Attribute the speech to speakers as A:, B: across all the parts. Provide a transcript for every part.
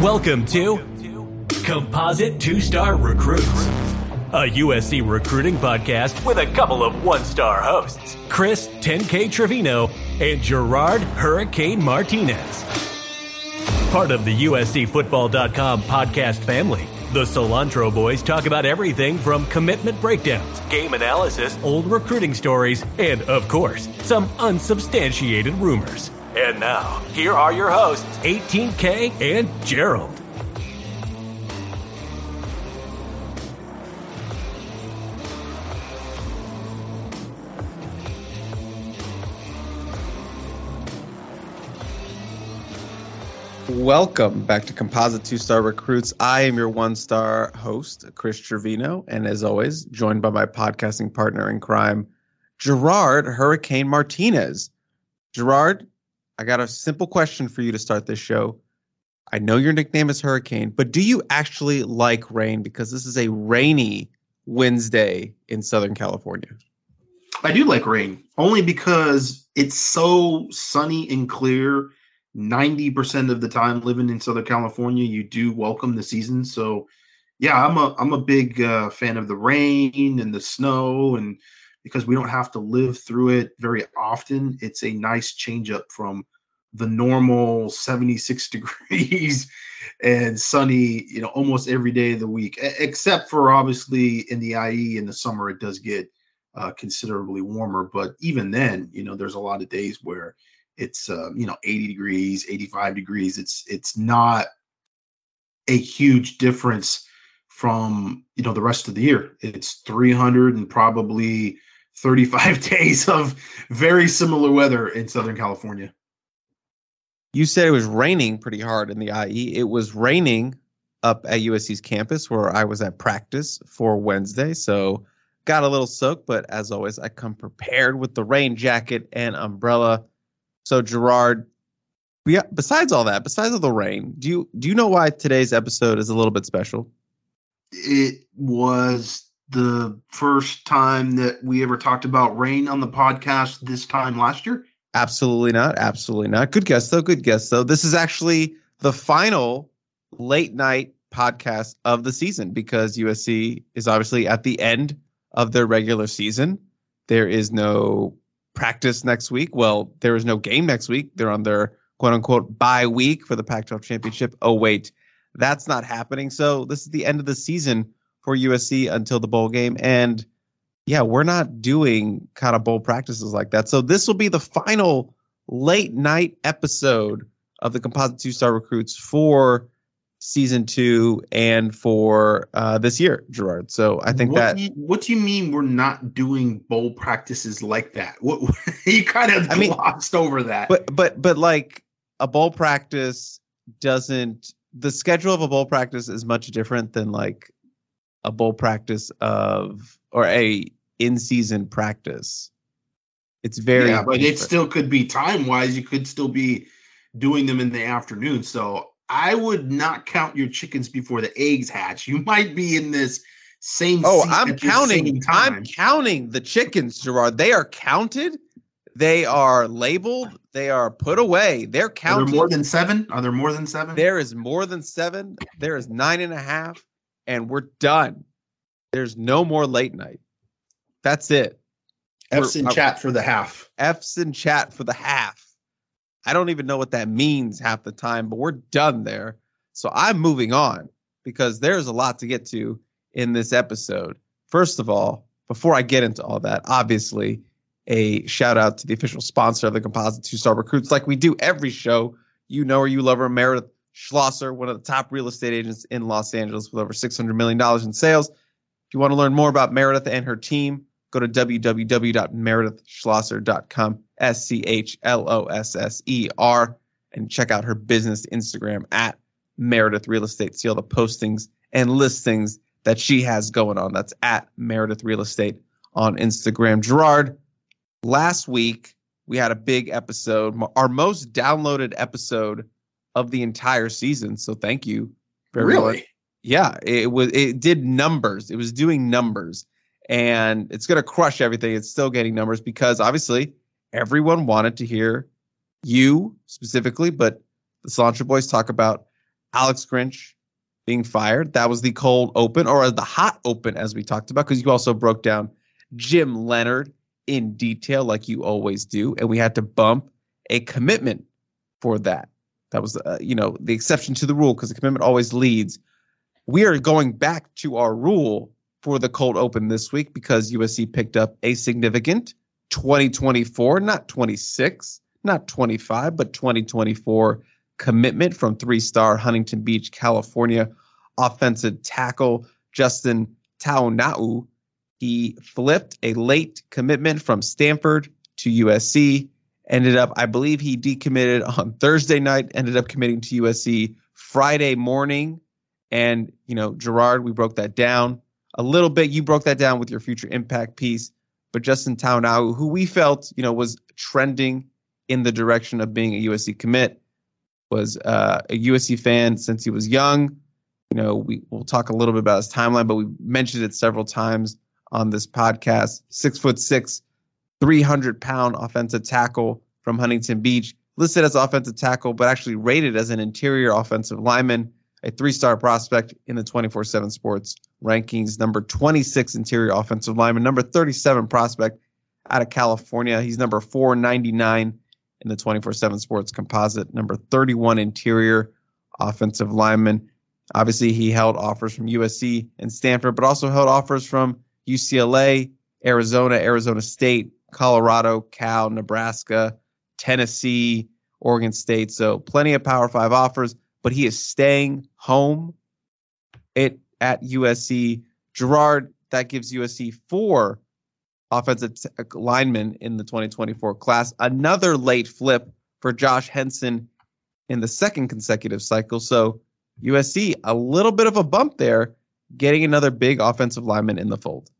A: Welcome to Composite Two Star Recruits, a USC recruiting podcast with a couple of one star hosts, Chris 10K Trevino and Gerard Hurricane Martinez. Part of the USCFootball.com podcast family, the Cilantro Boys talk about everything from commitment breakdowns, game analysis, old recruiting stories, and, of course, some unsubstantiated rumors. And now, here are your hosts, 18K and Gerald.
B: Welcome back to Composite Two Star Recruits. I am your one star host, Chris Trevino, and as always, joined by my podcasting partner in crime, Gerard Hurricane Martinez. Gerard, I got a simple question for you to start this show. I know your nickname is Hurricane, but do you actually like rain? Because this is a rainy Wednesday in Southern California.
C: I do like rain, only because it's so sunny and clear. 90% of the time living in Southern California, you do welcome the season. So, yeah, I'm a I'm a big uh, fan of the rain and the snow and because we don't have to live through it very often. It's a nice change up from the normal 76 degrees and sunny, you know, almost every day of the week, except for obviously in the IE in the summer, it does get uh, considerably warmer. But even then, you know, there's a lot of days where it's, uh, you know, 80 degrees, 85 degrees. It's, it's not a huge difference from, you know, the rest of the year. It's 300 and probably 35 days of very similar weather in Southern California.
B: You said it was raining pretty hard in the IE. It was raining up at USC's campus where I was at practice for Wednesday. So got a little soaked, but as always, I come prepared with the rain jacket and umbrella. So Gerard, besides all that, besides all the rain, do you do you know why today's episode is a little bit special?
C: It was the first time that we ever talked about rain on the podcast this time last year?
B: Absolutely not. Absolutely not. Good guess though. Good guess though. This is actually the final late night podcast of the season because USC is obviously at the end of their regular season. There is no practice next week. Well, there is no game next week. They're on their quote unquote bye week for the Pac 12 championship. Oh, wait, that's not happening. So this is the end of the season for USC until the bowl game. And yeah, we're not doing kind of bowl practices like that. So this will be the final late night episode of the Composite Two Star Recruits for season two and for uh, this year, Gerard. So I think
C: what
B: that.
C: Do you, what do you mean we're not doing bowl practices like that? What you kind of I mean, glossed over that.
B: But but but like a bowl practice doesn't. The schedule of a bowl practice is much different than like a bowl practice of or a in season practice. It's very
C: yeah, but different. it still could be time wise. You could still be doing them in the afternoon. So I would not count your chickens before the eggs hatch. You might be in this same.
B: Oh, I'm counting. I'm counting the chickens, Gerard. They are counted. They are labeled. They are put away. They're counted.
C: Are there more than seven? Are there more than seven?
B: There is more than seven. There is nine and a half, and we're done. There's no more late night. That's it.
C: F's in chat for the half.
B: F's in chat for the half. I don't even know what that means half the time, but we're done there. So I'm moving on because there's a lot to get to in this episode. First of all, before I get into all that, obviously, a shout out to the official sponsor of the Composite Two Star Recruits, like we do every show. You know her, you love her, Meredith Schlosser, one of the top real estate agents in Los Angeles with over $600 million in sales. If you want to learn more about Meredith and her team, go to www.meredithschlosser.com, S C H L O S S E R, and check out her business Instagram at Meredith Real Estate. See all the postings and listings that she has going on. That's at Meredith Real Estate on Instagram. Gerard, last week we had a big episode, our most downloaded episode of the entire season. So thank you
C: very really? much.
B: Yeah, it was it did numbers. It was doing numbers and it's going to crush everything. It's still getting numbers because obviously everyone wanted to hear you specifically, but the Cilantro Boys talk about Alex Grinch being fired. That was the cold open or the hot open, as we talked about, because you also broke down Jim Leonard in detail, like you always do, and we had to bump a commitment for that. That was, uh, you know, the exception to the rule because the commitment always leads. We are going back to our rule for the cold open this week because USC picked up a significant 2024, not 26, not 25, but 2024 commitment from three star Huntington Beach, California offensive tackle Justin Tauanuu. He flipped a late commitment from Stanford to USC. Ended up, I believe he decommitted on Thursday night, ended up committing to USC Friday morning. And, you know, Gerard, we broke that down a little bit. You broke that down with your future impact piece, but Justin Tauanuu, who we felt, you know, was trending in the direction of being a USC commit, was uh, a USC fan since he was young. You know, we, we will talk a little bit about his timeline, but we mentioned it several times on this podcast. Six foot six, 300 pound offensive tackle from Huntington Beach, listed as offensive tackle, but actually rated as an interior offensive lineman a three star prospect in the 24 7 sports rankings, number 26 interior offensive lineman, number 37 prospect out of California. He's number 499 in the 24 7 sports composite, number 31 interior offensive lineman. Obviously, he held offers from USC and Stanford, but also held offers from UCLA, Arizona, Arizona State, Colorado, Cal, Nebraska, Tennessee, Oregon State. So plenty of Power Five offers but he is staying home it at USC. Gerard, that gives USC four offensive t- uh, linemen in the 2024 class. Another late flip for Josh Henson in the second consecutive cycle. So USC, a little bit of a bump there, getting another big offensive lineman in the fold.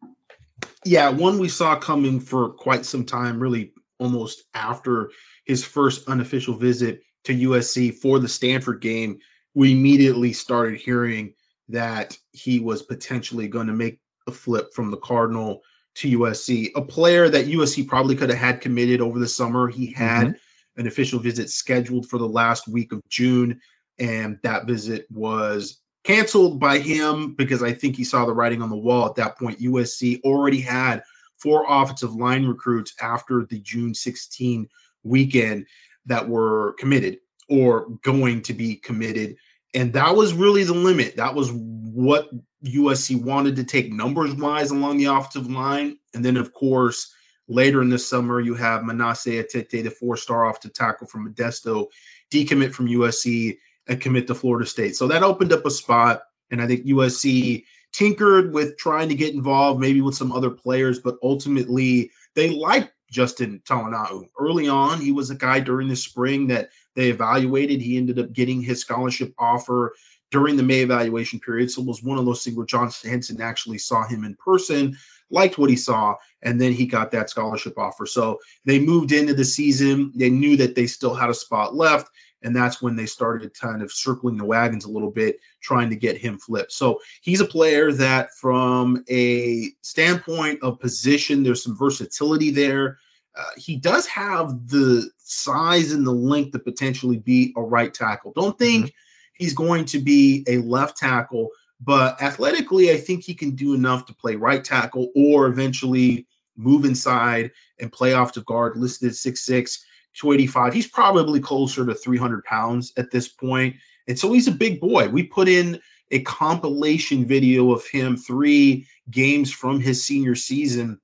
C: Yeah, one we saw coming for quite some time, really almost after his first unofficial visit to USC for the Stanford game, we immediately started hearing that he was potentially going to make a flip from the Cardinal to USC. A player that USC probably could have had committed over the summer. He had mm-hmm. an official visit scheduled for the last week of June, and that visit was canceled by him because I think he saw the writing on the wall at that point. USC already had four offensive line recruits after the June 16 weekend that were committed or going to be committed. And that was really the limit. That was what USC wanted to take numbers wise along the offensive line. And then, of course, later in the summer, you have Manasseh Etete, the four star offensive tackle from Modesto, decommit from USC and commit to Florida State. So that opened up a spot. And I think USC tinkered with trying to get involved, maybe with some other players, but ultimately they liked Justin Tauanuu. Early on, he was a guy during the spring that they evaluated. He ended up getting his scholarship offer during the May evaluation period. So it was one of those things where Josh Henson actually saw him in person, liked what he saw, and then he got that scholarship offer. So they moved into the season. They knew that they still had a spot left. And that's when they started kind of circling the wagons a little bit, trying to get him flipped. So he's a player that, from a standpoint of position, there's some versatility there. Uh, he does have the size and the length to potentially be a right tackle. Don't think mm-hmm. he's going to be a left tackle, but athletically, I think he can do enough to play right tackle or eventually move inside and play off the guard, listed 6'6, 285. He's probably closer to 300 pounds at this point. And so he's a big boy. We put in a compilation video of him three games from his senior season,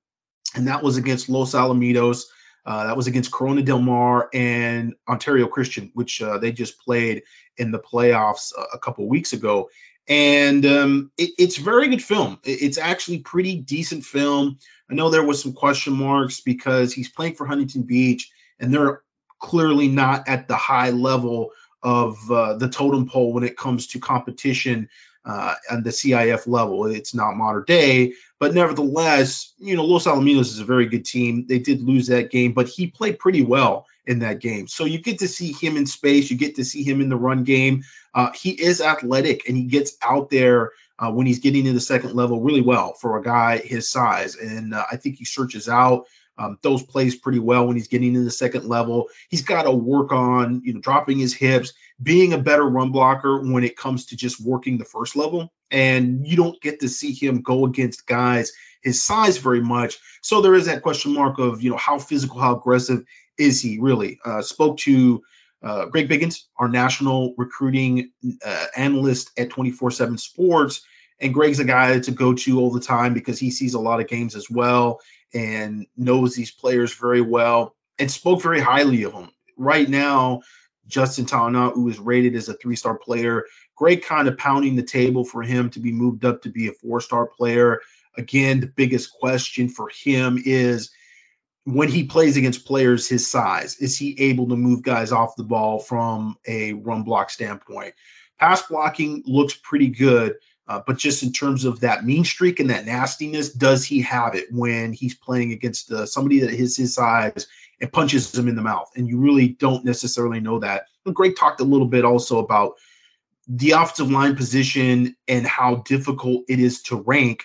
C: and that was against Los Alamitos. Uh, that was against Corona Del Mar and Ontario Christian, which uh, they just played in the playoffs a, couple weeks ago. And um, it, it's very good film. It, it's actually pretty decent film. I know there was some question marks because he's playing for Huntington Beach, and they're clearly not at the high level of uh, the totem pole when it comes to competition uh, the CIF level. It's not modern day, but nevertheless, you know, Los Alamitos is a very good team. They did lose that game, but he played pretty well in that game. So you get to see him in space. You get to see him in the run game. Uh, he is athletic and he gets out there uh, when he's getting to the second level really well for a guy his size. And uh, I think he searches out um, those plays pretty well when he's getting in the second level. He's got to work on, you know, dropping his hips, being a better run blocker when it comes to just working the first level. And you don't get to see him go against guys his size very much. So there is that question mark of, you know, how physical, how aggressive is he really? Uh, spoke to uh, Greg Biggins, our national recruiting uh, analyst at 24 7 Sports. And Greg's a guy to go to all the time because he sees a lot of games as well and knows these players very well and spoke very highly of them. Right now, Justin Tauanuu, who is rated as a three star player, Greg kind of pounding the table for him to be moved up to be a four star player. Again, the biggest question for him is when he plays against players his size, is he able to move guys off the ball from a run block standpoint? Pass blocking looks pretty good, uh, but just in terms of that mean streak and that nastiness, does he have it when he's playing against uh, somebody that is his size and punches him in the mouth? And you really don't necessarily know that. And Greg talked a little bit also about the offensive line position and how difficult it is to rank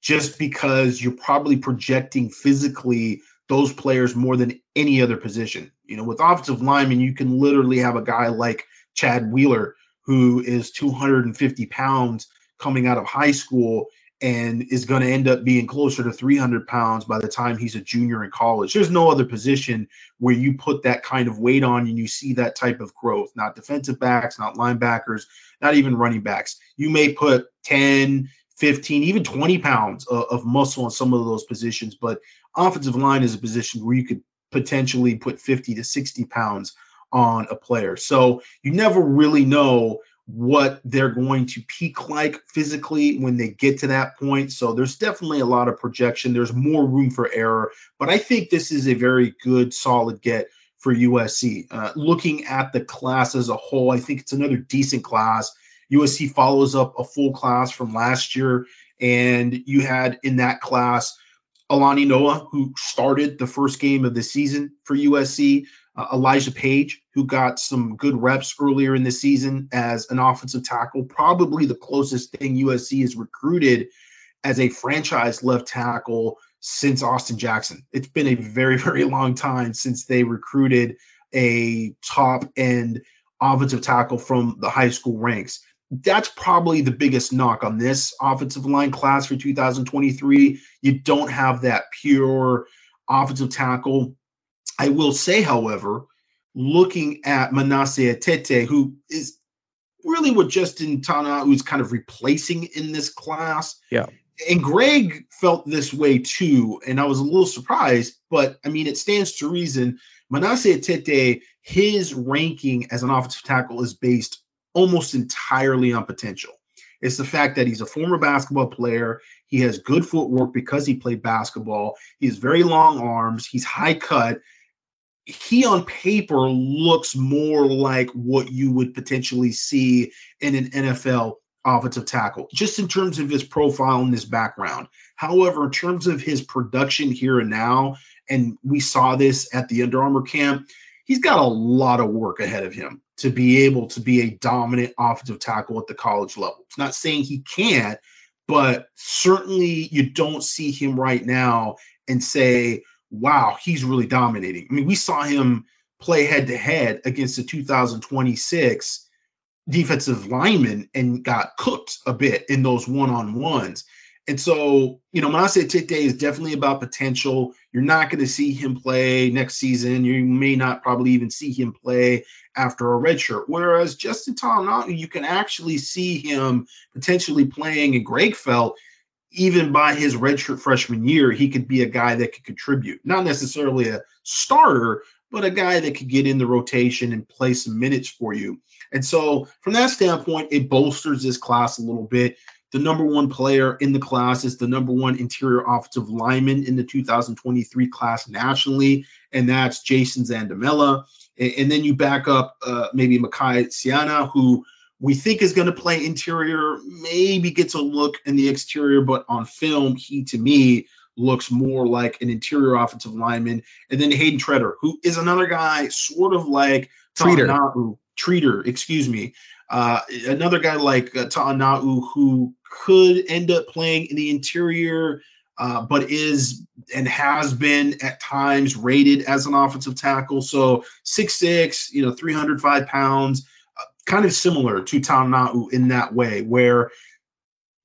C: just because you're probably projecting physically those players more than any other position. You know, with offensive linemen, you can literally have a guy like Chad Wheeler who is 250 pounds coming out of high school and is going to end up being closer to 300 pounds by the time he's a junior in college. There's no other position where you put that kind of weight on and you see that type of growth. Not defensive backs, not linebackers, not even running backs. You may put 10, 15, even 20 pounds of, of muscle in some of those positions, but offensive line is a position where you could potentially put 50 to 60 pounds on a player. So you never really know what they're going to peak like physically when they get to that point. So there's definitely a lot of projection. There's more room for error, but I think this is a very good, solid get for USC. Uh, looking at the class as a whole, I think it's another decent class. USC follows up a full class from last year, and you had in that class Alani Noa, who started the first game of the season for USC uh, Elijah Page, who got some good reps earlier in the season as an offensive tackle, probably the closest thing USC has recruited as a franchise left tackle since Austin Jackson. It's been a very, very long time since they recruited a top end offensive tackle from the high school ranks. That's probably the biggest knock on this offensive line class for 2023. You don't have that pure offensive tackle I will say, however, looking at Manasseh Etete, who is really what Justin Tauanuu is kind of replacing in this class.
B: Yeah.
C: And Greg felt this way too, and I was a little surprised, but I mean, it stands to reason. Manasseh Etete, his ranking as an offensive tackle is based almost entirely on potential. It's the fact that he's a former basketball player. He has good footwork because he played basketball. He has very long arms. He's high cut he on paper looks more like what you would potentially see in an NFL offensive tackle, just in terms of his profile and his background. However, in terms of his production here and now, and we saw this at the Under Armour camp, he's got a lot of work ahead of him to be able to be a dominant offensive tackle at the college level. It's not saying he can't, but certainly you don't see him right now and say, wow, he's really dominating. I mean, we saw him play head to head against the 2026 defensive lineman and got cooked a bit in those one on ones. And so, you know, say Tite is definitely about potential, you're not going to see him play next season. You may not probably even see him play after a red shirt. Whereas Justin Tauanuu, you can actually see him potentially playing, and Greg felt even by his redshirt freshman year, he could be a guy that could contribute. Not necessarily a starter, but a guy that could get in the rotation and play some minutes for you. And so, from that standpoint, it bolsters this class a little bit. The number one player in the class is the number one interior offensive lineman in the 2023 class nationally, and that's Jason Zandamela. And, and then you back up uh, maybe Makai Saina, who we think is going to play interior, maybe gets a look in the exterior, but on film, he to me looks more like an interior offensive lineman. And then Hayden Tretter, who is another guy sort of like
B: Treater.
C: Treater, excuse me. Uh, another guy like uh, Tauanuu who could end up playing in the interior, uh, but is and has been at times rated as an offensive tackle. So six six, you know, 305 pounds, kind of similar to Tauanuu in that way, where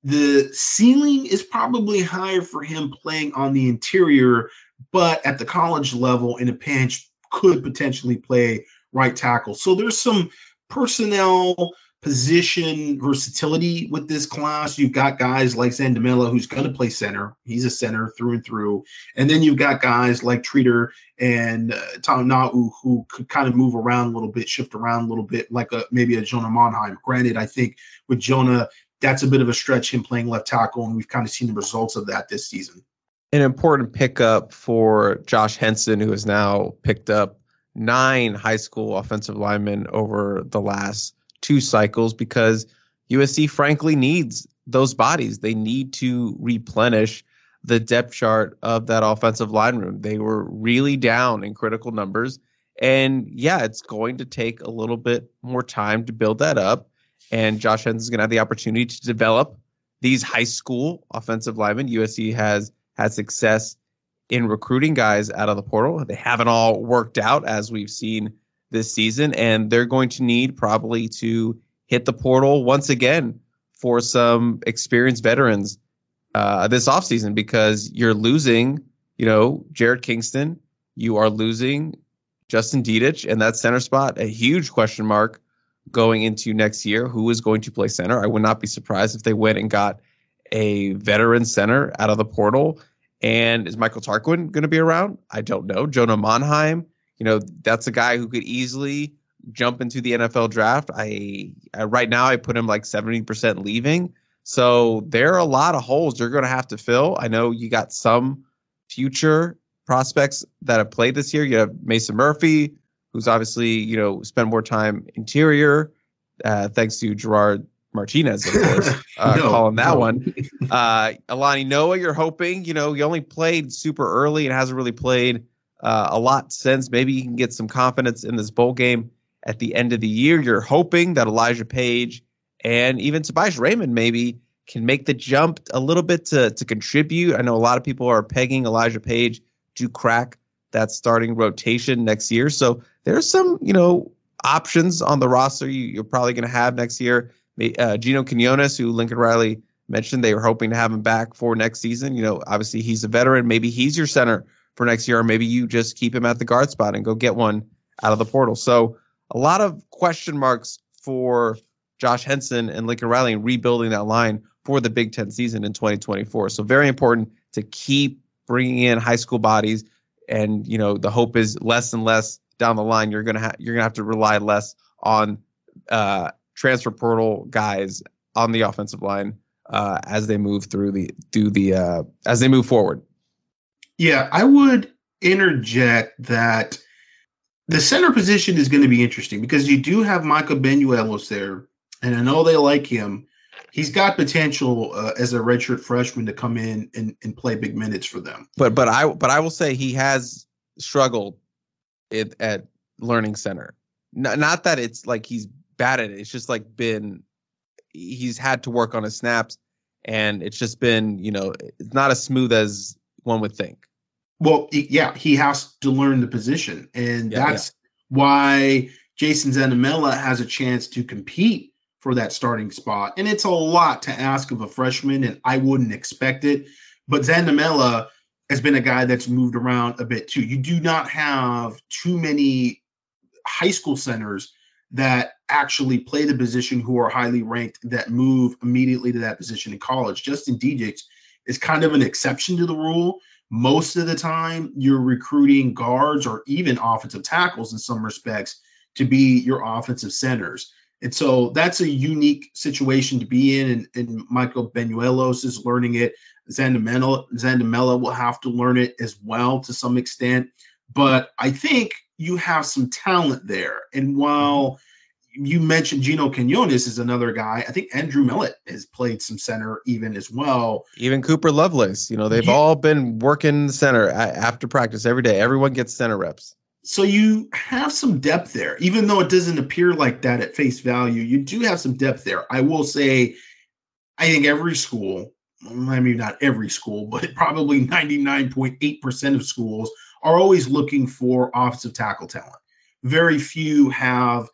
C: the ceiling is probably higher for him playing on the interior, but at the college level in a pinch could potentially play right tackle. So there's some personnel position versatility with this class. You've got guys like Zandamela, who's going to play center. He's a center through and through. And then you've got guys like Treater and uh, Tauanuu, who could kind of move around a little bit, shift around a little bit, like a maybe a Jonah Monheim. Granted, I think with Jonah, that's a bit of a stretch him playing left tackle, and we've kind of seen the results of that this season.
B: An important pickup for Josh Henson, who has now picked up nine high school offensive linemen over the last two cycles because USC frankly needs those bodies. They need to replenish the depth chart of that offensive line room. They were really down in critical numbers. And yeah, it's going to take a little bit more time to build that up. And Josh Henson is going to have the opportunity to develop these high school offensive linemen. USC has had success in recruiting guys out of the portal. They haven't all worked out as we've seen this season, and they're going to need probably to hit the portal once again for some experienced veterans uh, this offseason because you're losing, you know, Jarrett Kingston, you are losing Justin Dedich, and that center spot, a huge question mark going into next year. Who is going to play center? I would not be surprised if they went and got a veteran center out of the portal. And is Michael Tarquin going to be around? I don't know. Jonah Monheim, you know, that's a guy who could easily jump into the NFL draft. I, I right now I put him like 70% leaving. So there are a lot of holes you're going to have to fill. I know you got some future prospects that have played this year. You have Mason Murphy, who's obviously, you know, spent more time interior, uh, thanks to Gerard Martinez, of course, uh, no, calling that no. one. Uh, Alani Noa, you're hoping, you know, he only played super early and hasn't really played uh, a lot since. Maybe you can get some confidence in this bowl game at the end of the year. You're hoping that Elijah Page and even Tobias Raymond maybe can make the jump a little bit to, to contribute. I know a lot of people are pegging Elijah Page to crack that starting rotation next year. So there's some, you know, options on the roster you, are probably going to have next year uh, Gino Quinones, who Lincoln Riley mentioned, they were hoping to have him back for next season. You know, obviously he's a veteran. Maybe he's your center for next year, or maybe you just keep him at the guard spot and go get one out of the portal. So a lot of question marks for Josh Henson and Lincoln Riley and rebuilding that line for the Big Ten season in 2024. So very important to keep bringing in high school bodies, and you know the hope is less and less down the line. You're gonna ha- you're gonna have to rely less on uh, transfer portal guys on the offensive line uh, as they move through the through the uh, as they move forward.
C: Yeah, I would interject that the center position is going to be interesting because you do have Michael Benuelos there, and I know they like him. He's got potential uh, as a redshirt freshman to come in and, and play big minutes for them.
B: But but I but I will say he has struggled it, at learning center. Not, not that it's like he's bad at it. It's just like been he's had to work on his snaps, and it's just been you know it's not as smooth as one would think.
C: Well, yeah, he has to learn the position, and
B: Yeah,
C: that's why Jason Zandamela has a chance to compete for that starting spot. And it's a lot to ask of a freshman, and I wouldn't expect it. But Zandamela has been a guy that's moved around a bit too. You do not have too many high school centers that actually play the position who are highly ranked that move immediately to that position in college. Justin Dedich is kind of an exception to the rule. Most of the time, you're recruiting guards or even offensive tackles in some respects to be your offensive centers. And so that's a unique situation to be in. And, and Michael Benuelos is learning it. Zandamela, will have to learn it as well to some extent. But I think you have some talent there. And while you mentioned Gino Quinones is another guy, I think Andrew Millett has played some center even as well.
B: Even Cooper Lovelace, you know, they've all been working the center after practice every day. Everyone gets center reps.
C: So you have some depth there, even though it doesn't appear like that at face value. You do have some depth there. I will say, I think every school, I mean, not every school, but probably 99.8% of schools are always looking for offensive tackle talent. Very few have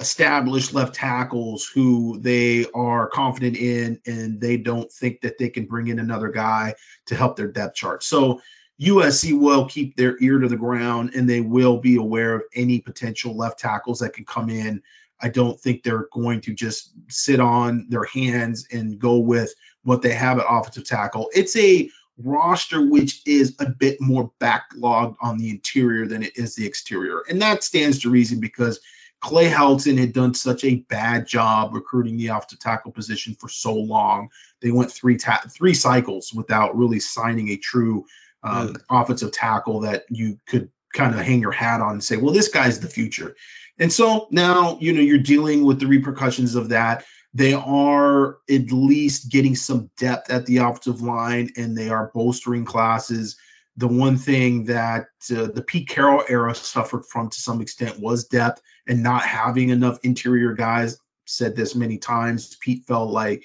C: established left tackles who they are confident in and they don't think that they can bring in another guy to help their depth chart. So USC will keep their ear to the ground and they will be aware of any potential left tackles that can come in. I don't think they're going to just sit on their hands and go with what they have at offensive tackle. It's a roster which is a bit more backlogged on the interior than it is the exterior. And that stands to reason because Clay Helton had done such a bad job recruiting the offensive tackle position for so long. They went three ta- three cycles without really signing a true um, offensive tackle that you could kind of hang your hat on and say, well, this guy's the future. And so now, you know, you're dealing with the repercussions of that. They are at least getting some depth at the offensive line and they are bolstering classes. The one thing that uh, the Pete Carroll era suffered from to some extent was depth and not having enough interior guys. Said this many times. Pete felt like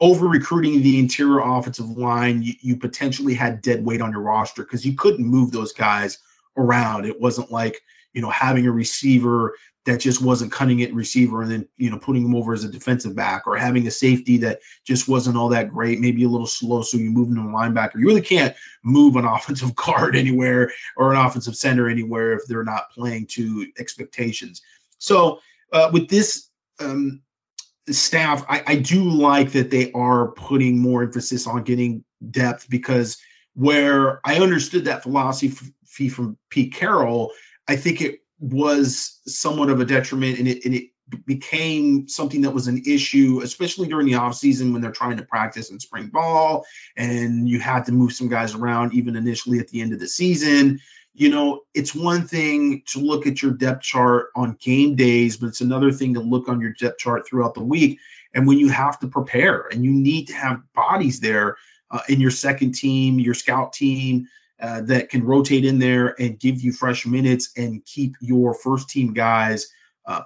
C: over recruiting the interior offensive line, you, you potentially had dead weight on your roster because you couldn't move those guys around. It wasn't like, you know, having a receiver that just wasn't cutting it receiver and then, you know, putting him over as a defensive back or having a safety that just wasn't all that great, maybe a little slow. So you move into a linebacker. You really can't move an offensive guard anywhere or an offensive center anywhere if they're not playing to expectations. So uh, with this, um, staff, I, I do like that they are putting more emphasis on getting depth because where I understood that philosophy from Pete Carroll, I think it was somewhat of a detriment and it, and it became something that was an issue, especially during the offseason when they're trying to practice in spring ball and you had to move some guys around even initially at the end of the season you know, it's one thing to look at your depth chart on game days, but it's another thing to look on your depth chart throughout the week. And when you have to prepare and you need to have bodies there uh, in your second team, your scout team uh, that can rotate in there and give you fresh minutes and keep your first team guys uh,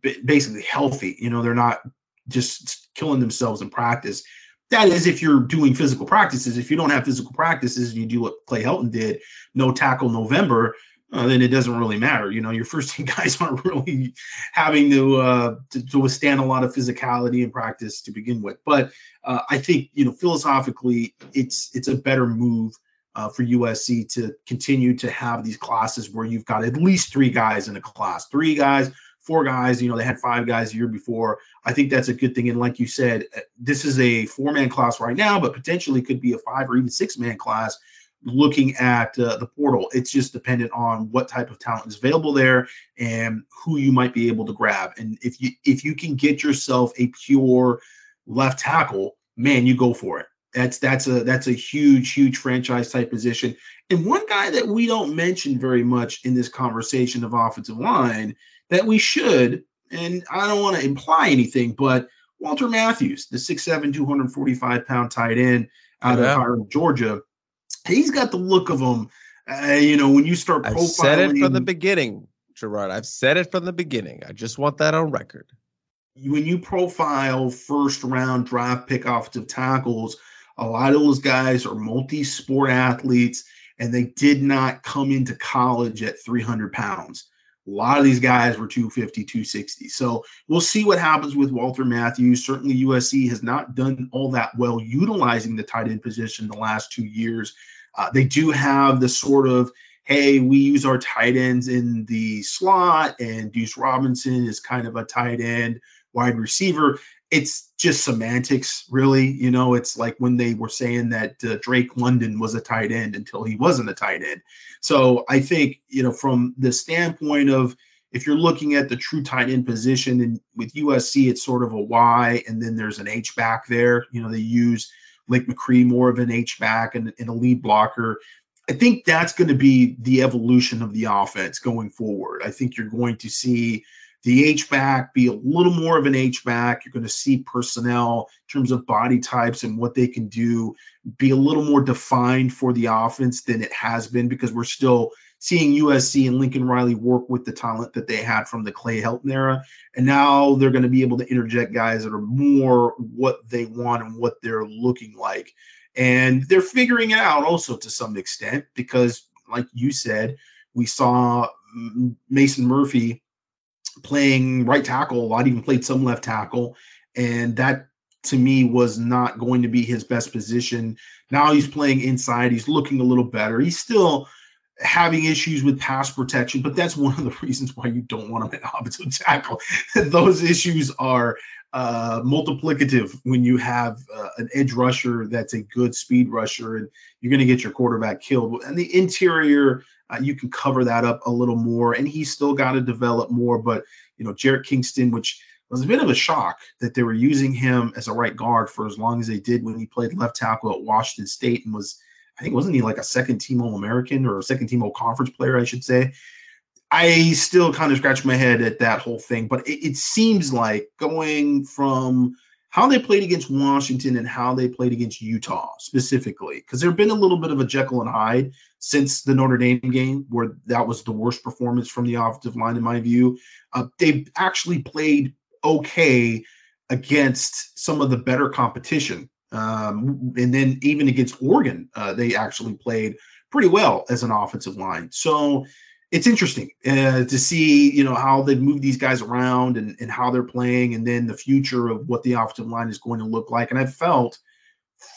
C: b- basically healthy. You know, they're not just killing themselves in practice. That is if you're doing physical practices. If you don't have physical practices and you do what Clay Helton did, no tackle November, uh, then it doesn't really matter. You know, your first team guys aren't really having to, uh, to, to withstand a lot of physicality in practice to begin with. But uh, I think you know philosophically, it's it's a better move uh, for USC to continue to have these classes where you've got at least three guys in a class, three guys, four guys. You know, they had five guys a year before. I think that's a good thing. And like you said, this is a four man class right now, but potentially could be a five or even six man class looking at uh, the portal. It's just dependent on what type of talent is available there and who you might be able to grab. And if you if you can get yourself a pure left tackle, man, you go for it. That's that's a that's a huge huge franchise type position. And one guy that we don't mention very much in this conversation of offensive line that we should, and I don't want to imply anything, but Walter Matthews, the 6'7", 245 pound tight end out yeah. of Hiram, Georgia, he's got the look of him. Uh, you know, when you start
B: profiling, I said it from the beginning. Gerard. I've said it from the beginning. I just want that on record.
C: When you profile first round draft pick offensive tackles, a lot of those guys are multi sport athletes and they did not come into college at 300 pounds. A lot of these guys were 250, 260. So we'll see what happens with Walter Matthews. Certainly, USC has not done all that well utilizing the tight end position the last two years. Uh, they do have the sort of, hey, we use our tight ends in the slot, and Deuce Robinson is kind of a tight end wide receiver. It's just semantics, really. You know, it's like when they were saying that uh, Drake London was a tight end until he wasn't a tight end. So I think, you know, from the standpoint of if you're looking at the true tight end position, and with USC, it's sort of a Y, and then there's an H back there. You know, they use Lake McRee more of an H back and, and a lead blocker. I think that's going to be the evolution of the offense going forward. I think you're going to see the H back be a little more of an H back. You're going to see personnel in terms of body types and what they can do be a little more defined for the offense than it has been because we're still seeing USC and Lincoln Riley work with the talent that they had from the Clay Helton era. And now they're going to be able to interject guys that are more what they want and what they're looking like. And they're figuring it out also to some extent because, like you said, we saw Mason Murphy playing right tackle I'd even played some left tackle. And that to me was not going to be his best position. Now he's playing inside. He's looking a little better. He's still having issues with pass protection, but that's one of the reasons why you don't want him at offensive tackle. Those issues are uh, multiplicative when you have uh, an edge rusher that's a good speed rusher, and you're going to get your quarterback killed. And the interior, uh, you can cover that up a little more, and he's still got to develop more. But you know, Jarrett Kingston, which was a bit of a shock that they were using him as a right guard for as long as they did when he played left tackle at Washington State and was, I think, wasn't he like a second team All American or a second team All Conference player, I should say. I still kind of scratch my head at that whole thing, but it, it seems like going from how they played against Washington and how they played against Utah specifically, because there have been a little bit of a Jekyll and Hyde since the Notre Dame game, where that was the worst performance from the offensive line, in my view. Uh, they've actually played okay against some of the better competition. Um, and then even against Oregon, uh, they actually played pretty well as an offensive line. So it's interesting uh, to see, you know, how they've moved these guys around and, and how they're playing, and then the future of what the offensive line is going to look like. And I felt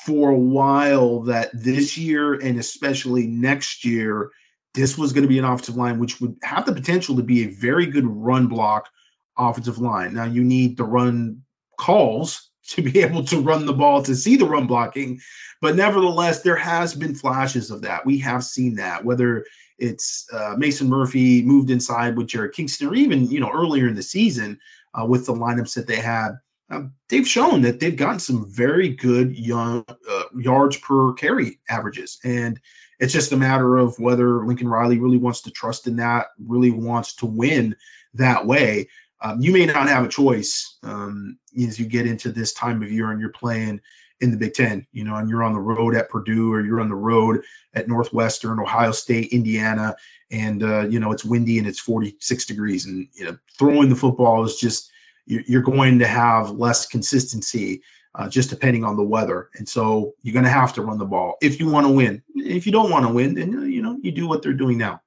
C: for a while that this year and especially next year, this was going to be an offensive line which would have the potential to be a very good run block offensive line. Now you need the run calls to be able to run the ball to see the run blocking, but nevertheless, there has been flashes of that. We have seen that whether it's uh, Mason Murphy moved inside with Jarrett Kingston, or even you know earlier in the season uh, with the lineups that they had. Um, they've shown that they've gotten some very good young uh, yards per carry averages, and it's just a matter of whether Lincoln Riley really wants to trust in that, really wants to win that way. Um, you may not have a choice um, as you get into this time of year and you're playing in the Big Ten, you know, and you're on the road at Purdue or you're on the road at Northwestern, Ohio State, Indiana, and uh, you know it's windy and it's 46 degrees, and you know throwing the football is just you're going to have less consistency uh, just depending on the weather, and so you're going to have to run the ball if you want to win. If you don't want to win, then you know you do what they're doing now.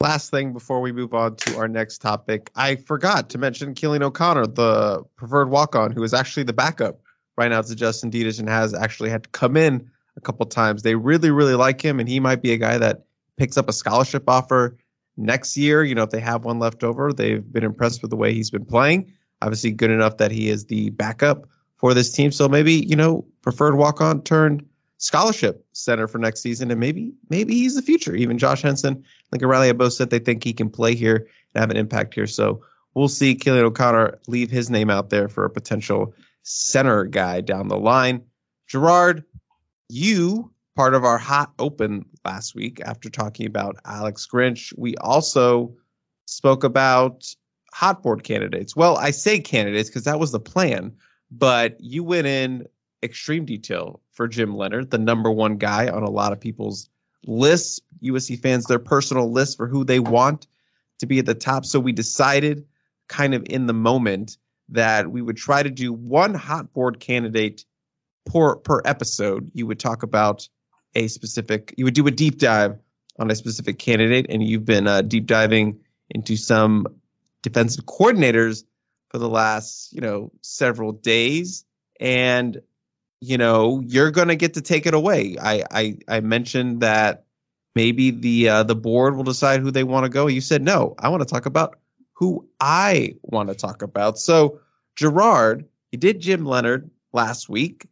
B: Last thing before we move on to our next topic, I forgot to mention Killian O'Connor, the preferred walk-on, who is actually the backup right now to Justin Dedich and has actually had to come in a couple times. They really, really like him, and he might be a guy that picks up a scholarship offer next year. You know, if they have one left over, they've been impressed with the way he's been playing. Obviously, good enough that he is the backup for this team. So maybe you know, preferred walk on turned scholarship center for next season, and maybe maybe he's the future. Even Josh Henson, Lincoln Riley have both said they think he can play here and have an impact here. So we'll see Killian O'Connor leave his name out there for a potential center guy down the line. Gerard, you part of our hot open last week after talking about Alex Grinch. We also spoke about hot board candidates. Well, I say candidates because that was the plan, but you went in extreme detail for Jim Leonard, the number one guy on a lot of people's lists, USC fans, their personal list for who they want to be at the top. So we decided, kind of in the moment, that we would try to do one hot board candidate per per episode. You would talk about a specific. You would do a deep dive on a specific candidate, and you've been uh, deep diving into some defensive coordinators for the last you know several days, and you know you're going to get to take it away. I I, I mentioned that maybe the uh, the board will decide who they want to go. You said no. I want to talk about who I want to talk about. So Gerard, you did Jim Leonhard last week.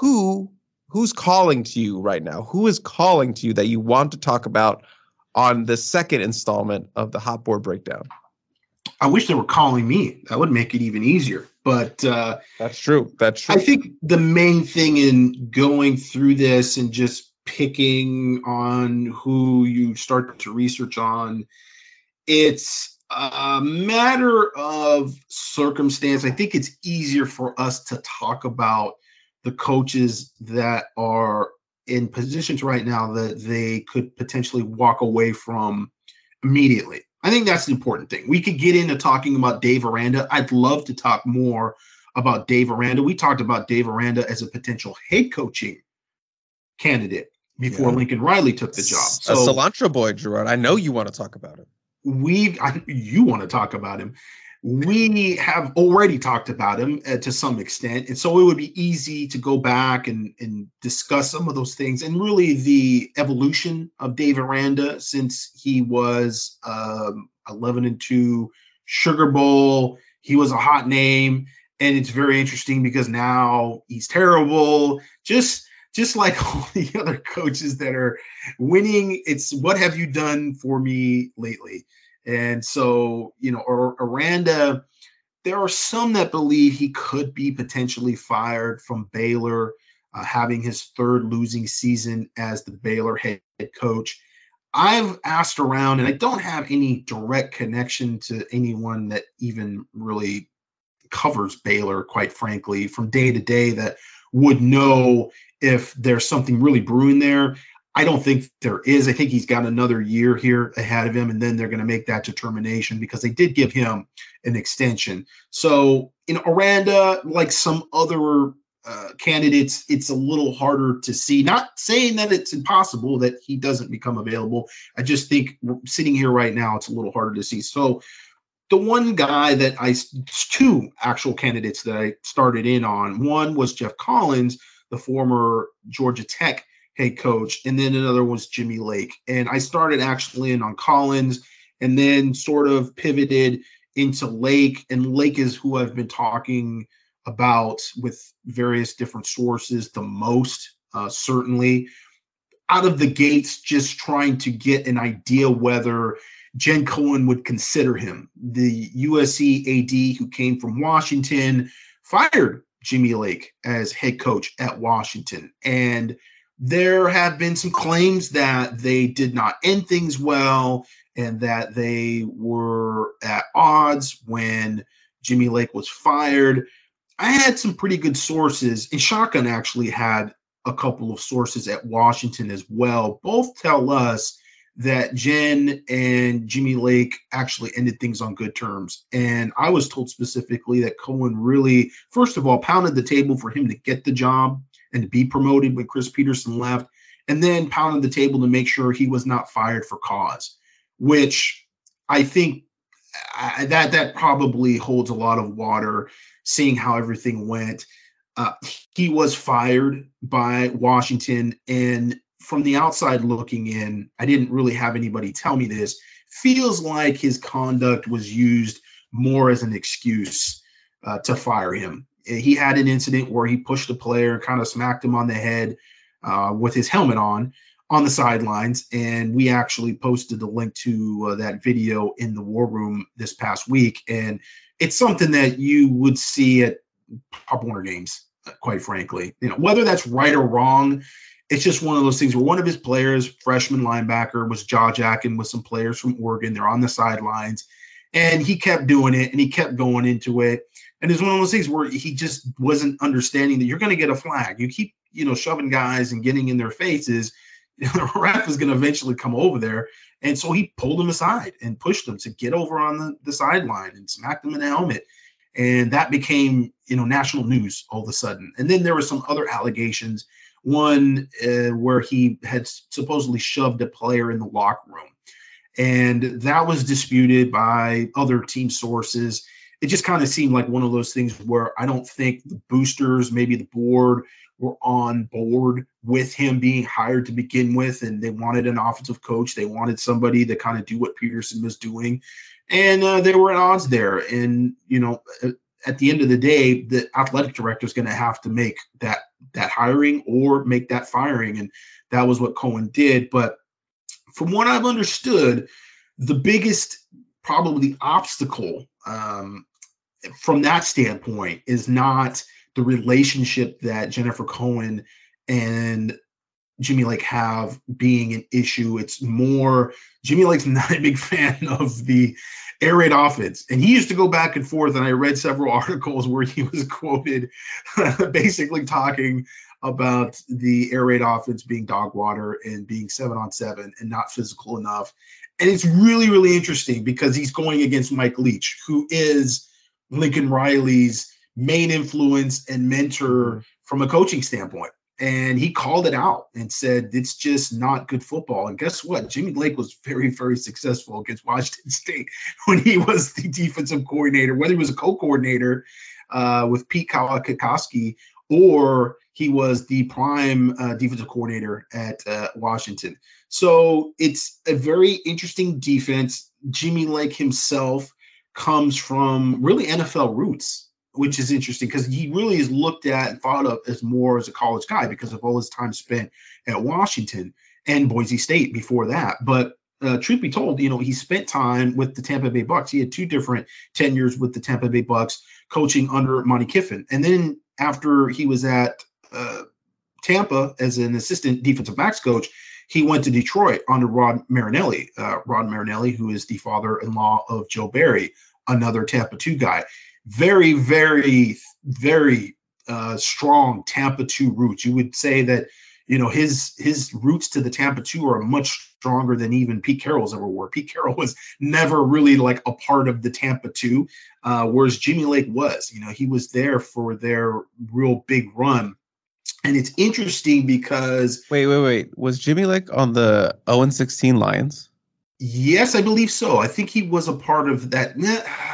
B: Who who's calling to you right now? Who is calling to you that you want to talk about on the second installment of the hot board breakdown?
C: I wish they were calling me. That would make it even easier. But uh,
B: that's true. That's true.
C: I think the main thing in going through this and just picking on who you start to research on, it's a matter of circumstance. I think it's easier for us to talk about the coaches that are in positions right now that they could potentially walk away from immediately. I think that's the important thing. We could get into talking about Dave Aranda. I'd love to talk more about Dave Aranda. We talked about Dave Aranda as a potential head coaching candidate before yeah. Lincoln Riley took the job.
B: So, a cilantro boy, Gerard. I know you want to talk about him.
C: We, you want to talk about him. We have already talked about him uh, to some extent. And so it would be easy to go back and, and discuss some of those things and really the evolution of dave aranda since he was um, 11 and 2 sugar bowl. He was a hot name. And it's very interesting because now he's terrible. Just just like all the other coaches that are winning it's what have you done for me lately and so, you know, or Aranda, there are some that believe he could be potentially fired from Baylor, uh, having his third losing season as the Baylor head coach. I've asked around, and I don't have any direct connection to anyone that even really covers Baylor, quite frankly, from day to day that would know if there's something really brewing there. I don't think there is. I think he's got another year here ahead of him, and then they're going to make that determination because they did give him an extension. So in Aranda, like some other uh, candidates, it's a little harder to see. Not saying that it's impossible that he doesn't become available. I just think sitting here right now, it's a little harder to see. So the one guy that I, two actual candidates that I started in on, one was Geoff Collins, the former Georgia Tech head coach, and then another was Jimmy Lake. And I started actually in on Collins and then sort of pivoted into Lake. And Lake is who I've been talking about with various different sources the most, uh, certainly. Out of the gates, just trying to get an idea whether Jen Cohen would consider him. The USC AD who came from Washington fired Jimmy Lake as head coach at Washington. And there have been some claims that they did not end things well and that they were at odds when Jimmy Lake was fired. I had some pretty good sources, and Shotgun actually had a couple of sources at Washington as well. Both tell us that Jen and Jimmy Lake actually ended things on good terms. And I was told specifically that Cohen really, first of all, pounded the table for him to get the job and to be promoted when Chris Petersen left, and then pounded the table to make sure he was not fired for cause, which I think uh, that that probably holds a lot of water, seeing how everything went. Uh, he was fired by Washington, and from the outside looking in, I didn't really have anybody tell me this. Feels like his conduct was used more as an excuse uh, to fire him he had an incident where he pushed a player, kind of smacked him on the head uh, with his helmet on on the sidelines. And we actually posted the link to uh, that video in the war room this past week. And it's something that you would see at Pop Warner games, quite frankly. You know, whether that's right or wrong, it's just one of those things where one of his players, freshman linebacker, was jaw jacking with some players from Oregon. They're on the sidelines. And he kept doing it and he kept going into it. And it's one of those things where he just wasn't understanding that you're going to get a flag. You keep, you know, shoving guys and getting in their faces, the ref is going to eventually come over there. And so he pulled him aside and pushed him to get over on the, the sideline and smacked him in the helmet. And that became, you know, national news all of a sudden. And then there were some other allegations. One uh, where he had supposedly shoved a player in the locker room. And that was disputed by other team sources. It just kind of seemed like one of those things where I don't think the boosters, maybe the board, were on board with him being hired to begin with, and they wanted an offensive coach. They wanted somebody to kind of do what Petersen was doing, and uh, they were at odds there. And you know, at the end of the day, the athletic director is going to have to make that that hiring or make that firing, and that was what Cohen did. But from what I've understood, the biggest probably obstacle um, from that standpoint is not the relationship that Jennifer Cohen and Jimmy Lake have being an issue. It's more Jimmy Lake's not a big fan of the air raid offense. And he used to go back and forth. And I read several articles where he was quoted basically talking about the air raid offense being dog water and being seven on seven and not physical enough. And it's really, really interesting because he's going against Mike Leach, who is Lincoln Riley's main influence and mentor mm-hmm. from a coaching standpoint. And he called it out and said, it's just not good football. And guess what? Jimmy Lake was very, very successful against Washington State when he was the defensive coordinator, whether he was a co coordinator uh, with Pete Kwiatkowski or he was the prime uh, defensive coordinator at uh, Washington. So it's a very interesting defense. Jimmy Lake himself comes from really NFL roots which is interesting because he really is looked at and thought of as more as a college guy because of all his time spent at Washington and Boise State before that. But uh, truth be told, you know, he spent time with the Tampa Bay Bucks. He had two different tenures with the Tampa Bay Bucks, coaching under Monte Kiffin, and then after he was at uh, Tampa as an assistant defensive backs coach, he went to Detroit under Rod Marinelli. Uh, Rod Marinelli, who is the father-in-law of Joe Barry, another Tampa two guy very, very, very uh, strong Tampa two roots. You would say that you know his his roots to the Tampa two are much stronger than even Pete Carroll's ever were. Pete Carroll was never really like a part of the Tampa two, uh, whereas Jimmy Lake was. You know, he was there for their real big run. And it's interesting because
B: wait, wait, wait. Was Jimmy Lake on the 0 16 Lions?
C: Yes, I believe so. I think he was a part of that.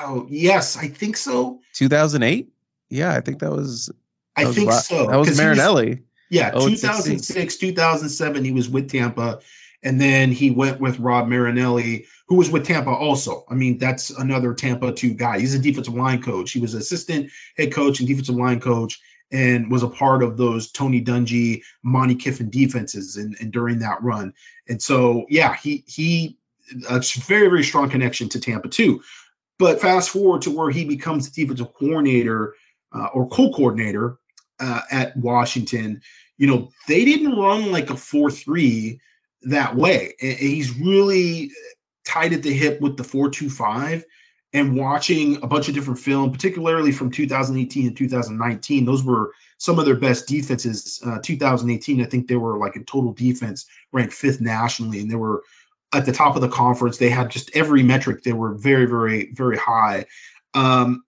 C: Oh, yes, I think so.
B: 2008? Yeah, I think that was. That
C: I
B: was
C: think so.
B: That was Marinelli. Was,
C: yeah, 2006, 2007, he was with Tampa. And then he went with Rob Marinelli, who was with Tampa also. I mean, that's another Tampa 2 guy. He's a defensive line coach. He was assistant head coach and defensive line coach and was a part of those Tony Dungy, Monte Kiffin defenses and, and during that run. And so, yeah, he he a very, very strong connection to Tampa too. But fast forward to where he becomes the defensive coordinator uh, or co-coordinator uh, at Washington. You know, they didn't run like a four-three that way. And he's really tied at the hip with the four-two-five. And watching a bunch of different film, particularly from 2018 and 2019, those were some of their best defenses. Uh, 2018, I think they were like in total defense ranked fifth nationally, and they were at the top of the conference. They had just every metric. They were very, very, very high. Um,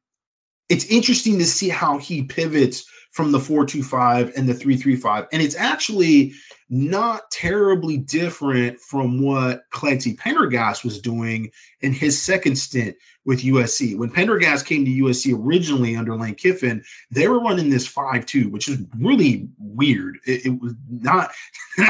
C: it's interesting to see how he pivots from the 425 and the 335. And it's actually not terribly different from what Clancy Pendergast was doing in his second stint with USC. When Pendergast came to USC originally under Lane Kiffin, they were running this 5-2, which is really weird. It, it was not,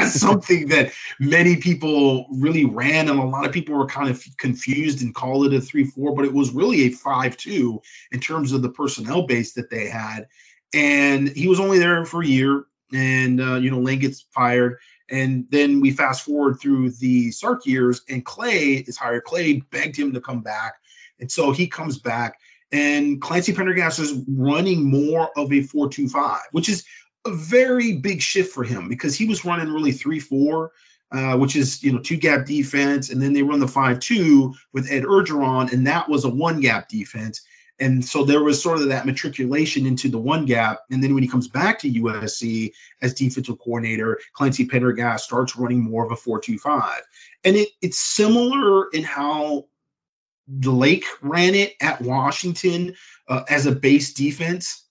C: something that many people really ran, and a lot of people were kind of confused and called it a 3-4, but it was really a 5-2 in terms of the personnel base that they had. And he was only there for a year and uh, you know Lane gets fired, and then we fast forward through the Sark years, and Clay is hired. Clay begged him to come back, and so he comes back, and Clancy Pendergast is running more of a four-two-five, which is a very big shift for him because he was running really three-four. Uh, which is you know two gap defense, and then they run the five two with Ed Orgeron, and that was a one gap defense. And so there was sort of that matriculation into the one gap. And then when he comes back to USC as defensive coordinator, Clancy Pendergast starts running more of a 4 2 5. And it, it's similar in how the Lake ran it at Washington uh, as a base defense.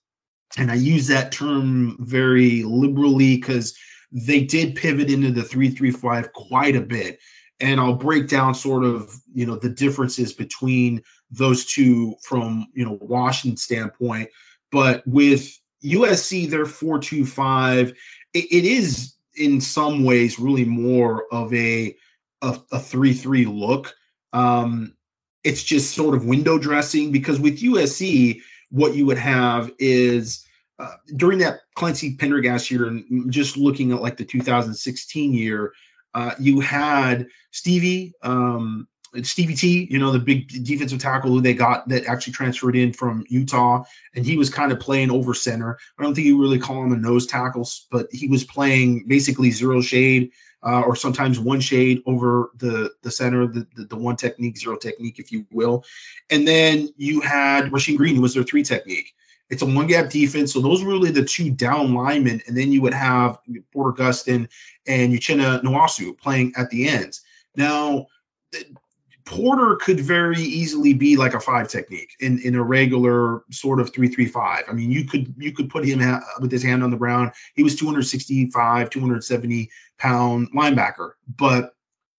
C: And I use that term very liberally because they did pivot into the 335 quite a bit. And I'll break down sort of, you know, the differences between those two from, you know, Washington standpoint. But with USC, their 425, it, it is in some ways really more of a a, a 3-3 look. Um, it's just sort of window dressing because with USC, what you would have is uh, during that Clancy Pendergast year, and just looking at like the 2016 year, uh, you had Stevie, um, Stevie T, you know, the big defensive tackle who they got that actually transferred in from Utah, and he was kind of playing over center. I don't think you really call him a nose tackle, but he was playing basically zero shade uh, or sometimes one shade over the the center, the, the, the one technique, zero technique, if you will. And then you had Rasheem Green, who was their three technique. It's a one gap defense, so those were really the two down linemen, and then you would have Porter Gustin and Uchenna Nwosu playing at the ends. Now, Porter could very easily be like a five technique in, in a regular sort of three three five. I mean, you could you could put him ha- with his hand on the ground. He was 265, 270 pound linebacker, but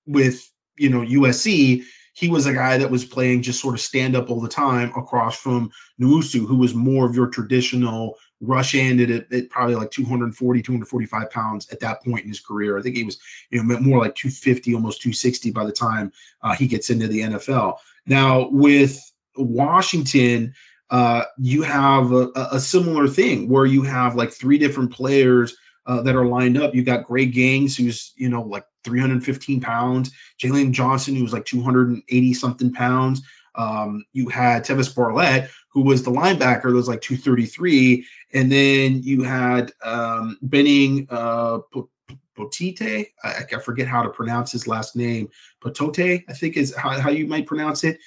C: with you know USC, he was a guy that was playing just sort of stand up all the time across from Nwosu, who was more of your traditional rush ended at, at, probably like 240, 245 pounds at that point in his career. I think he was, you know, more like 250, almost 260 by the time uh, he gets into the NFL. Now with Washington, uh, you have a, a, similar thing where you have like three different players uh, that are lined up. You got Greg Gaines, who's you know like 315 pounds. Jaylen Johnson, who's like 280 something pounds. Um, you had Tevis Bartlett, who was the linebacker, that was like 233, and then you had um, Benning uh, Potite. I, I, forget how to pronounce his last name. Potote, I think is how, how you might pronounce it.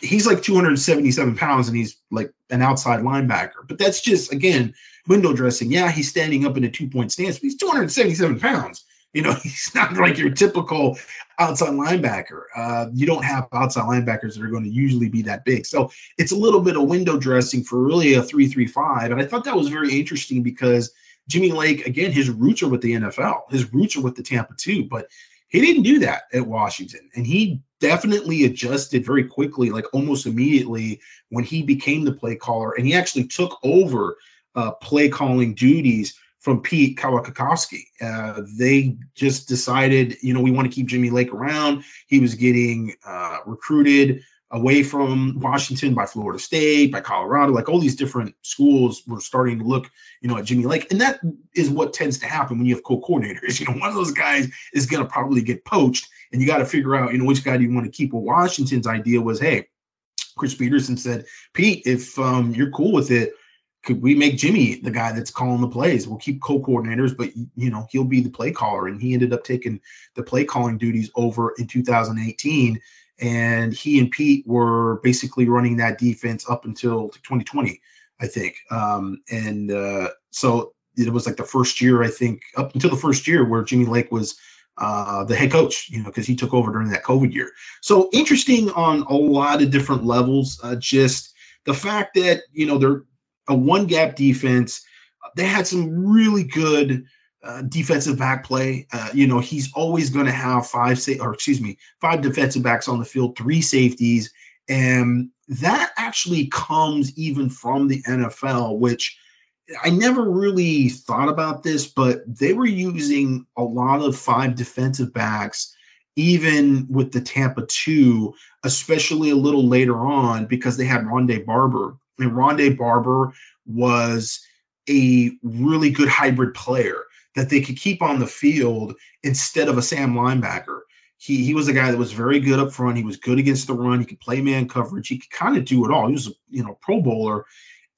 C: He's like 277 pounds and he's like an outside linebacker. But that's just again window dressing. Yeah, he's standing up in a two point stance, but he's 277 pounds. You know, he's not like your typical outside linebacker. Uh, you don't have outside linebackers that are going to usually be that big. So it's a little bit of window dressing for really a three-three-five. And I thought that was very interesting because Jimmy Lake, again, his roots are with the NFL. His roots are with the Tampa too, but he didn't do that at Washington. And he definitely adjusted very quickly, like almost immediately when he became the play caller. And he actually took over uh, play calling duties from Pete Kwiatkowski. Uh, they just decided, you know, we want to keep Jimmy Lake around. He was getting uh, recruited away from Washington by Florida State, by Colorado, like all these different schools were starting to look, you know, at Jimmy Lake. And that is what tends to happen when you have co-coordinators. You know, one of those guys is going to probably get poached and you got to figure out, you know, which guy do you want to keep? Well, Washington's idea was, hey, Chris Petersen said, Pete, if um, you're cool with it, could we make Jimmy the guy that's calling the plays? We'll keep co-coordinators, but you know he'll be the play caller, and he ended up taking the play calling duties over in 2018. And he and Pete were basically running that defense up until 2020, I think. Um, and uh, so it was like the first year, I think, up until the first year where Jimmy Lake was uh, the head coach, you know, because he took over during that COVID year. So interesting on a lot of different levels. Uh, just the fact that you know they're a one gap defense. They had some really good uh, defensive back play. Uh, you know, he's always going to have five say or excuse me, five defensive backs on the field, three safeties, and that actually comes even from the NFL, which I never really thought about this, but they were using a lot of five defensive backs even with the Tampa 2, especially a little later on because they had Rondé Barber and Rondé Barber was a really good hybrid player that they could keep on the field instead of a Sam linebacker. He he was a guy that was very good up front. He was good against the run. He could play man coverage. He could kind of do it all. He was a you know Pro Bowler,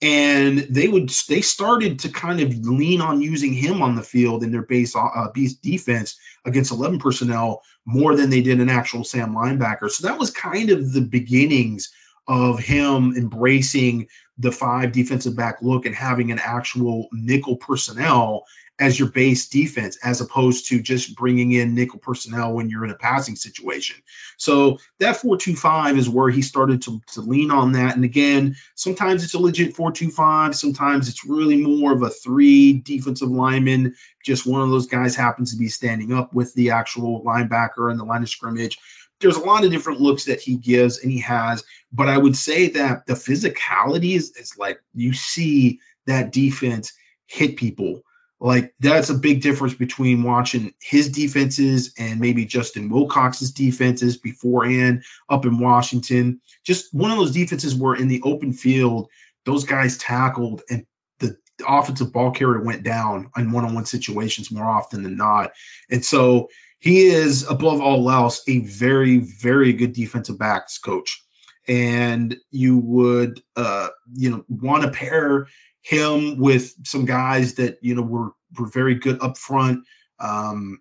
C: and they would they started to kind of lean on using him on the field in their base uh, base defense against 11 personnel more than they did an actual Sam linebacker. So that was kind of the beginnings of him embracing the five defensive back look and having an actual nickel personnel as your base defense, as opposed to just bringing in nickel personnel when you're in a passing situation. So that 4-2-5 is where he started to, to lean on that. And again, sometimes it's a legit 4-2-5. Sometimes it's really more of a three defensive lineman. Just one of those guys happens to be standing up with the actual linebacker and the line of scrimmage there's a lot of different looks that he gives and he has, but I would say that the physicality is, is like you see that defense hit people. Like that's a big difference between watching his defenses and maybe Justin Wilcox's defenses beforehand up in Washington. Just one of those defenses where in the open field, those guys tackled and the offensive ball carrier went down in one-on-one situations more often than not. And so he is above all else a very very good defensive backs coach. And you would uh you know want to pair him with some guys that you know were were very good up front. Um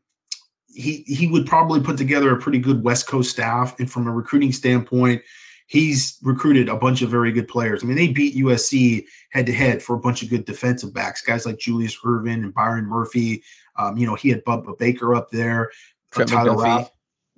C: he he would probably put together a pretty good west coast staff. And from a recruiting standpoint he's recruited a bunch of very good players. I mean, they beat USC head to head for a bunch of good defensive backs, guys like Julius Irvin and Byron Murphy. Um, you know, he had Budda Baker up there.
B: Trent McDuffie.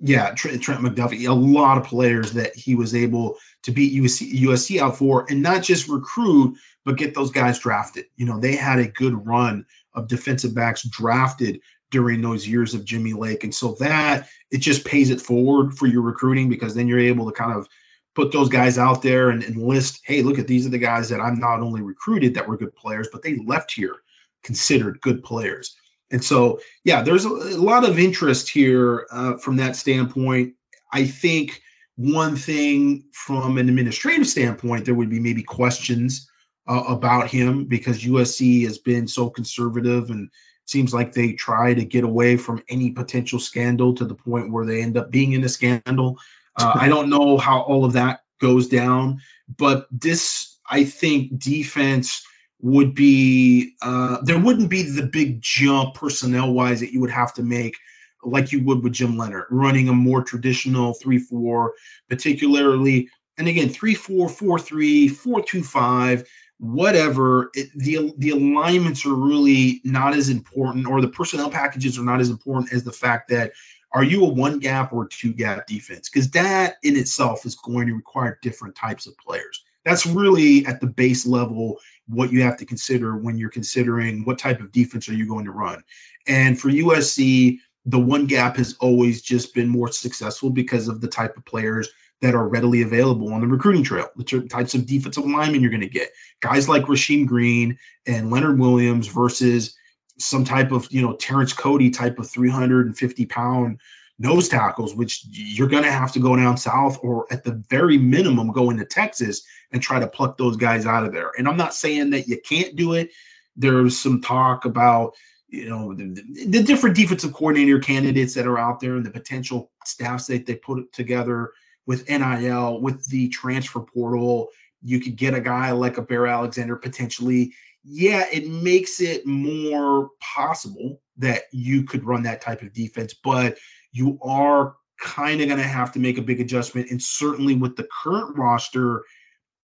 C: Yeah, Trent, Trent, McDuffie. A lot of players that he was able to beat USC, USC out for, and not just recruit, but get those guys drafted. You know, they had a good run of defensive backs drafted during those years of Jimmy Lake. And so that it just pays it forward for your recruiting because then you're able to kind of put those guys out there and, and list, hey, look at these are the guys that I'm not only recruited that were good players, but they left here considered good players. And so, yeah, there's a, a lot of interest here uh, from that standpoint. I think one thing from an administrative standpoint, there would be maybe questions uh, about him because USC has been so conservative and seems like they try to get away from any potential scandal to the point where they end up being in a scandal. Uh, I don't know how all of that goes down, but this, I think, defense would be uh, there wouldn't be the big jump personnel wise that you would have to make like you would with Jim Leonhard, running a more traditional 3-4 particularly and again 3-4 4-3 4-2-5 whatever it, the the alignments are really not as important or the personnel packages are not as important as the fact that are you a one gap or two gap defense because that in itself is going to require different types of players that's really at the base level what you have to consider when you're considering what type of defense are you going to run. And for USC, the one gap has always just been more successful because of the type of players that are readily available on the recruiting trail, the types of defensive linemen you're going to get. Guys like Rasheem Green and Leonard Williams versus some type of, you know, Terrence Cody type of 350 pound nose tackles, which you're going to have to go down south or at the very minimum go into Texas and try to pluck those guys out of there. And I'm not saying that you can't do it. There's some talk about, you know, the, the different defensive coordinator candidates that are out there and the potential staffs that they put together with NIL, with the transfer portal. You could get a guy like a Bear Alexander potentially. Yeah, it makes it more possible that you could run that type of defense, but you are kind of going to have to make a big adjustment. And certainly with the current roster,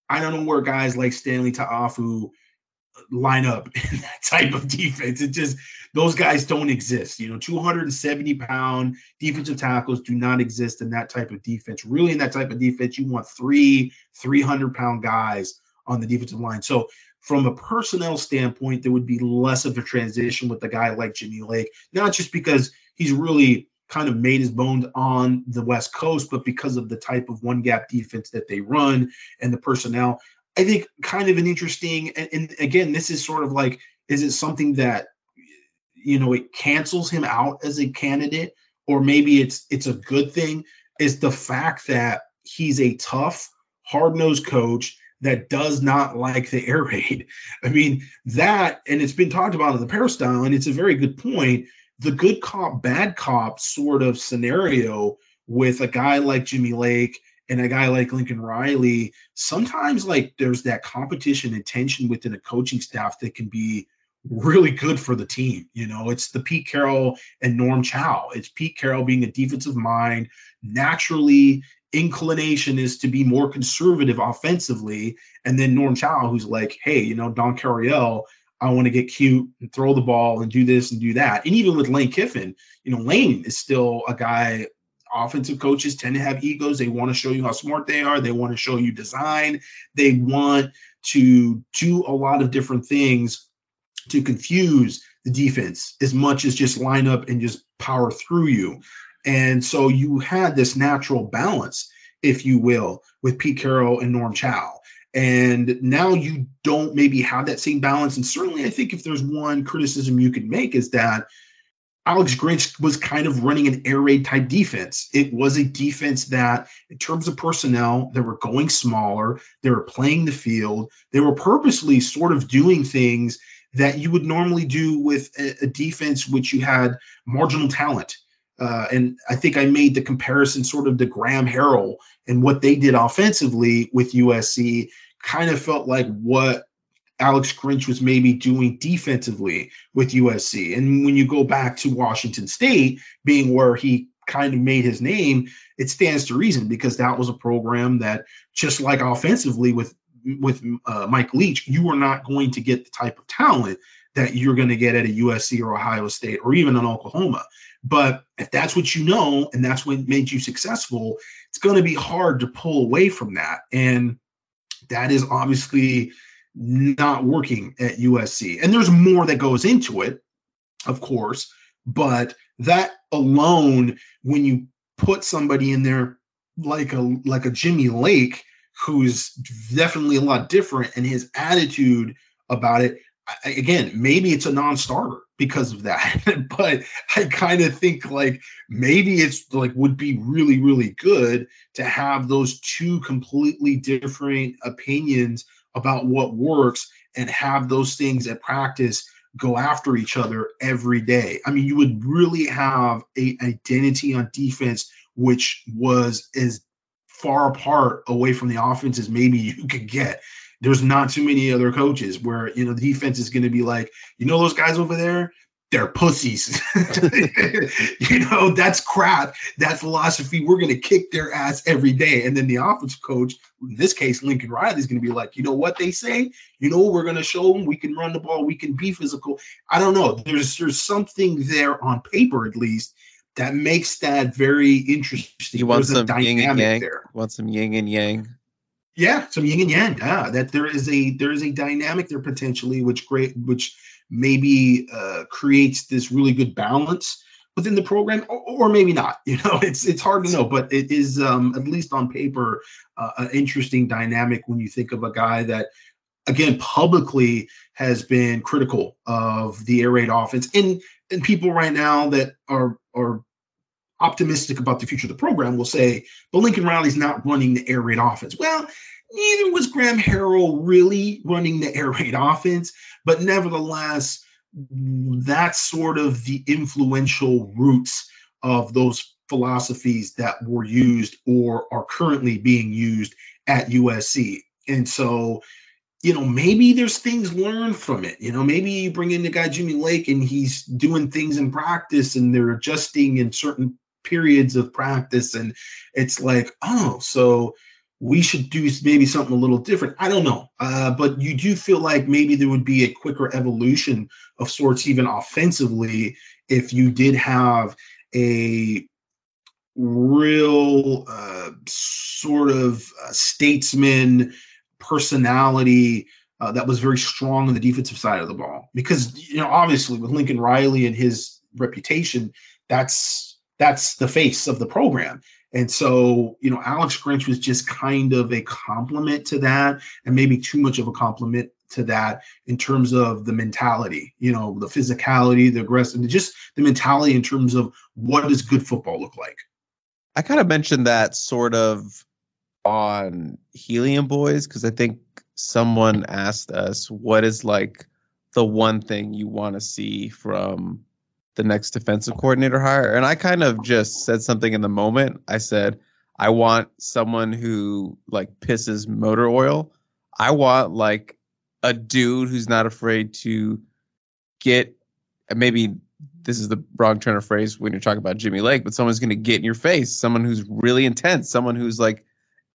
C: I don't know where guys like Stanley Ta'ufo'ou uh, line up in that type of defense. It just those guys don't exist. You know, 270 pound defensive tackles do not exist in that type of defense. Really, in that type of defense, you want three 300 pound guys on the defensive line. So from a personnel standpoint, there would be less of a transition with a guy like Jimmy Lake, not just because he's really kind of made his bones on the West Coast, but because of the type of one gap defense that they run and the personnel, I think kind of an interesting. And, and again, this is sort of like, is it something that you know it cancels him out as a candidate, or maybe it's it's a good thing? Is the fact that he's a tough, hard nosed coach that does not like the air raid. I mean, that, and it's been talked about in the peristyle, and it's a very good point the good cop, bad cop sort of scenario with a guy like Jimmy Lake and a guy like Lincoln Riley, sometimes like there's that competition and tension within a coaching staff that can be really good for the team. You know, it's the Pete Carroll and Norm Chow. It's Pete Carroll being a defensive mind, naturally inclination is to be more conservative offensively. And then Norm Chow, who's like, hey, you know, Don Coryell, I want to get cute and throw the ball and do this and do that. And even with Lane Kiffin, you know, Lane is still a guy. Offensive coaches tend to have egos. They want to show you how smart they are. They want to show you design. They want to do a lot of different things to confuse the defense as much as just line up and just power through you. And so you had this natural balance, if you will, with Pete Carroll and Norm Chow. And now you don't maybe have that same balance. And certainly, I think if there's one criticism you could make is that Alex Grinch was kind of running an air raid type defense. It was a defense that, in terms of personnel, they were going smaller, they were playing the field, they were purposely sort of doing things that you would normally do with a, a defense which you had marginal talent. Uh, and I think I made the comparison sort of to Graham Harrell and what they did offensively with USC kind of felt like what Alex Grinch was maybe doing defensively with USC. And when you go back to Washington State being where he kind of made his name, it stands to reason because that was a program that just like offensively with with uh, Mike Leach, you are not going to get the type of talent that you're going to get at a USC or Ohio State or even an Oklahoma. But if that's what you know and that's what made you successful, it's going to be hard to pull away from that. And that is obviously not working at USC. And there's more that goes into it, of course, but that alone, when you put somebody in there like a like a Jimmy Lake, who's definitely a lot different, and his attitude about it, again, maybe it's a non-starter because of that. but I kind of think like maybe it's like would be really, really good to have those two completely different opinions about what works and have those things at practice go after each other every day. I mean, you would really have a identity on defense which was as far apart away from the offense as maybe you could get there's not too many other coaches where you know the defense is going to be like, you know, those guys over there, they're pussies. you know, that's crap. That philosophy, we're going to kick their ass every day. And then the offensive coach, in this case, Lincoln Riley, is going to be like, you know what they say? You know, we're going to show them we can run the ball, we can be physical. I don't know. There's there's something there on paper, at least, that makes that very interesting.
B: You want there's some yin and yang? There. Want some yin and yang?
C: Yeah, some yin and yang. Yeah, that there is a there is a dynamic there potentially, which great, which maybe uh, creates this really good balance within the program, or, or, maybe not. You know, it's it's hard to know, but it is um, at least on paper uh, an interesting dynamic when you think of a guy that, again, publicly has been critical of the air raid offense, and and people right now that are are optimistic about the future of the program will say, but Lincoln Riley's not running the air raid offense. Well, neither was Graham Harrell really running the air raid offense, but nevertheless, that's sort of the influential roots of those philosophies that were used or are currently being used at USC. And so, you know, maybe there's things learned from it. You know, maybe you bring in the guy Jimmy Lake and he's doing things in practice and they're adjusting in certain periods of practice and it's like oh so we should do maybe something a little different. I don't know. Uh, but you do feel like maybe there would be a quicker evolution of sorts even offensively if you did have a real uh, sort of uh, statesman personality uh, that was very strong on the defensive side of the ball. Because you know obviously with lincoln riley and his reputation that's that's the face of the program. And so, you know, Alex Grinch was just kind of a compliment to that, and maybe too much of a compliment to that in terms of the mentality, you know, the physicality, the aggressive, just the mentality in terms of what does good football look like.
B: I kind of mentioned that sort of on Helium Boys because I think someone asked us what is like the one thing you want to see from the next defensive coordinator hire. And I kind of just said something in the moment. I said, I want someone who like pisses motor oil. I want like a dude who's not afraid to get maybe this is the wrong turn of phrase when you're talking about Jimmy Lake, but someone's going to get in your face, someone who's really intense, someone who's like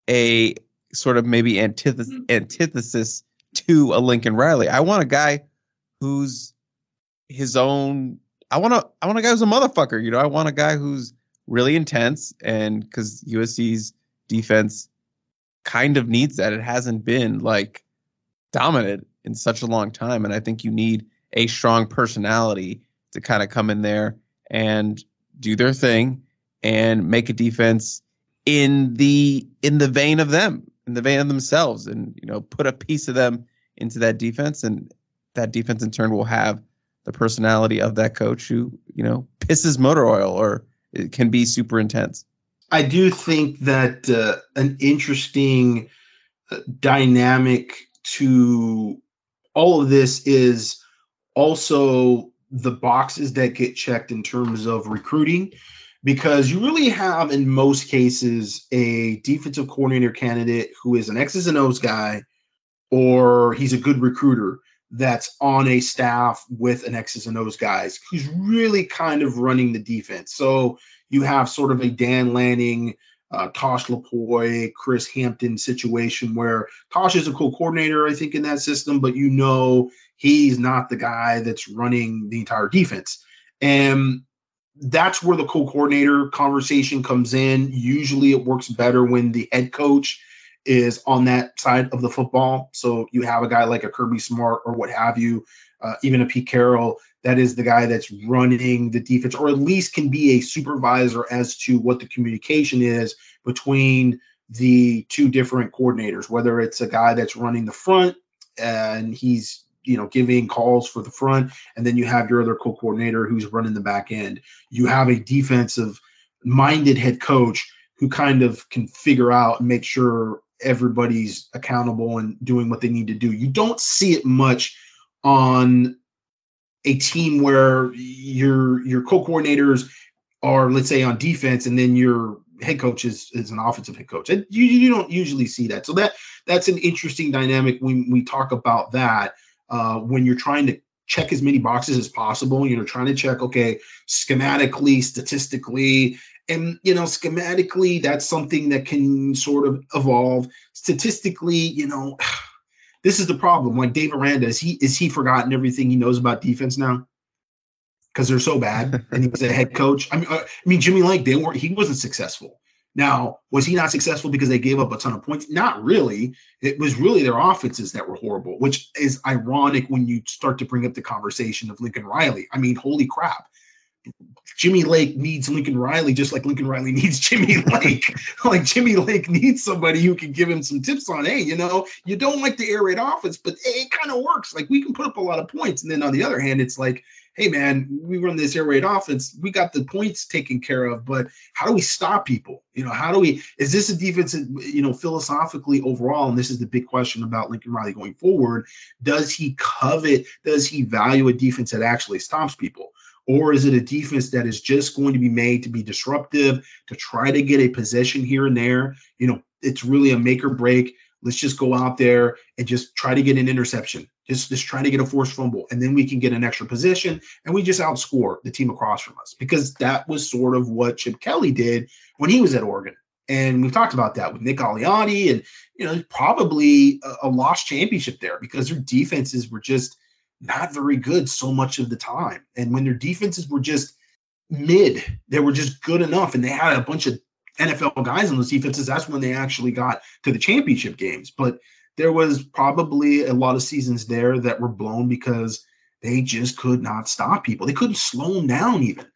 B: a sort of maybe antithesis, mm-hmm. antithesis to a Lincoln Riley. I want a guy who's his own. I want to. I want a guy who's a motherfucker. You know, I want a guy who's really intense, and because USC's defense kind of needs that. It hasn't been like dominant in such a long time, and I think you need a strong personality to kind of come in there and do their thing and make a defense in the in the vein of them, in the vein of themselves, and you know put a piece of them into that defense, and that defense in turn will have the personality of that coach who you know pisses motor oil or it can be super intense.
C: I do think that uh, an interesting uh, dynamic to all of this is also the boxes that get checked in terms of recruiting because you really have in most cases a defensive coordinator candidate who is an X's and O's guy or he's a good recruiter that's on a staff with an X's and O's guys who's really kind of running the defense. So you have sort of a Dan Lanning, uh, Tosh Lupoi, Chris Hampton situation where Tosh is a cool coordinator, I think, in that system, but you know he's not the guy that's running the entire defense. And that's where the co-coordinator conversation comes in. Usually it works better when the head coach is on that side of the football. So you have a guy like a Kirby Smart or what have you, uh, even a Pete Carroll, that is the guy that's running the defense, or at least can be a supervisor as to what the communication is between the two different coordinators, whether it's a guy that's running the front and he's you know giving calls for the front and then you have your other co-coordinator who's running the back end you have a defensive minded head coach who kind of can figure out and make sure everybody's accountable and doing what they need to do. You don't see it much on a team where your your co-coordinators are let's say on defense and then your head coach is, is an offensive head coach. you, you don't usually see that. So that that's an interesting dynamic when we talk about that uh, when you're trying to check as many boxes as possible. You know, trying to check, okay, schematically, statistically, and you know, schematically, that's something that can sort of evolve. Statistically, you know, this is the problem. Like Dave Aranda, is he is he forgotten everything he knows about defense now? Because they're so bad, and he was a head coach. I mean, uh, I mean, Jimmy Lake, they weren't. He wasn't successful. Now, was he not successful because they gave up a ton of points? Not really. It was really their offenses that were horrible, which is ironic when you start to bring up the conversation of Lincoln Riley. I mean, holy crap. Jimmy Lake needs Lincoln Riley just like Lincoln Riley needs Jimmy Lake. like Jimmy Lake needs somebody who can give him some tips on, hey, you know, you don't like the air raid offense, but hey, it kind of works. Like we can put up a lot of points. And then on the other hand, it's like, hey man, we run this air raid offense. We got the points taken care of, but how do we stop people? You know, how do we? Is this a defense? You know, philosophically overall, and this is the big question about Lincoln Riley going forward. Does he covet? Does he value a defense that actually stops people? Or is it a defense that is just going to be made to be disruptive, to try to get a possession here and there? You know, it's really a make or break. Let's just go out there and just try to get an interception. Just, just try to get a forced fumble. And then we can get an extra position and we just outscore the team across from us because that was sort of what Chip Kelly did when he was at Oregon. And we've talked about that with Nick Aliotti and, you know, probably a, a lost championship there because their defenses were just not very good so much of the time. And when their defenses were just mid, they were just good enough and they had a bunch of NFL guys on those defenses, that's when they actually got to the championship games. But there was probably a lot of seasons there that were blown because they just could not stop people. They couldn't slow them down even.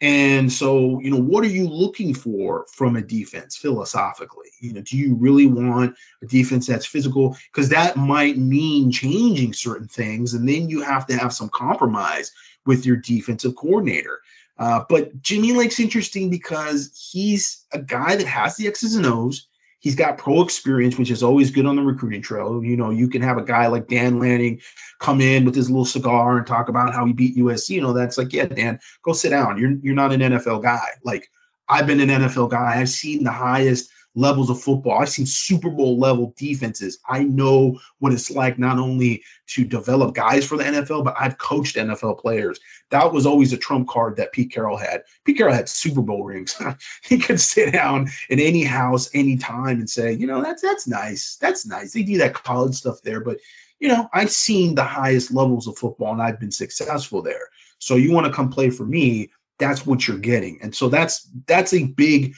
C: And so, you know, what are you looking for from a defense philosophically? You know, do you really want a defense that's physical? Because that might mean changing certain things, and then you have to have some compromise with your defensive coordinator. Uh, but Jimmy Lake's interesting because he's a guy that has the X's and O's. He's got pro experience, which is always good on the recruiting trail. You know, you can have a guy like Dan Lanning come in with his little cigar and talk about how he beat USC. You know, that's like, yeah, Dan, go sit down. You're you're not an NFL guy. Like I've been an NFL guy. I've seen the highest levels of football. I've seen Super Bowl level defenses. I know what it's like not only to develop guys for the NFL, but I've coached NFL players. That was always a trump card that Pete Carroll had. Pete Carroll had Super Bowl rings. he could sit down in any house, anytime, and say, you know, that's that's nice. That's nice. They do that college stuff there, but you know, I've seen the highest levels of football and I've been successful there. So you want to come play for me, that's what you're getting. And so that's that's a big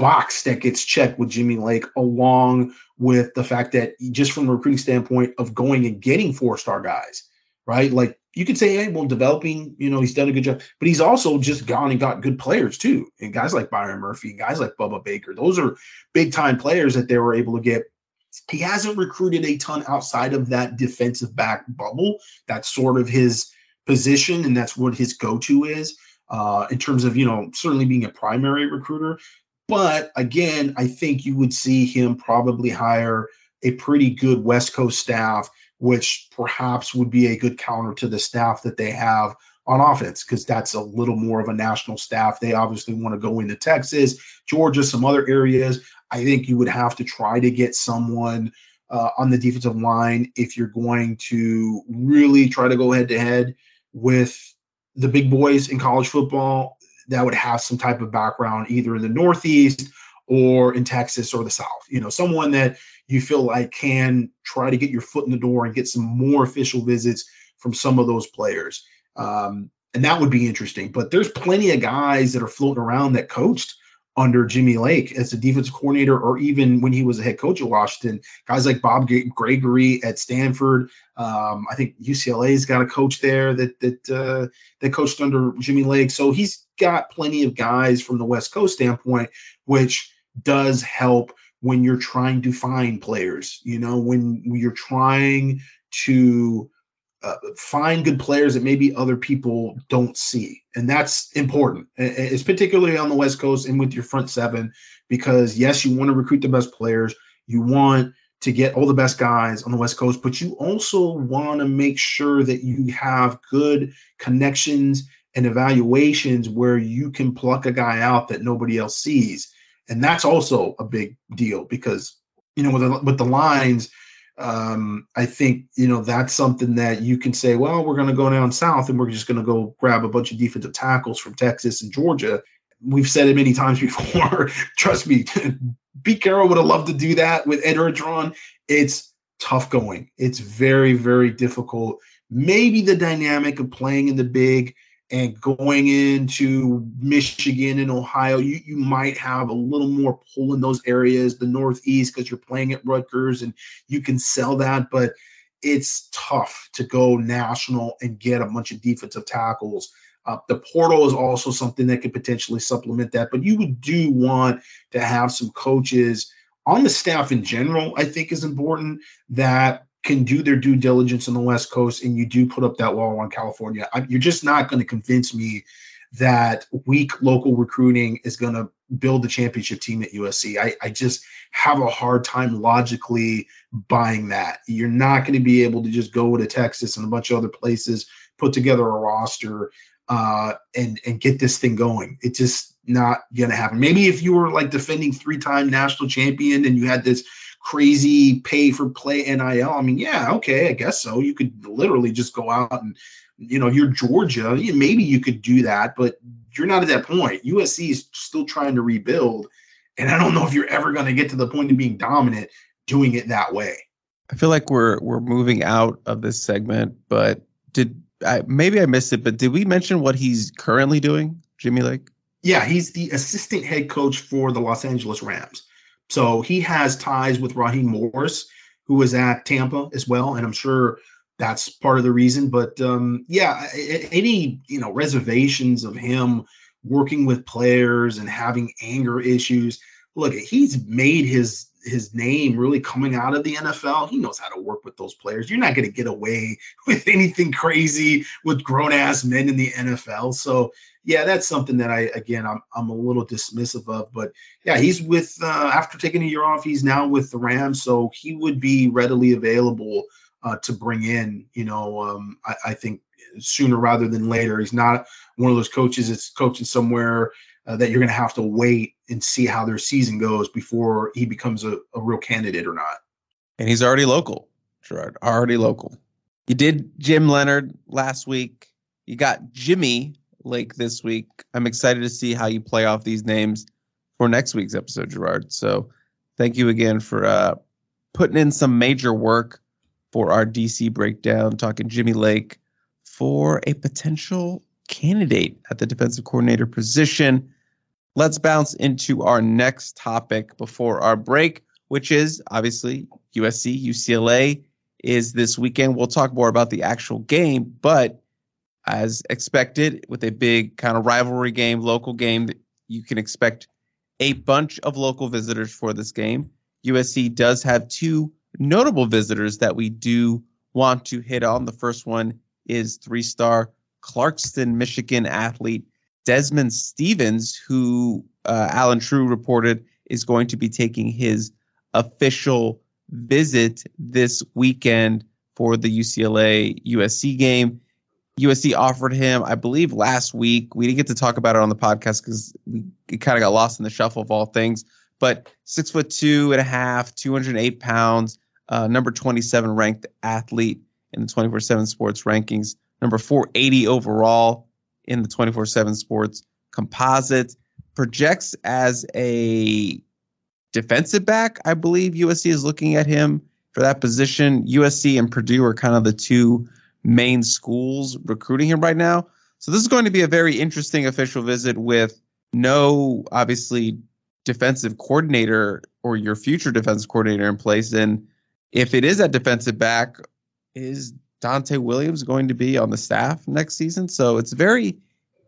C: box that gets checked with Jimmy Lake, along with the fact that just from a recruiting standpoint of going and getting four star guys, right? Like you could say, hey, well, developing, you know, he's done a good job, but he's also just gone and got good players too. And guys like Byron Murphy, guys like Budda Baker, those are big time players that they were able to get. He hasn't recruited a ton outside of that defensive back bubble. That's sort of his position, and that's what his go to is uh, in terms of, you know, certainly being a primary recruiter. But again, I think you would see him probably hire a pretty good West Coast staff, which perhaps would be a good counter to the staff that they have on offense, because that's a little more of a national staff. They obviously want to go into Texas, Georgia, some other areas. I think you would have to try to get someone uh, on the defensive line if you're going to really try to go head to head with the big boys in college football that would have some type of background either in the Northeast or in Texas or the South. You know, someone that you feel like can try to get your foot in the door and get some more official visits from some of those players. Um, and that would be interesting. But there's plenty of guys that are floating around that coached under Jimmy Lake as a defensive coordinator, or even when he was a head coach at Washington. Guys like Bob Gregory at Stanford. Um, I think UCLA's got a coach there that that uh, that coached under Jimmy Lake. So he's got plenty of guys from the West Coast standpoint, which does help when you're trying to find players. You know, when you're trying to uh, find good players that maybe other people don't see. And that's important. It's particularly on the West Coast and with your front seven, because yes, you want to recruit the best players. You want to get all the best guys on the West Coast, but you also want to make sure that you have good connections and evaluations where you can pluck a guy out that nobody else sees. And that's also a big deal because, you know, with the, with the lines, um, I think you know that's something that you can say. Well, we're going to go down south and we're just going to go grab a bunch of defensive tackles from Texas and Georgia. We've said it many times before. Trust me, Pete Carroll would have loved to do that with Ed Orgeron. It's tough going. It's very very difficult. Maybe the dynamic of playing in the big and going into Michigan and Ohio, you, you might have a little more pull in those areas, the Northeast, because you're playing at Rutgers and you can sell that. But it's tough to go national and get a bunch of defensive tackles. Uh, the portal is also something that could potentially supplement that, but you would do want to have some coaches on the staff in general, I think is important that can do their due diligence on the West Coast and you do put up that wall on California, I, you're just not going to convince me that weak local recruiting is going to build the championship team at USC. I, I just have a hard time logically buying that. You're not going to be able to just go to Texas and a bunch of other places, put together a roster, uh, and and get this thing going. It's just not going to happen. Maybe if you were like defending three-time national champion and you had this crazy pay for play NIL. I mean, yeah, okay, I guess so. You could literally just go out and, you know, you're Georgia, maybe you could do that, but you're not at that point. USC is still trying to rebuild. And I don't know if you're ever going to get to the point of being dominant doing it that way.
B: I feel like we're we're moving out of this segment, but did I, maybe I missed it, but did we mention what he's currently doing, Jimmy Lake?
C: Yeah, he's the assistant head coach for the Los Angeles Rams. So he has ties with Raheem Morris, who was at Tampa as well, and I'm sure that's part of the reason. But um, yeah, any you know reservations of him working with players and having anger issues. Look, he's made his his name really coming out of the NFL. He knows how to work with those players. You're not going to get away with anything crazy with grown ass men in the NFL. So yeah, that's something that I again I'm I'm a little dismissive of. But yeah, he's with uh, after taking a year off, he's now with the Rams, so he would be readily available uh, to bring in. You know, um, I, I think sooner rather than later. He's not one of those coaches that's coaching somewhere uh, that you're going to have to wait and see how their season goes before he becomes a, a real candidate or not.
B: And he's already local, Gerard, already local. You did Jim Leonhard last week. You got Jimmy Lake this week. I'm excited to see how you play off these names for next week's episode, Gerard. So thank you again for uh, putting in some major work for our DC breakdown, talking Jimmy Lake for a potential candidate at the defensive coordinator position. Let's bounce into our next topic before our break, which is obviously USC, UCLA is this weekend. We'll talk more about the actual game, but as expected, with a big kind of rivalry game, local game, you can expect a bunch of local visitors for this game. USC does have two notable visitors that we do want to hit on. The first one is three star Clarkston, Michigan athlete Desmond Stevens, who uh, Allen Trieu reported is going to be taking his official visit this weekend for the UCLA USC game. USC offered him, I believe, last week. We didn't get to talk about it on the podcast because we kind of got lost in the shuffle of all things. But six foot two and a half, 208 pounds, uh, number 27 ranked athlete in the 24 7 sports rankings, number 480 overall in the 24 7 sports composite, projects as a defensive back. I believe USC is looking at him for that position. USC and Purdue are kind of the two main schools recruiting him right now. So this is going to be a very interesting official visit with no obviously defensive coordinator or your future defensive coordinator in place. And if it is at defensive back, is Donte Williams going to be on the staff next season? So it's a very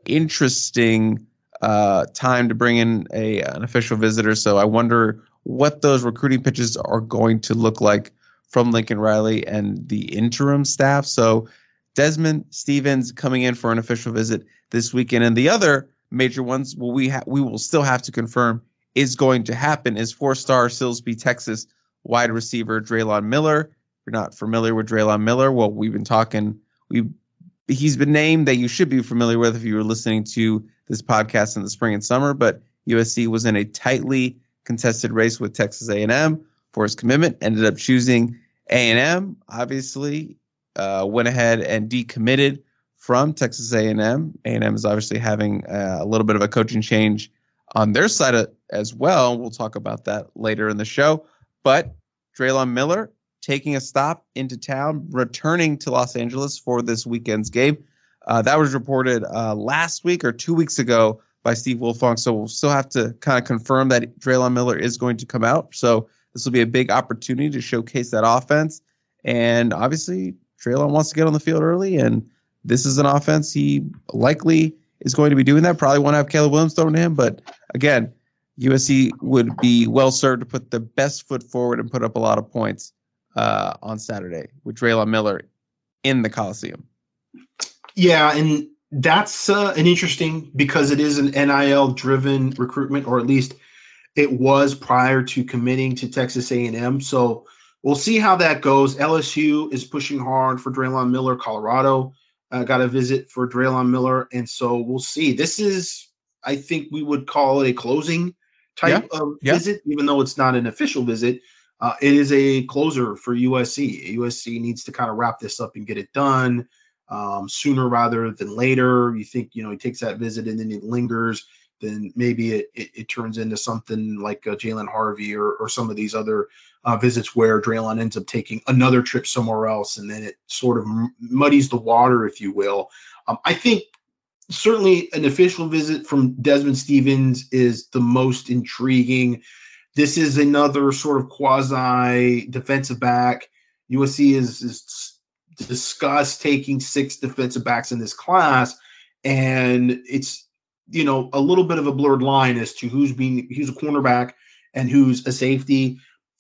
B: interesting uh, time to bring in a an official visitor. So I wonder what those recruiting pitches are going to look like from Lincoln Riley and the interim staff. So Desmond Stevens coming in for an official visit this weekend, and the other major ones, we ha- we will still have to confirm is going to happen is four-star Silsbee, Texas wide receiver Drelon Miller. You're not familiar with Drelon Miller, well, we've been talking. We he's been named that you should be familiar with if you were listening to this podcast in the spring and summer. But USC was in a tightly contested race with Texas A&M for his commitment. Ended up choosing A&M. Obviously, uh, went ahead and decommitted from Texas A&M. A&M is obviously having uh, a little bit of a coaching change on their side of, as well. We'll talk about that later in the show. But Drelon Miller taking a stop into town, returning to Los Angeles for this weekend's game. Uh, that was reported uh, last week or two weeks ago by Steve Wiltfong. So we'll still have to kind of confirm that Drelon Miller is going to come out. So this will be a big opportunity to showcase that offense. And obviously, Drelon wants to get on the field early, and this is an offense he likely is going to be doing that. Probably won't have Caleb Williams thrown to him, but again, USC would be well served to put the best foot forward and put up a lot of points uh, on Saturday with Drelon Miller in the Coliseum.
C: Yeah, and that's uh, an interesting because it is an NIL driven recruitment, or at least it was prior to committing to Texas A&M. So we'll see how that goes. LSU is pushing hard for Drelon Miller. Colorado uh, got a visit for Drelon Miller, and so we'll see. This is, I think, we would call it a closing type yeah. of yeah. visit, even though it's not an official visit. Uh, it is a closer for USC. USC needs to kind of wrap this up and get it done um, sooner rather than later. You think, you know, he takes that visit and then it lingers, then maybe it, it, it turns into something like uh, Jalen Harvey or, or some of these other uh, visits where Drelon ends up taking another trip somewhere else and then it sort of muddies the water, if you will. Um, I think certainly an official visit from Desmond Stevens is the most intriguing. This is another sort of quasi defensive back. USC is, is discuss taking six defensive backs in this class, and it's you know a little bit of a blurred line as to who's being who's a cornerback and who's a safety.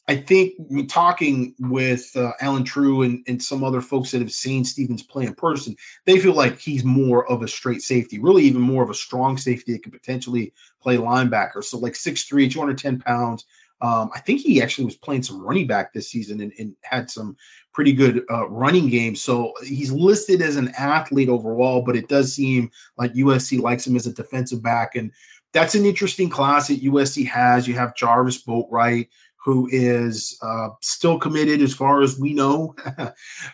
C: I think talking with uh, Allen Trieu and, and some other folks that have seen Stevens play in person, they feel like he's more of a straight safety, really even more of a strong safety that could potentially play linebacker. So like 6'3", 210 pounds, um, I think he actually was playing some running back this season and, and had some pretty good uh, running game. So he's listed as an athlete overall, but it does seem like USC likes him as a defensive back. And that's an interesting class that USC has. You have Jarvis Boatwright, who is uh, still committed as far as we know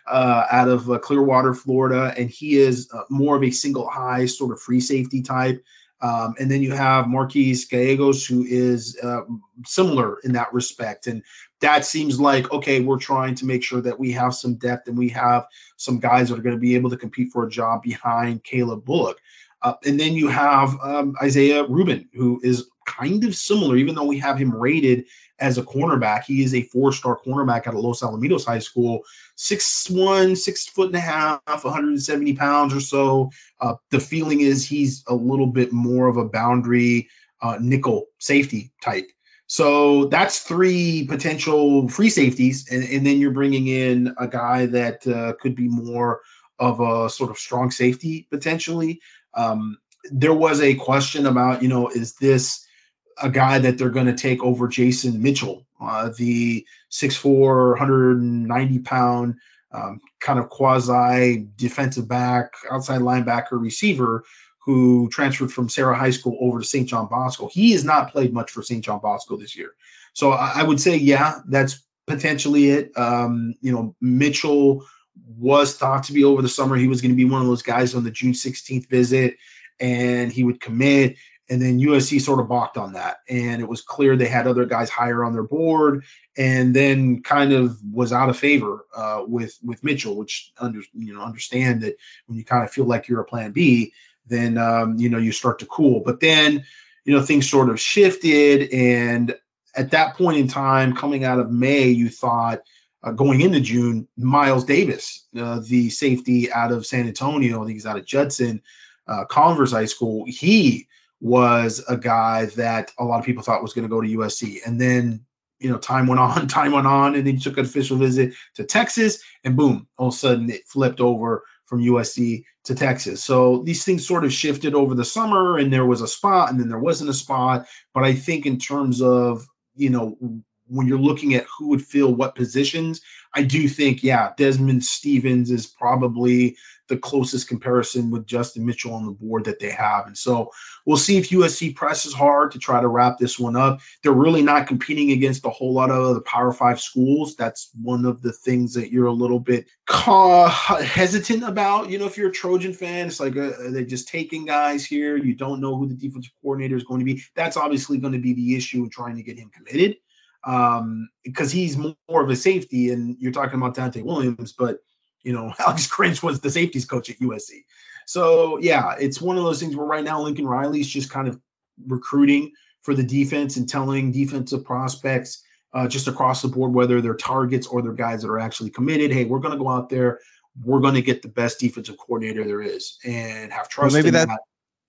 C: uh, out of uh, Clearwater, Florida, and he is uh, more of a single high sort of free safety type. Um, and then you have Marquise Gallegos, who is uh, similar in that respect. And that seems like, okay, we're trying to make sure that we have some depth and we have some guys that are going to be able to compete for a job behind Calen Bullock. Uh, and then you have um, Isaiah Rubin, who is kind of similar, even though we have him rated as a cornerback. He is a four-star cornerback out of Los Alamitos High School, six one, six foot and a half, 170 pounds or so. Uh, the feeling is he's a little bit more of a boundary uh, nickel safety type. So that's three potential free safeties, and, and then you're bringing in a guy that uh, could be more of a sort of strong safety potentially. Um, there was a question about, you know, is this a guy that they're going to take over Jason Mitchell, uh, the 6'4, 190 pound, um, kind of quasi defensive back, outside linebacker receiver who transferred from Serra High School over to St. John Bosco. He has not played much for St. John Bosco this year. So I, I would say, yeah, that's potentially it. Um, you know, Mitchell was thought to be over the summer. He was going to be one of those guys on the June 16th visit, and he would commit. And then USC sort of balked on that, and it was clear they had other guys higher on their board, and then kind of was out of favor uh, with with Mitchell, which under you know understand that when you kind of feel like you're a Plan B, then um, you know you start to cool. But then you know things sort of shifted, and at that point in time, coming out of May, you thought uh, going into June, Miles Davis, uh, the safety out of San Antonio, I think he's out of Judson, uh, Converse High School. He was a guy that a lot of people thought was going to go to USC, and then you know time went on, time went on, and then he took an official visit to Texas, and boom, all of a sudden it flipped over from USC to Texas. So these things sort of shifted over the summer, and there was a spot, and then there wasn't a spot. But I think in terms of you know when you're looking at who would fill what positions, I do think, yeah, Desmond Stevens is probably the closest comparison with Justin Mitchell on the board that they have. And so we'll see if USC presses hard to try to wrap this one up. They're really not competing against a whole lot of other Power Five schools. That's one of the things that you're a little bit ca- hesitant about. You know, if you're a Trojan fan, it's like uh, they're just taking guys here. You don't know who the defensive coordinator is going to be. That's obviously going to be the issue in trying to get him committed um, because he's more of a safety. And you're talking about Donte Williams, but you know Alex Grinch was the safeties coach at USC. So yeah, it's one of those things where right now Lincoln Riley's just kind of recruiting for the defense and telling defensive prospects uh, just across the board whether they're targets or they're guys that are actually committed. Hey, we're going to go out there. We're going to get the best defensive coordinator there is and have trust.
B: Well, maybe
C: that,
B: that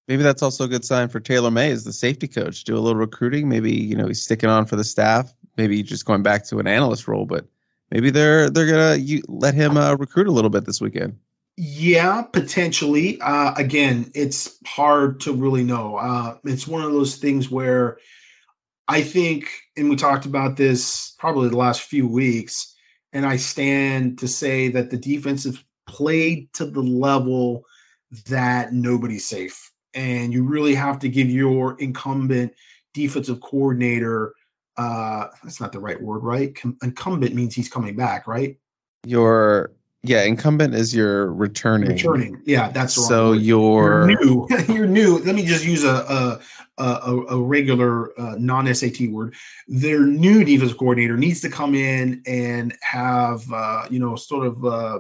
B: maybe that's also a good sign for Taylor Mays as the safety coach. Do a little recruiting. Maybe you know he's sticking on for the staff. Maybe just going back to an analyst role, but maybe they're they're gonna you, let him uh, recruit a little bit this weekend.
C: Yeah, potentially. Uh, again, it's hard to really know. Uh, it's one of those things where I think, and we talked about this probably the last few weeks, and I stand to say that the defense has played to the level that nobody's safe and you really have to give your incumbent defensive coordinator uh that's not the right word right? Com- incumbent means he's coming back right?
B: Your yeah incumbent is your returning.
C: Returning yeah that's
B: so you're,
C: you're new you're new. Let me just use a a, a, a regular uh, non-sat word. Their new defensive coordinator needs to come in and have uh, you know sort of uh,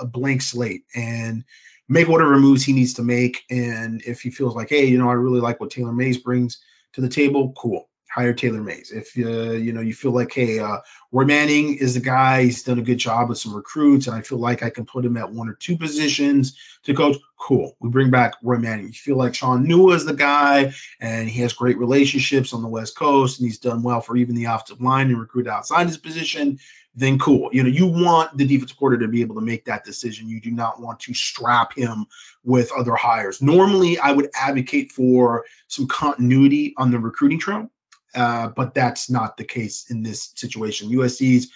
C: a blank slate. And make whatever moves he needs to make. And if he feels like, hey, you know, I really like what Taylor Mays brings to the table, cool. Hire Taylor Mays. If uh, you know you feel like, hey, uh, Roy Manning is the guy. He's done a good job with some recruits, and I feel like I can put him at one or two positions to coach. Cool. We bring back Roy Manning. You feel like Shaun Nua is the guy, and he has great relationships on the West Coast, and he's done well for even the offensive line and recruit outside his position then cool. You know, you want the defensive coordinator to be able to make that decision. You do not want to strap him with other hires. Normally, I would advocate for some continuity on the recruiting trail, uh, but that's not the case in this situation. USC's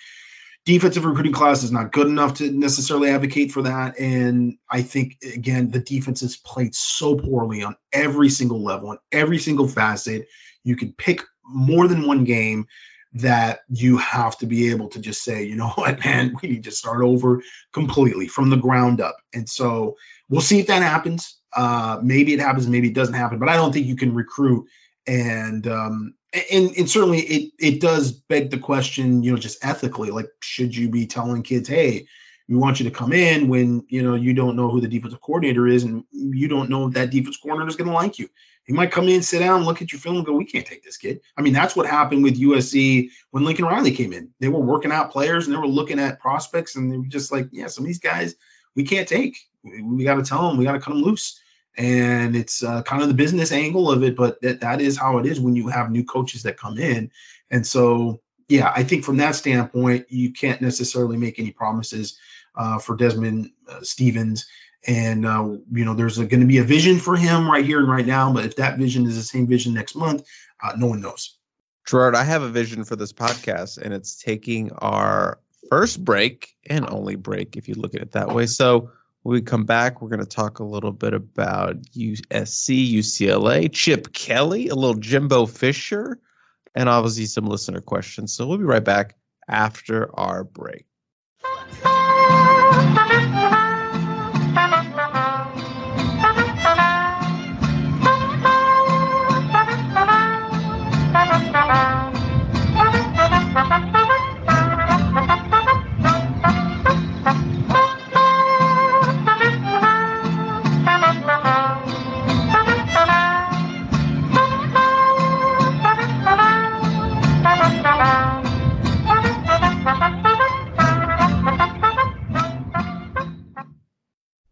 C: defensive recruiting class is not good enough to necessarily advocate for that. And I think again, the defense has played so poorly on every single level, on every single facet. You can pick more than one game that you have to be able to just say, you know what, man, we need to start over completely from the ground up. And so we'll see if that happens. Uh, maybe it happens, maybe it doesn't happen, but I don't think you can recruit and um, and and certainly it it does beg the question, you know, just ethically, like should you be telling kids, hey, we want you to come in when you know you don't know who the defensive coordinator is and you don't know if that defense coordinator is going to like you. He might come in, sit down, look at your film, and go, "We can't take this kid." I mean, that's what happened with USC when Lincoln Riley came in. They were working out players and they were looking at prospects, and they were just like, "Yeah, some of these guys we can't take. We, we got to tell them, we got to cut them loose." And it's uh, kind of the business angle of it, but that that is how it is when you have new coaches that come in. And so, yeah, I think from that standpoint, you can't necessarily make any promises uh, for Desmond uh, Stevens. And uh, you know there's going to be a vision for him right here and right now but if that vision is the same vision next month uh, no one knows.
B: Gerard i have a vision for this podcast and it's taking our first break and only break if you look at it that way. So when we come back we're going to talk a little bit about usc ucla chip kelly a little jimbo fisher and obviously some listener questions. So we'll be right back after our break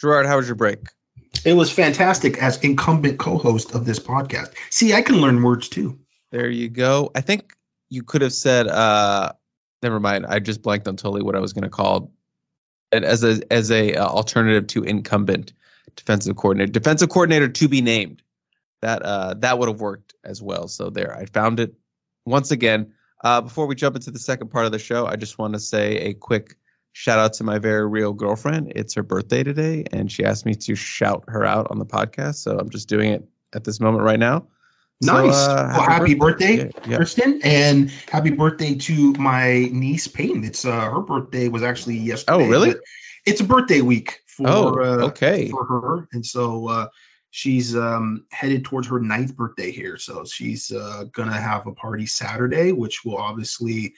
B: Gerard, how was your break?
C: It was fantastic as incumbent co-host of this podcast. See, I can learn words too.
B: There you go. I think you could have said uh never mind. I just blanked on totally what I was going to call it as a as a uh, alternative to incumbent defensive coordinator. Defensive coordinator to be named. That uh that would have worked as well. So there, I found it once again. Uh before we jump into the second part of the show, I just want to say a quick shout out to my very real girlfriend. It's her birthday today, and she asked me to shout her out on the podcast. So I'm just doing it at this moment right now.
C: Nice. So, uh, well, happy, birthday, birthday yeah, yeah. Kristen, and happy birthday to my niece Peyton. It's uh, her birthday was actually yesterday.
B: Oh, really?
C: It's a birthday week for
B: oh,
C: uh,
B: okay
C: for her, and so uh, she's um, headed towards her ninth birthday here. So she's uh, gonna have a party Saturday, which will obviously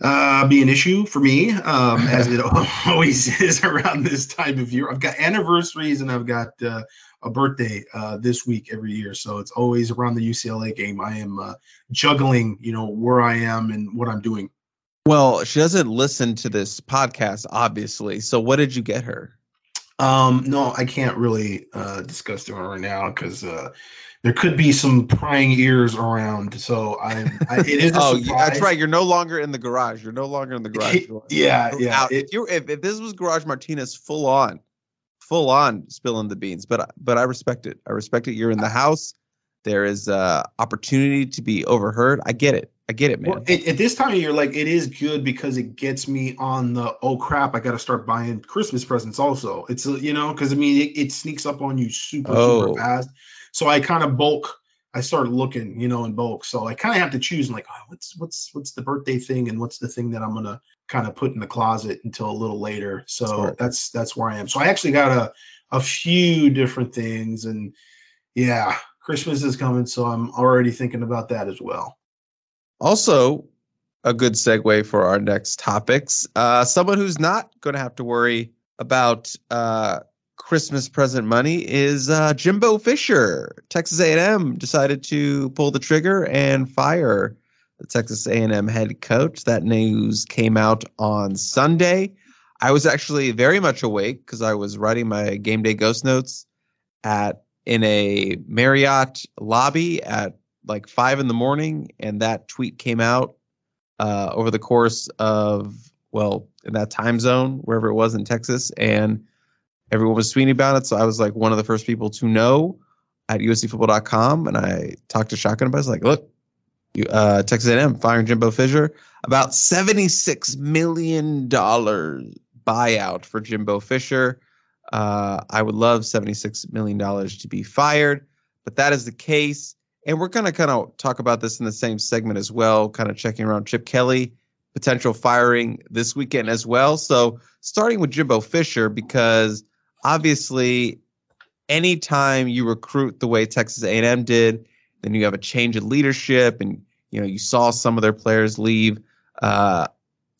C: uh, be an issue for me, um, as it always is around this time of year. I've got anniversaries and I've got uh, a birthday uh, this week every year, so it's always around the UCLA game. I am uh, juggling, you know, where I am and what I'm doing.
B: Well, she doesn't listen to this podcast, obviously. So, what did you get her?
C: Um, no, I can't really uh, discuss that right now because uh, there could be some prying ears around. So I, I it is.
B: oh, yeah, that's right. You're no longer in the garage. You're no longer in the garage.
C: yeah,
B: You're
C: yeah.
B: out. if you if, if this was Garage Martinez full on, full on spilling the beans, but but I respect it. I respect it. You're in the house. There is uh opportunity to be overheard. I get it. I get it, man.
C: Well, at, at this time of year, like it is good because it gets me on the oh crap, I got to start buying Christmas presents. Also, it's uh, you know because I mean it, it sneaks up on you super
B: Oh.
C: super fast. So I kind of bulk. I start looking, you know, in bulk. So I kind of have to choose. like, oh, what's what's what's the birthday thing, and what's the thing that I'm gonna kind of put in the closet until a little later. So that's that's where I am. So I actually got a a few different things, and yeah, Christmas is coming, so I'm already thinking about that as well.
B: Also, a good segue for our next topics. Uh, someone who's not going to have to worry about uh, Christmas present money is uh, Jimbo Fisher. Texas A&M decided to pull the trigger and fire the Texas A&M head coach. That news came out on Sunday. I was actually very much awake because I was writing my game day ghost notes at in a Marriott lobby at like five in the morning, and that tweet came out uh, over the course of well in that time zone wherever it was in Texas, and everyone was tweeting about it. So I was like one of the first people to know at USCFootball.com, and I talked to Shotgun about it. I was like, look, you, uh, Texas A&M firing Jimbo Fisher about seventy six million dollars buyout for Jimbo Fisher. Uh, I would love seventy six million dollars to be fired, but that is the case. And we're going to kind of talk about this in the same segment as well, kind of checking around Chip Kelly, potential firing this weekend as well. So starting with Jimbo Fisher, because obviously anytime you recruit the way Texas A&M did, then you have a change in leadership and, you know, you saw some of their players leave uh,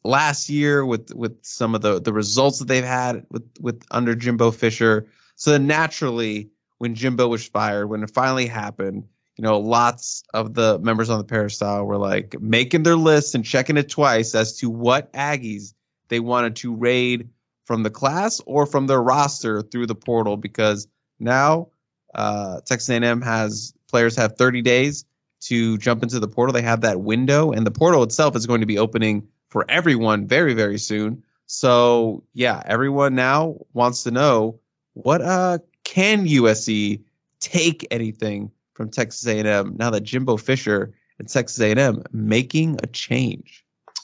B: last year with, with some of the, the results that they've had with, with under Jimbo Fisher. So then naturally when Jimbo was fired, when it finally happened, you know, lots of the members on the peristyle were like making their lists and checking it twice as to what Aggies they wanted to raid from the class or from their roster through the portal because now uh, Texas A&M has players have 30 days to jump into the portal. They have that window, and the portal itself is going to be opening for everyone very, very soon. So yeah, everyone now wants to know what uh can USC take anything from Texas A&M now that Jimbo Fisher and Texas A&M making a change.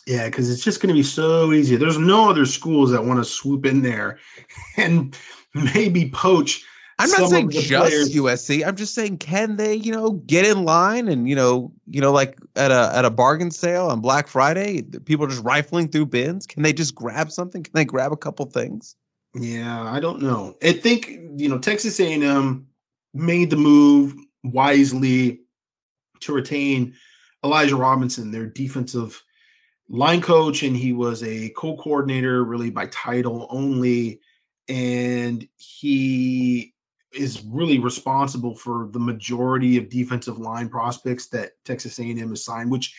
C: Yeah, because it's just going to be so easy. There's no other schools that want to swoop in there and maybe poach.
B: I'm not saying just
C: players.
B: USC. I'm just saying, can they, you know, get in line and you know, you know, like at a at a bargain sale on Black Friday, people are just rifling through bins. Can they just grab something? Can they grab a couple things?
C: Yeah, I don't know. I think you know Texas A&M made the move wisely to retain Elijah Robinson, their defensive line coach, and he was a co-coordinator really by title only, and he is really responsible for the majority of defensive line prospects that Texas A&M has signed, which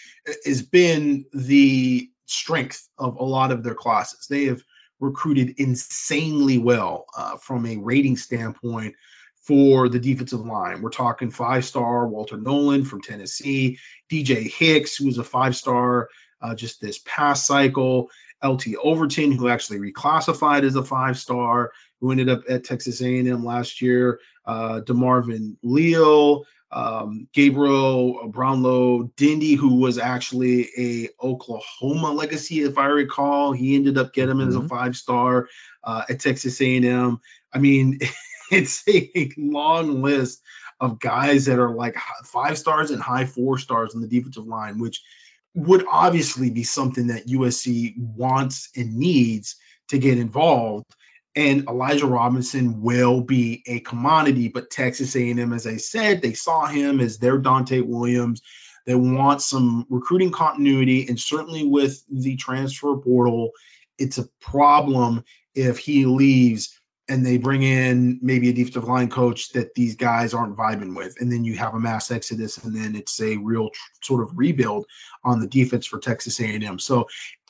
C: has been the strength of a lot of their classes. They have recruited insanely well uh, from a rating standpoint for the defensive line. We're talking five star Walter Nolen from Tennessee, DJ Hicks, who was a five star uh, just this past cycle, LT Overton, who actually reclassified as a five star, who ended up at Texas A&M last year, uh, DeMarvin Leal, um, Gabriel Brownlow Dindy, who was actually a Oklahoma legacy, if I recall. He ended up getting him as a five star uh, at Texas A&M. I mean, it's a long list of guys that are like five stars and high four stars on the defensive line, which would obviously be something that USC wants and needs to get involved. And Elijah Robinson will be a commodity, but Texas A&M, as I said, they saw him as their Donte Williams. They want some recruiting continuity, and certainly with the transfer portal, it's a problem if he leaves and they bring in maybe a defensive line coach that these guys aren't vibing with, and then you have a mass exodus, and then it's a real tr- sort of rebuild on the defense for Texas A&M. So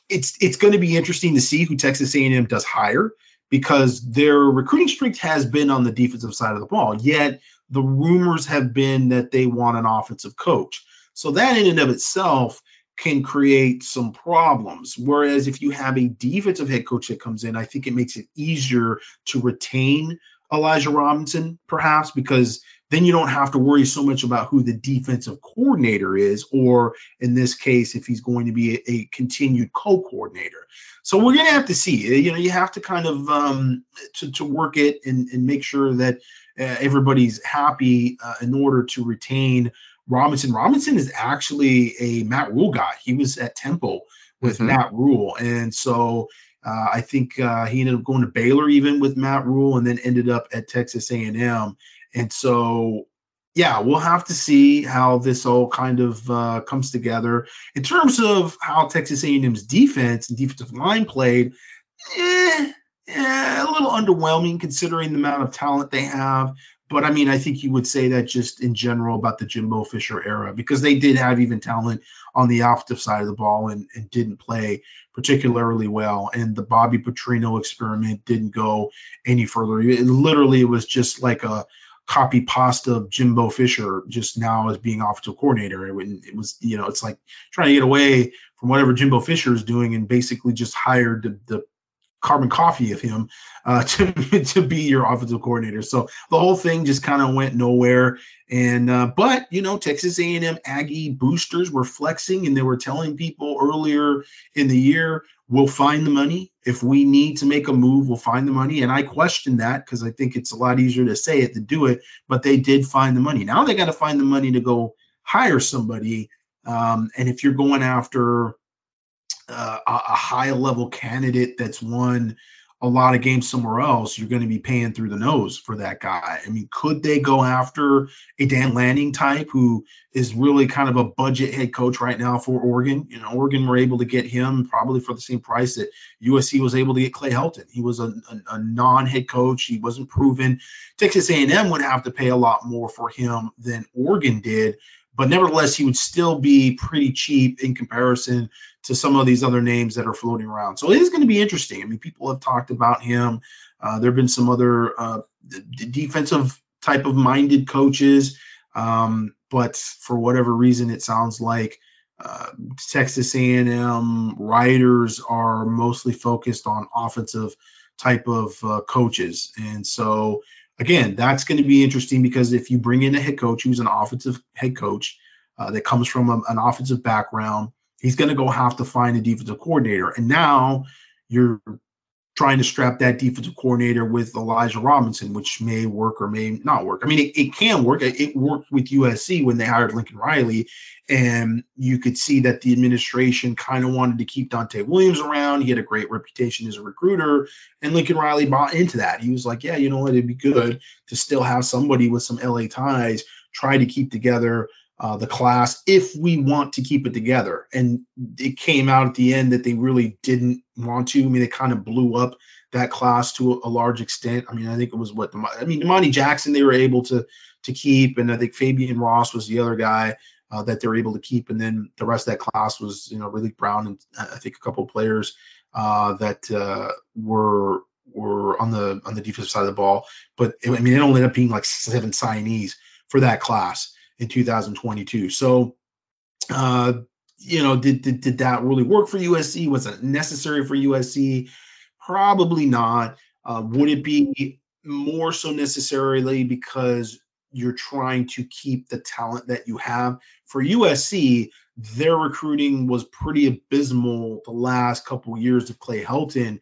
C: it's it's going to be interesting to see who Texas A&M does hire because their recruiting strength has been on the defensive side of the ball. Yet the rumors have been that they want an offensive coach. So that in and of itself can create some problems. Whereas if you have a defensive head coach that comes in, I think it makes it easier to retain Elijah Robinson, perhaps, because then you don't have to worry so much about who the defensive coordinator is, or in this case, if he's going to be a, a continued co-coordinator. So we're going to have to see. You know, you have to kind of um, to, to work it and, and make sure that uh, everybody's happy uh, in order to retain Robinson. Robinson is actually a Matt Rhule guy. He was at Temple with mm-hmm. Matt Rhule, and so uh, I think uh, he ended up going to Baylor even with Matt Rhule, and then ended up at Texas A&M. And so, yeah, we'll have to see how this all kind of uh, comes together in terms of how Texas A&M's defense and defensive line played. Eh, eh, a little underwhelming considering the amount of talent they have. But I mean, I think you would say that just in general about the Jimbo Fisher era because they did have even talent on the offensive side of the ball and, and didn't play particularly well. And the Bobby Petrino experiment didn't go any further. It literally it was just like a copy pasta of Jimbo Fisher just now as being offensive coordinator. It, it, was, you know, it's like trying to get away from whatever Jimbo Fisher is doing and basically just hired the, the carbon coffee of him uh, to, to be your offensive coordinator. So the whole thing just kind of went nowhere. And uh, but you know Texas A&M Aggie boosters were flexing and they were telling people earlier in the year we'll find the money if we need to make a move we'll find the money and I question that because I think it's a lot easier to say it than do it but they did find the money now they got to find the money to go hire somebody um, and if you're going after uh, a, high level candidate that's won a lot of games somewhere else, you're going to be paying through the nose for that guy. I mean, could they go after a Dan Lanning type who is really kind of a budget head coach right now for Oregon? You know, Oregon were able to get him probably for the same price that USC was able to get Clay Helton. He was a, a, a non-head coach. He wasn't proven. Texas A&M would have to pay a lot more for him than Oregon did but nevertheless, he would still be pretty cheap in comparison to some of these other names that are floating around. So it is going to be interesting. I mean, people have talked about him. Uh, there have been some other uh, defensive type of minded coaches, um, but for whatever reason, it sounds like uh, Texas A&M writers are mostly focused on offensive type of uh, coaches, and so again, that's going to be interesting because if you bring in a head coach who's an offensive head coach uh, that comes from a, an offensive background, he's going to go have to find a defensive coordinator. And now you're trying to strap that defensive coordinator with Elijah Robinson, which may work or may not work. I mean, it, it can work. It, it worked with USC when they hired Lincoln Riley, and you could see that the administration kind of wanted to keep Donte Williams around. He had a great reputation as a recruiter, and Lincoln Riley bought into that. He was like, "Yeah, you know what? It'd be good to still have somebody with some LA ties try to keep together." Uh, the class if we want to keep it together. And it came out at the end that they really didn't want to. I mean, they kind of blew up that class to a, a large extent. I mean, I think it was what I mean, Domani Jackson they were able to to keep, and I think Fabian Ross was the other guy uh, that they were able to keep, and then the rest of that class was you know Raleek Brown and I think a couple of players uh, that uh, were were on the on the defensive side of the ball. But I mean, it only ended up being like seven signees for that class in 2022. So, uh, you know, did, did did that really work for USC? Was it necessary for USC? Probably not. Uh, would it be more so necessarily because you're trying to keep the talent that you have? For USC, their recruiting was pretty abysmal the last couple years of Clay Helton.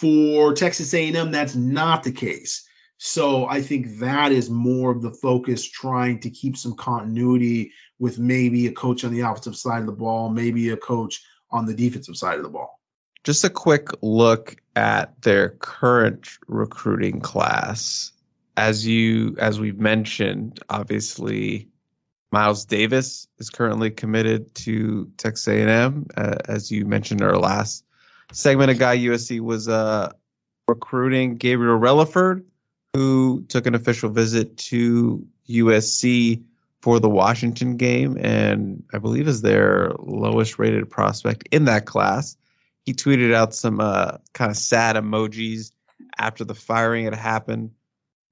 C: For Texas A&M, that's not the case. So I think that is more of the focus, trying to keep some continuity with maybe a coach on the offensive side of the ball, maybe a coach on the defensive side of the ball.
B: Just a quick look at their current recruiting class. As you as we've mentioned, obviously Miles Davis is currently committed to Texas A&M. Uh, as you mentioned in our last segment, a guy USC was uh, recruiting Gabriel Relaford who took an official visit to USC for the Washington game and I believe is their lowest rated prospect in that class. He tweeted out some uh, kind of sad emojis after the firing had happened.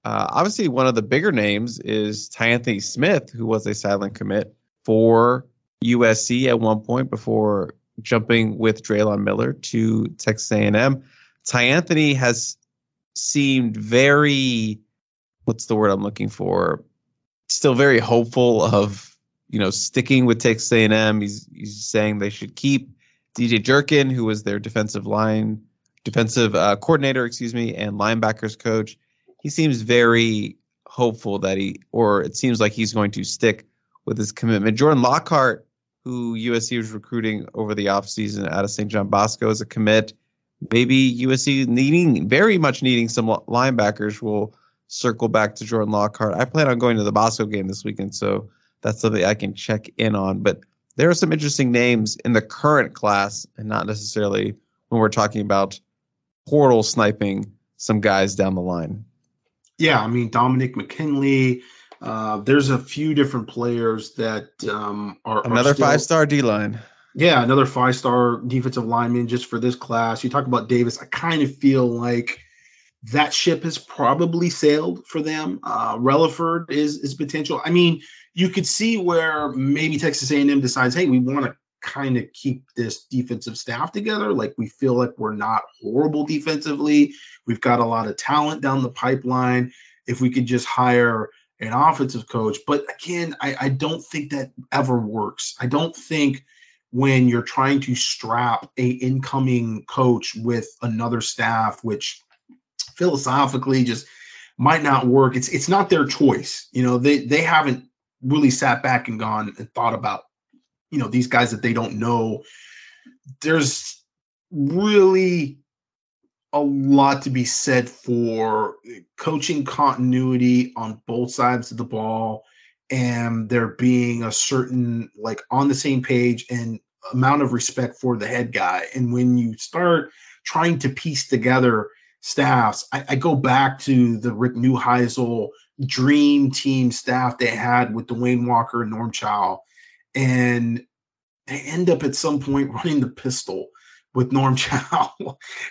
B: Uh, obviously, one of the bigger names is Tyanthony Smith, who was a silent commit for USC at one point before jumping with Drelon Miller to Texas A&M. Tyanthony has seemed very, what's the word I'm looking for? Still very hopeful of you know sticking with Texas A&M. He's he's saying they should keep DJ Durkin, who was their defensive line defensive uh, coordinator, excuse me, and linebackers coach. He seems very hopeful that he, or it seems like he's going to stick with his commitment. Jordan Lockhart, who USC was recruiting over the offseason out of St. John Bosco as a commit, maybe USC needing very much needing some linebackers will circle back to Jordan Lockhart. I plan on going to the Bosco game this weekend, so that's something I can check in on. But there are some interesting names in the current class, and not necessarily when we're talking about portal sniping some guys down the line.
C: Yeah, I mean Dominick McKinley. Uh, there's a few different players that um, are
B: another five star D line.
C: Yeah, another five star defensive lineman just for this class. You talk about Davis. I kind of feel like that ship has probably sailed for them. Uh, Relaford is is potential. I mean, you could see where maybe Texas A&M decides, hey, we want to kind of keep this defensive staff together. Like we feel like we're not horrible defensively. We've got a lot of talent down the pipeline. If we could just hire an offensive coach, but again, I, I don't think that ever works. I don't think when you're trying to strap a incoming coach with another staff, which philosophically just might not work. It's it's not their choice. You know, they they haven't really sat back and gone and thought about you know these guys that they don't know there's really a lot to be said for coaching continuity on both sides of the ball and there being a certain like on the same page and amount of respect for the head guy. And when you start trying to piece together staffs i, I go back to the rick neuheisel dream team staff they had with dewayne walker and norm chow. And they end up at some point running the pistol with Norm Chow.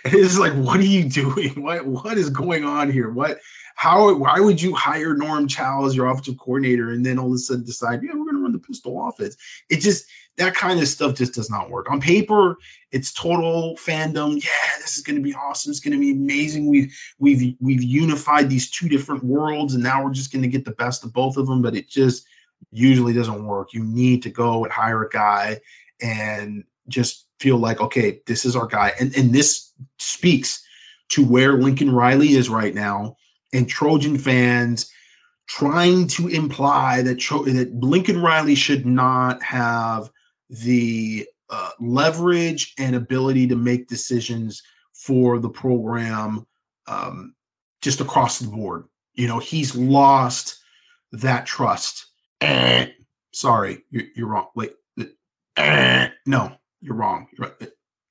C: it's like, what are you doing? What what is going on here? What how why would you hire Norm Chow as your offensive coordinator and then all of a sudden decide, yeah, we're gonna run the pistol offense? It just that kind of stuff just does not work. On paper, it's total fandom. Yeah, this is going to be awesome. It's going to be amazing. We've we've we've unified these two different worlds, and now we're just going to get the best of both of them. But it just usually doesn't work. You need to go and hire a guy and just feel like, okay, this is our guy. And, and this speaks to where Lincoln Riley is right now and Trojan fans trying to imply that, Tro- that Lincoln Riley should not have the uh, leverage and ability to make decisions for the program um, just across the board. You know, he's lost that trust eh, sorry, you're, you're wrong. Wait, eh, no, you're wrong.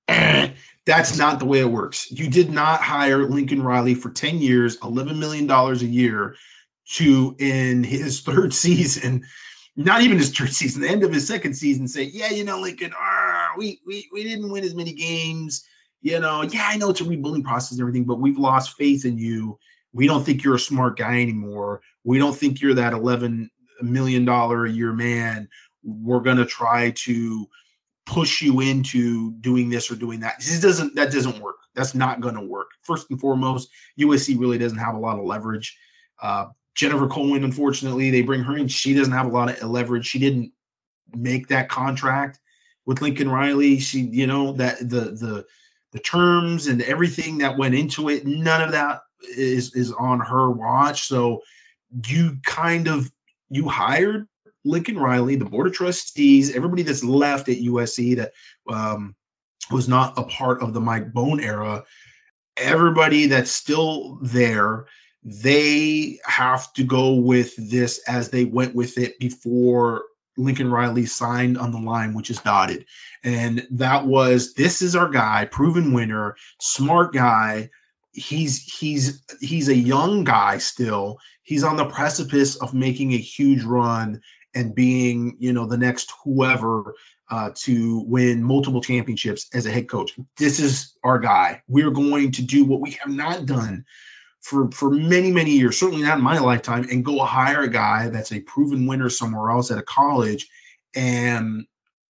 C: Eh, that's not the way it works. You did not hire Lincoln Riley for 10 years, $11 million a year to, in his third season, not even his third season, the end of his second season, say, yeah, you know, Lincoln, we, we, we didn't win as many games. You know, yeah, I know it's a rebuilding process and everything, but we've lost faith in you. We don't think you're a smart guy anymore. We don't think you're that 11 million dollar a year man we're going to try to push you into doing this or doing that. This doesn't that doesn't work. That's not going to work. First and foremost usc really doesn't have a lot of leverage. Uh, jennifer cohen unfortunately they bring her in. She doesn't have a lot of leverage. She didn't make that contract with lincoln riley. She you know that the the the terms and everything that went into it none of that is is on her watch. So you kind of you hired Lincoln Riley, the board of trustees, everybody that's left at USC that um, was not a part of the Mike Bohn era, everybody that's still there, they have to go with this as they went with it before Lincoln Riley signed on the line, which is dotted. And that was this is our guy, proven winner, smart guy. He's he's he's a young guy still he's on the precipice of making a huge run and being, you know, the next whoever uh, to win multiple championships as a head coach. This is our guy. We're going to do what we have not done for for many many years, certainly not in my lifetime, and go hire a guy that's a proven winner somewhere else at a college and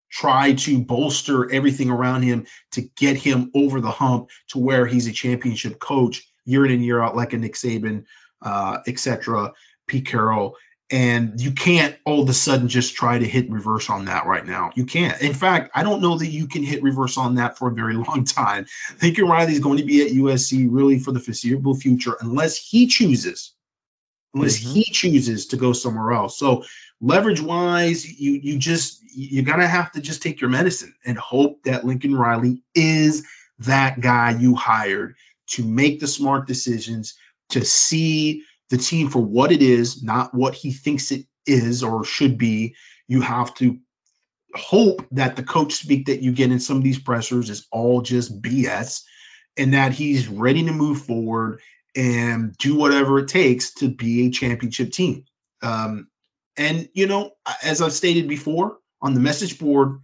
C: try to bolster everything around him to get him over the hump to where he's a championship coach year in and year out, like a Nick Saban, uh, etc. Pete Carroll, and you can't all of a sudden just try to hit reverse on that right now. You can't. In fact, I don't know that you can hit reverse on that for a very long time. Lincoln Riley is going to be at USC really for the foreseeable future unless he chooses, unless mm-hmm. he chooses to go somewhere else. So leverage wise, you you just you're gonna have to just take your medicine and hope that Lincoln Riley is that guy you hired to make the smart decisions, to see the team for what it is, not what he thinks it is or should be. You have to hope that the coach speak that you get in some of these pressers is all just BS and that he's ready to move forward and do whatever it takes to be a championship team. Um, and, you know, as I've stated before on the message board,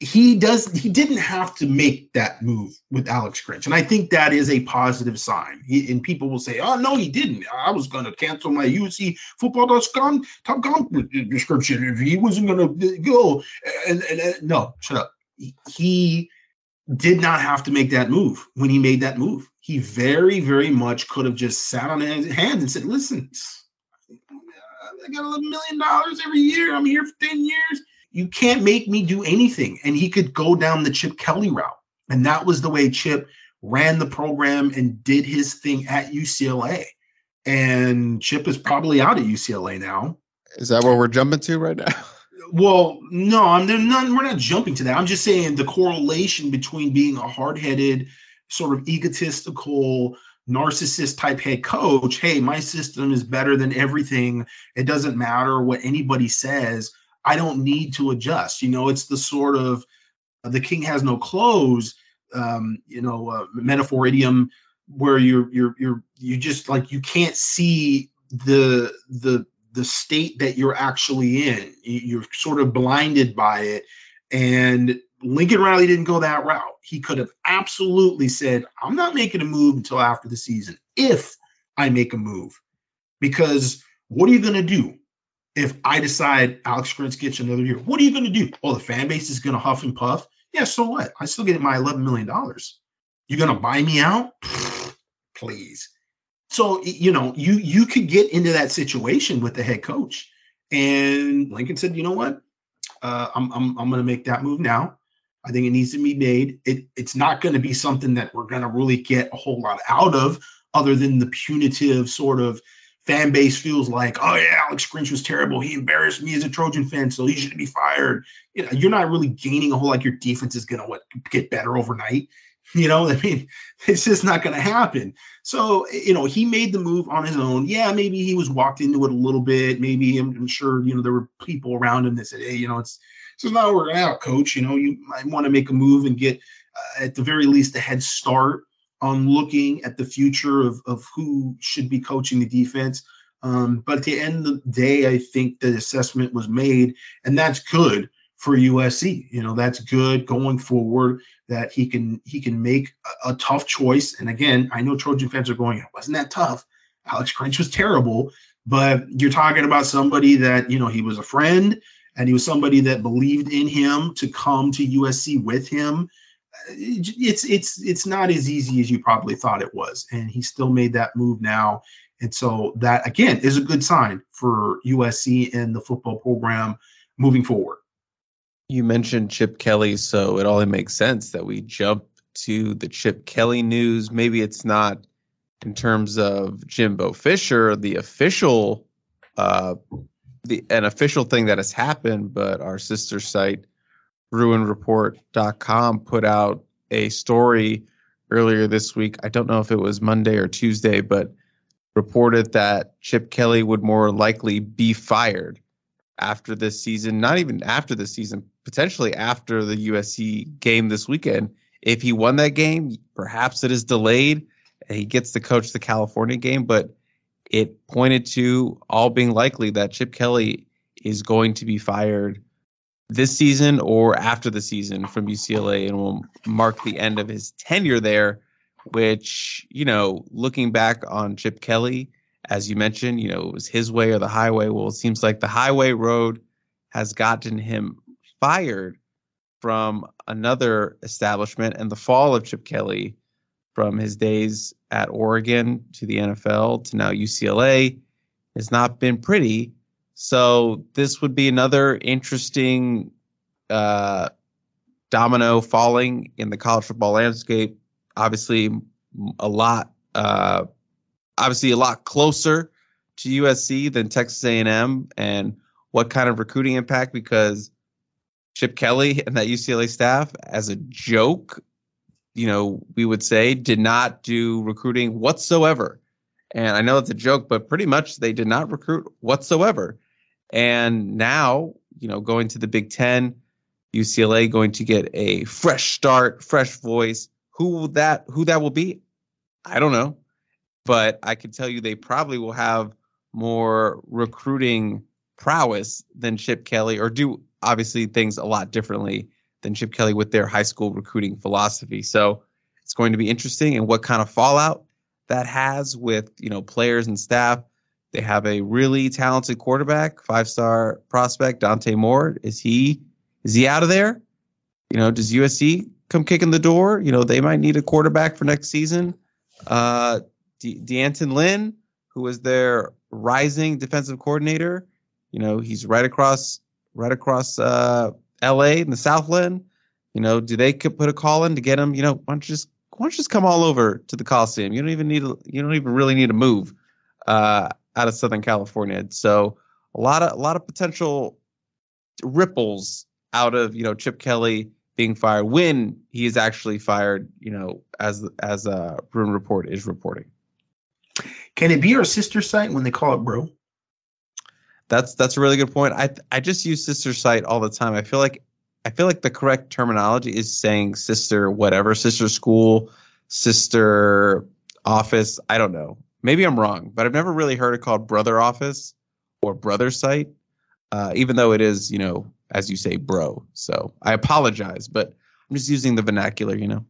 C: he does he didn't have to make that move with Alex Grinch. And I think that is a positive sign. He, and people will say, oh no, he didn't. I was gonna cancel my USC football.com top comp description if he wasn't gonna go. And, and, and no, shut up. He, did not have to make that move when he made that move. He very, very much could have just sat on his hands and said, listen, I got $11 million every year. I'm here for 10 years you can't make me do anything. And he could go down the Chip Kelly route. And that was the way Chip ran the program and did his thing at UCLA. And Chip is probably out of UCLA now.
B: Is that what we're jumping to right now?
C: Well, no, I'm not, we're not jumping to that. I'm just saying the correlation between being a hard-headed, sort of egotistical, narcissist type head coach. Hey, my system is better than everything. It doesn't matter what anybody says. I don't need to adjust. You know, it's the sort of the king has no clothes, um, you know, uh, metaphor idiom where you're you're you're you just like you can't see the the the state that you're actually in. You're sort of blinded by it. And Lincoln Riley didn't go that route. He could have absolutely said, I'm not making a move until after the season if I make a move. Because what are you going to do? If I decide Alex Grinch gets another year, what are you going to do? Oh, the fan base is going to huff and puff. Yeah, so what? I still get my $11 million. You're going to buy me out? Please. So, you know, you you could get into that situation with the head coach. And Lincoln said, you know what? Uh, I'm, I'm, I'm going to make that move now. I think it needs to be made. It, it's not going to be something that we're going to really get a whole lot out of other than the punitive sort of – fan base feels like, oh yeah, Alex Grinch was terrible. He embarrassed me as a Trojan fan, so he should be fired. You know, you're not really gaining a whole like your defense is gonna what get better overnight. You know, I mean, it's just not to happen. So, you know, he made the move on his own. Yeah, maybe he was walked into it a little bit. Maybe I'm, I'm sure, you know, there were people around him that said, hey, you know, it's it's not working out, coach. You know, you might want to make a move and get, uh, at the very least, a head start on looking at the future of, of who should be coaching the defense. Um, but at the end of the day, I think the assessment was made, and that's good for USC. You know, that's good going forward that he can he can make a, a tough choice. And again, I know Trojan fans are going, it wasn't that tough. Alex Grinch was terrible, but you're talking about somebody that you know he was a friend and he was somebody that believed in him to come to USC with him it's it's it's not as easy as you probably thought it was and he still made that move now. And so that again is a good sign for USC and the football program moving forward.
B: You mentioned Chip Kelly so it only makes sense that we jump to the Chip Kelly news. Maybe it's not in terms of Jimbo Fisher the official uh the an official thing that has happened but our sister site bruinreport.com put out a story earlier this week. I don't know if it was Monday or Tuesday, but reported that Chip Kelly would more likely be fired after this season, not even after the season, potentially after the USC game this weekend. If he won that game, perhaps it is delayed and he gets to coach the California game, but it pointed to all being likely that Chip Kelly is going to be fired this season or after the season from UCLA and will mark the end of his tenure there, which, you know, looking back on Chip Kelly, as you mentioned, you know, it was his way or the highway. Well, it seems like the highway road has gotten him fired from another establishment and the fall of Chip Kelly from his days at Oregon to the NFL to now UCLA has not been pretty. So this would be another interesting uh, domino falling in the college football landscape. Obviously, a lot, uh, obviously a lot closer to USC than Texas A&M, and what kind of recruiting impact? Because Chip Kelly and that UCLA staff, as a joke, you know, we would say, did not do recruiting whatsoever. And I know it's a joke, but pretty much they did not recruit whatsoever. And now, you know, going to the Big Ten, UCLA going to get a fresh start, fresh voice. Who that who that will be? I don't know. But I can tell you they probably will have more recruiting prowess than Chip Kelly, or do obviously things a lot differently than Chip Kelly with their high school recruiting philosophy. So it's going to be interesting and what kind of fallout that has with, you know, players and staff. They have a really talented quarterback, five star prospect, Dante Moore. Is he is he out of there? You know, does USC come kicking the door? You know, they might need a quarterback for next season. Uh De- D'Anton Lynn, who is their rising defensive coordinator, you know, he's right across right across uh LA in the Southland. You know, do they put a call in to get him? You know, why don't you just why don't you just come all over to the Coliseum? You don't even need you don't even really need to move. Uh, out of Southern California. So a lot of a lot of potential ripples out of you know Chip Kelly being fired when he is actually fired. You know, as as uh, a Bruin Report is reporting.
C: Can it be our sister site when they call it bro?
B: That's that's a really good point. I I just use sister site all the time. I feel like I feel like the correct terminology is saying sister whatever, sister school, sister office. I don't know maybe I'm wrong, but I've never really heard it called brother office or brother site, uh, even though it is, you know, as you say, bro. So I apologize, but I'm just using the vernacular, you know.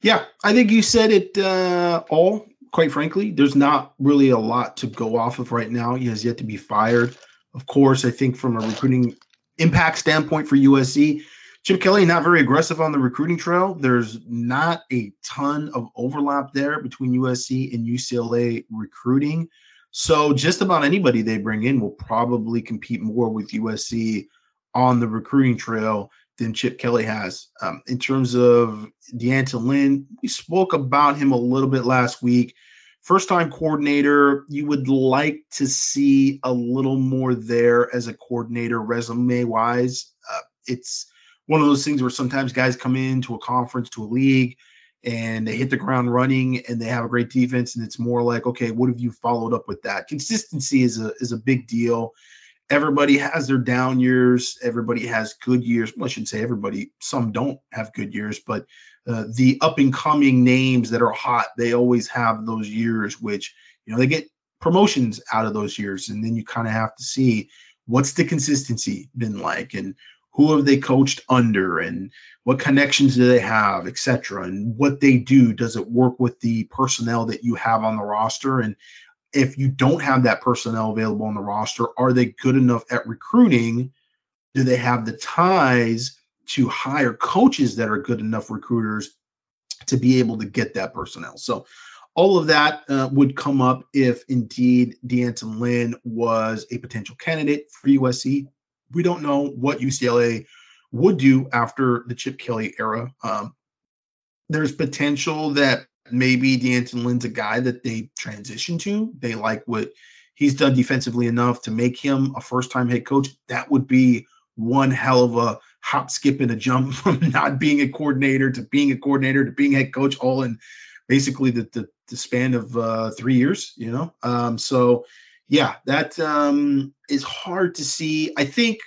C: Yeah, I think you said it uh, all. Quite frankly, there's not really a lot to go off of right now. He has yet to be fired. Of course, I think from a recruiting impact standpoint for USC, Chip Kelly not very aggressive on the recruiting trail. There's not a ton of overlap there between USC and UCLA recruiting. So just about anybody they bring in will probably compete more with USC on the recruiting trail than Chip Kelly has. Um, in terms of D'Anton Lynn, we spoke about him a little bit last week. First time coordinator, you would like to see a little more there as a coordinator resume wise. Uh, it's one of those things where sometimes guys come into a conference, to a league, and they hit the ground running and they have a great defense. And it's more like, okay, what have you followed up with that? Consistency is a is a big deal. Everybody has their down years. Everybody has good years. Well, I shouldn't say everybody. Some don't have good years, but uh, the up and coming names that are hot, they always have those years, which you know they get promotions out of those years, and then you kind of have to see what's the consistency been like and who have they coached under and what connections do they have etc and what they do does it work with the personnel that you have on the roster? And if you don't have that personnel available on the roster are they good enough at recruiting? Do they have the ties to hire coaches that are good enough recruiters to be able to get that personnel? So all of that uh, would come up if indeed D'Anton Lynn was a potential candidate for USC we don't know what UCLA would do after the Chip Kelly era. Um, there's potential that maybe D'Anton Lynn's a guy that they transition to. They like what he's done defensively enough to make him a first time head coach. That would be one hell of a hop, skip, and a jump from not being a coordinator to being a coordinator to being head coach, all in basically the, the, the span of uh, three years, you know? Um, so yeah, that um, is hard to see. I think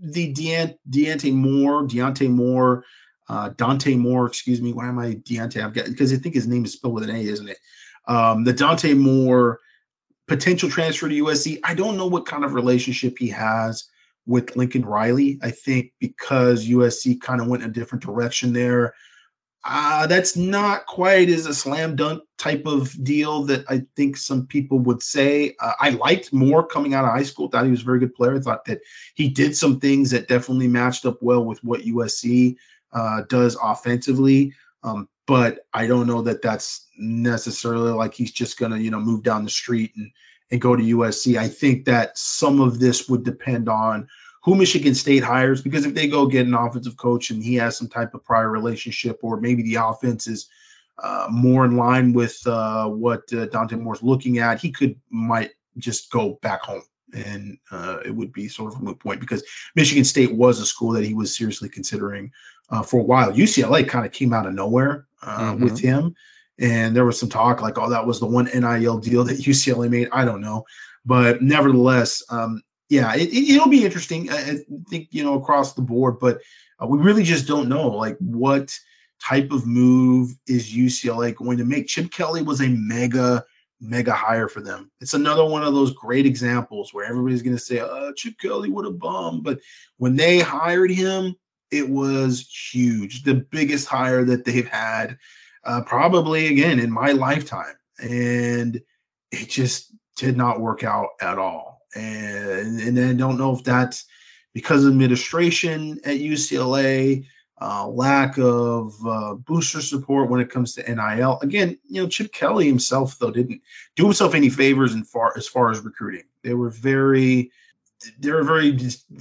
C: the Deant- Deontay Moore, Deontay Moore, uh, Dante Moore, excuse me. Why am I Deontay? I've got because I think his name is spelled with an A, isn't it? Um, the Dante Moore potential transfer to USC. I don't know what kind of relationship he has with Lincoln Riley. I think because USC kind of went in a different direction there. Uh, that's not quite as a slam dunk type of deal that I think some people would say. Uh, I liked Moore coming out of high school. Thought he was a very good player. I thought that he did some things that definitely matched up well with what USC uh, does offensively. Um, but I don't know that that's necessarily like he's just to, you know, move down the street and, and go to USC. I think that some of this would depend on who Michigan State hires because if they go get an offensive coach and he has some type of prior relationship or maybe the offense is uh, more in line with uh, what uh, Dante Moore's looking at, he could might just go back home and uh, it would be sort of a moot point because Michigan State was a school that he was seriously considering uh, for a while. UCLA kind of came out of nowhere uh, mm-hmm. with him, and there was some talk like, "Oh, that was the one NIL deal that UCLA made." I don't know, but nevertheless, um, yeah, it, will be interesting. I, think you know across the board, but uh, we really just don't know like what type of move is UCLA going to make. Chip Kelly was a mega mega hire for them. It's another one of those great examples where everybody's going to say, "Oh, Chip Kelly would have bum," but when they hired him, it was huge, the biggest hire that they've had, uh, probably again in my lifetime, and it just did not work out at all and and I don't know if that's because of administration at UCLA, uh, lack of uh, booster support when it comes to NIL. Again, you know, Chip Kelly himself though didn't do himself any favors in far as far as recruiting. They were very they were very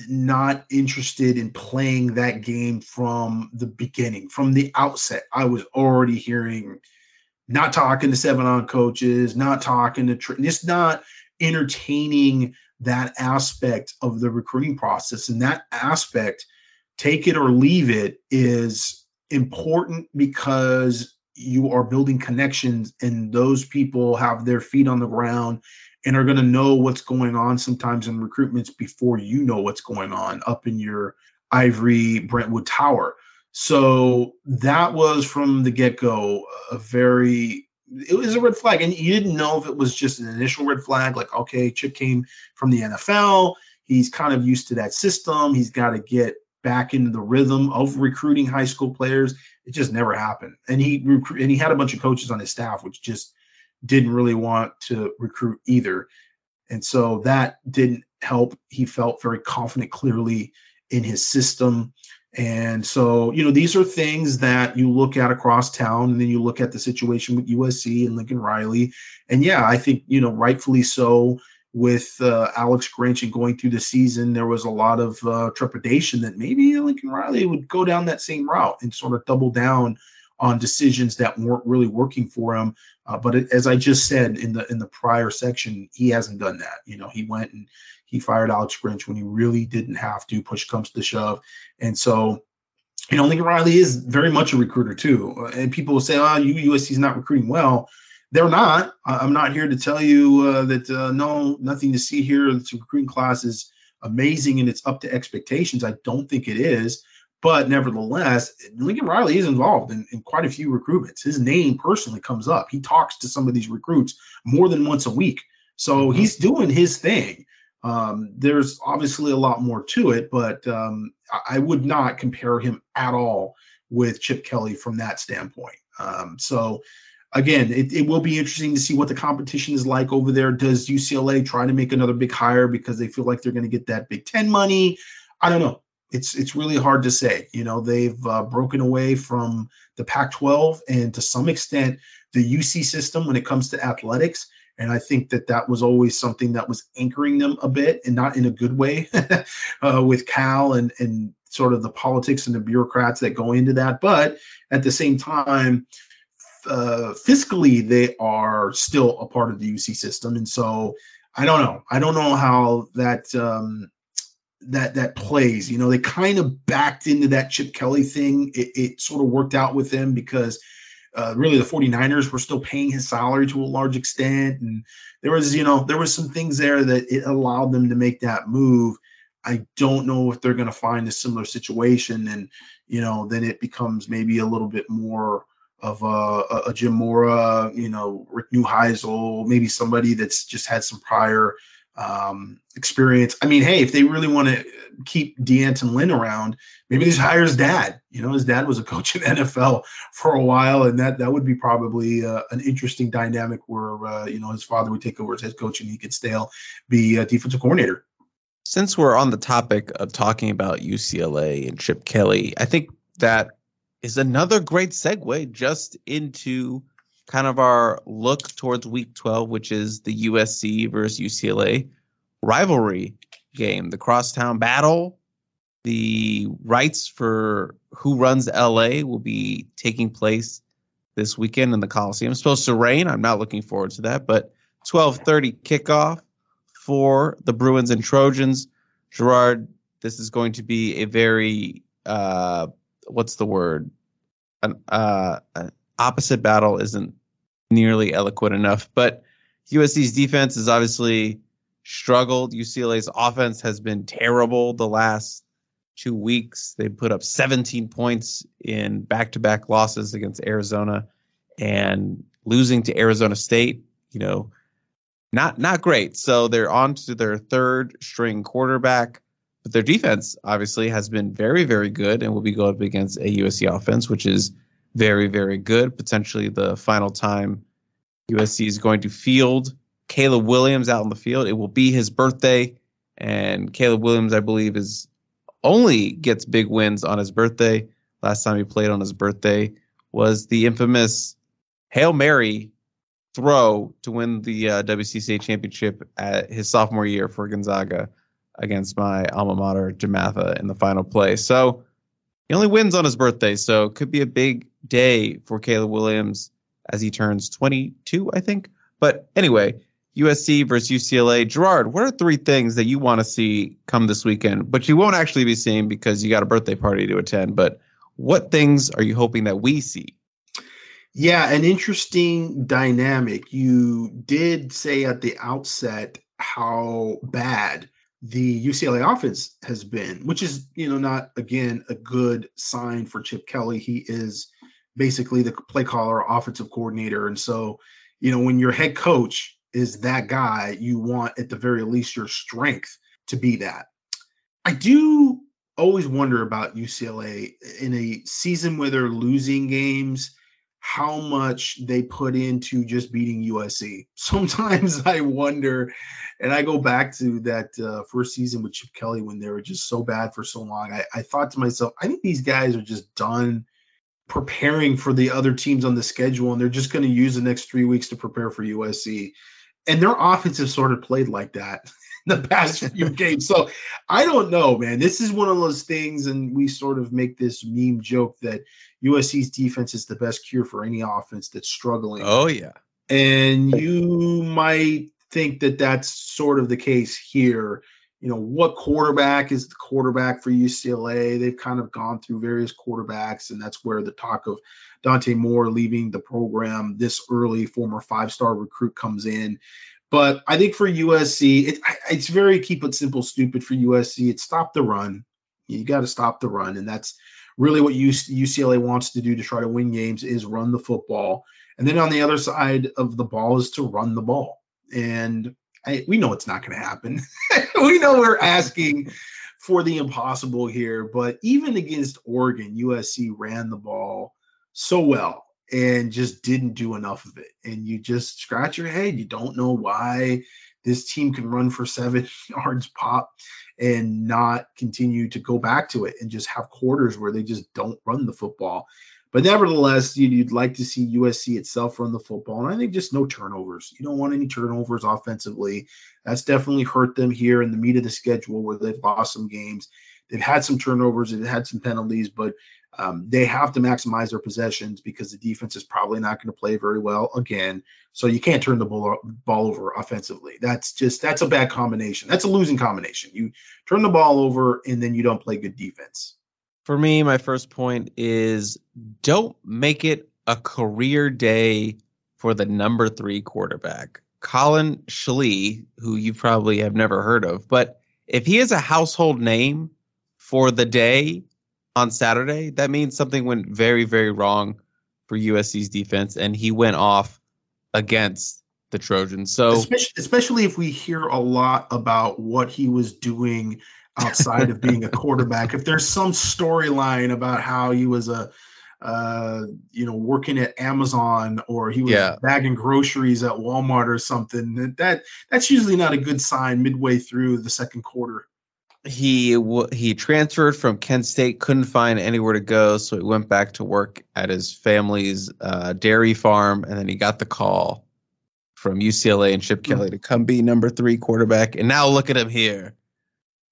C: not interested in playing that game from the beginning, from the outset. I was already hearing not talking to seven on coaches, not talking to just not entertaining that aspect of the recruiting process. And that aspect, take it or leave it, is important because you are building connections and those people have their feet on the ground and are going to know what's going on sometimes in recruitments before you know what's going on up in your ivory Brentwood Tower. So that was from the get go a very it was a red flag, and you didn't know if it was just an initial red flag, like okay, Chip came from the NFL, he's kind of used to that system, he's got to get back into the rhythm of recruiting high school players. It just never happened, and he recruit and he had a bunch of coaches on his staff, which just didn't really want to recruit either, and so that didn't help. He felt very confident, clearly in his system. And so, you know, these are things that you look at across town, and then you look at the situation with USC and Lincoln Riley. And yeah, I think, you know, rightfully so with uh, Alex Grinch and going through the season, there was a lot of uh, trepidation that maybe Lincoln Riley would go down that same route and sort of double down on decisions that weren't really working for him. Uh, but it, as I just said in the in the prior section, he hasn't done that. You know, he went and he fired Alex Grinch when he really didn't have to. Push comes to shove, and so you know Lincoln Riley is very much a recruiter too. And people will say, "Oh, USC is not recruiting well." They're not. I'm not here to tell you uh, that uh, no, nothing to see here. The recruiting class is amazing and it's up to expectations. I don't think it is. But nevertheless, Lincoln Riley is involved in, in, quite a few recruitments. His name personally comes up. He talks to some of these recruits more than once a week. So mm-hmm. he's doing his thing. Um, there's obviously a lot more to it, but um, I would not compare him at all with Chip Kelly from that standpoint. Um, so again, it, it, will be interesting to see what the competition is like over there. Does UCLA try to make another big hire because they feel like they're going to get that Big Ten money? I don't know. It's it's really hard to say. You know, they've uh, broken away from the Pac-12 and to some extent the UC system when it comes to athletics. And I think that that was always something that was anchoring them a bit and not in a good way uh, with Cal and, and sort of the politics and the bureaucrats that go into that. But at the same time, uh, fiscally, they are still a part of the UC system. And so I don't know. I don't know how that. Um, that that plays you know they kind of backed into that chip kelly thing. It, it sort of worked out with them because uh, really the 49ers were still paying his salary to a large extent. And there was you know there was some things there that it allowed them to make that move. I don't know if they're going to find a similar situation and you know then it becomes maybe a little bit more of a, a Jim Mora, you know, Rick Neuheisel, maybe somebody that's just had some prior um, experience. I mean, hey, if they really want to keep D'Anton Lynn around, maybe they just hire his dad. You know, his dad was a coach in NFL for a while, and that that would be probably uh, an interesting dynamic where uh, you know his father would take over as head coach and he could still be a defensive coordinator.
B: Since we're on the topic of talking about UCLA and Chip Kelly, I think that is another great segue just into kind of our look towards week 12, which is the USC versus UCLA rivalry game, the crosstown battle. The rights for who runs LA will be taking place this weekend in the Coliseum. It's supposed to rain. I'm not looking forward to that, but 12:30 kickoff for the Bruins and Trojans. Gerard, this is going to be a very uh, what's the word? An, uh, opposite battle isn't nearly eloquent enough, but USC's defense has obviously struggled. UCLA's offense has been terrible the last two weeks. They put up 17 points in back-to-back losses against Arizona and losing to Arizona State, you know, not not great. So they're on to their third string quarterback. But their defense obviously has been very, very good and will be going up against a USC offense, which is very, very good. Potentially the final time USC is going to field Caleb Williams out on the field. It will be his birthday, and Caleb Williams, I believe, is only gets big wins on his birthday. Last time he played on his birthday was the infamous Hail Mary throw to win the uh, WCAC championship at his sophomore year for Gonzaga against my alma mater, DeMatha, in the final play. So he only wins on his birthday, so it could be a big day for Caleb Williams as he turns 22, I think. But anyway, USC versus UCLA. Gerard, what are three things that you want to see come this weekend, but you won't actually be seeing because you got a birthday party to attend? But what things are you hoping that we see?
C: Yeah, an interesting dynamic. You did say at the outset how bad the UCLA offense has been, which is, you know, not again a good sign for Chip Kelly. He is basically the play caller, offensive coordinator. And so, you know, when your head coach is that guy, you want at the very least your strength to be that. I do always wonder about UCLA in a season where they're losing games how much they put into just beating USC. Sometimes I wonder, and I go back to that uh, first season with Chip Kelly when they were just so bad for so long. I, I thought to myself, I think these guys are just done preparing for the other teams on the schedule, and they're just going to use the next three weeks to prepare for USC. And their offense has sort of played like that the past few games. So I don't know, man. This is one of those things, and we sort of make this meme joke that USC's defense is the best cure for any offense that's struggling.
B: Oh yeah,
C: and you might think that that's sort of the case here. You know, what quarterback is the quarterback for UCLA? They've kind of gone through various quarterbacks, and that's where the talk of Dante Moore leaving the program this early, former five star recruit, comes in. But I think for USC, it, it's very keep it simple, stupid for USC. It's stop the run. You got to stop the run, and that's really what UCLA wants to do to try to win games is run the football. And then on the other side of the ball is to run the ball. And We know it's not going to happen. we know we're asking for the impossible here, but even against Oregon, USC ran the ball so well and just didn't do enough of it. And you just scratch your head. You don't know why this team can run for seven yards pop and not continue to go back to it and just have quarters where they just don't run the football. But nevertheless, you'd, like to see USC itself run the football. And I think just no turnovers. You don't want any turnovers offensively. That's definitely hurt them here in the meat of the schedule where they've lost some games. They've had some turnovers, they've had some penalties, but um, they have to maximize their possessions because the defense is probably not going to play very well again. So you can't turn the ball, ball over offensively. That's just that's a bad combination. That's a losing combination. You turn the ball over and then you don't play good defense.
B: For me, my first point is don't make it a career day for the number three quarterback, Collin Schlee, who you probably have never heard of. But if he is a household name for the day, on Saturday, that means something went very, very wrong for USC's defense, and he went off against the Trojans. So
C: especially, especially if we hear a lot about what he was doing outside of being a quarterback. If there's some storyline about how he was a uh, you know, working at Amazon or he was
B: Yeah.
C: bagging groceries at Walmart or something. That that's usually not a good sign midway through the second quarter.
B: he w- he transferred from Kent State, couldn't find anywhere to go, so he went back to work at his family's uh, dairy farm, and then he got the call from UCLA and Chip Kelly to come be number three quarterback. And now look at him here,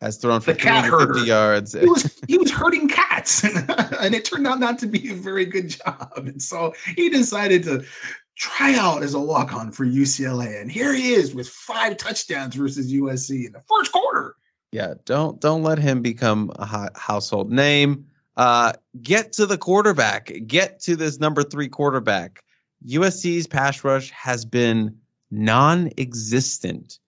B: has thrown for
C: The
B: 350 yards.
C: He was he was hurting cats, and it turned out not to be a very good job. And so he decided to try out as a walk on for UCLA, and here he is with five touchdowns versus USC in the first quarter.
B: Yeah, don't don't let him become a hi- household name. Uh, get to the quarterback. Get to this number three quarterback. USC's pass rush has been non-existent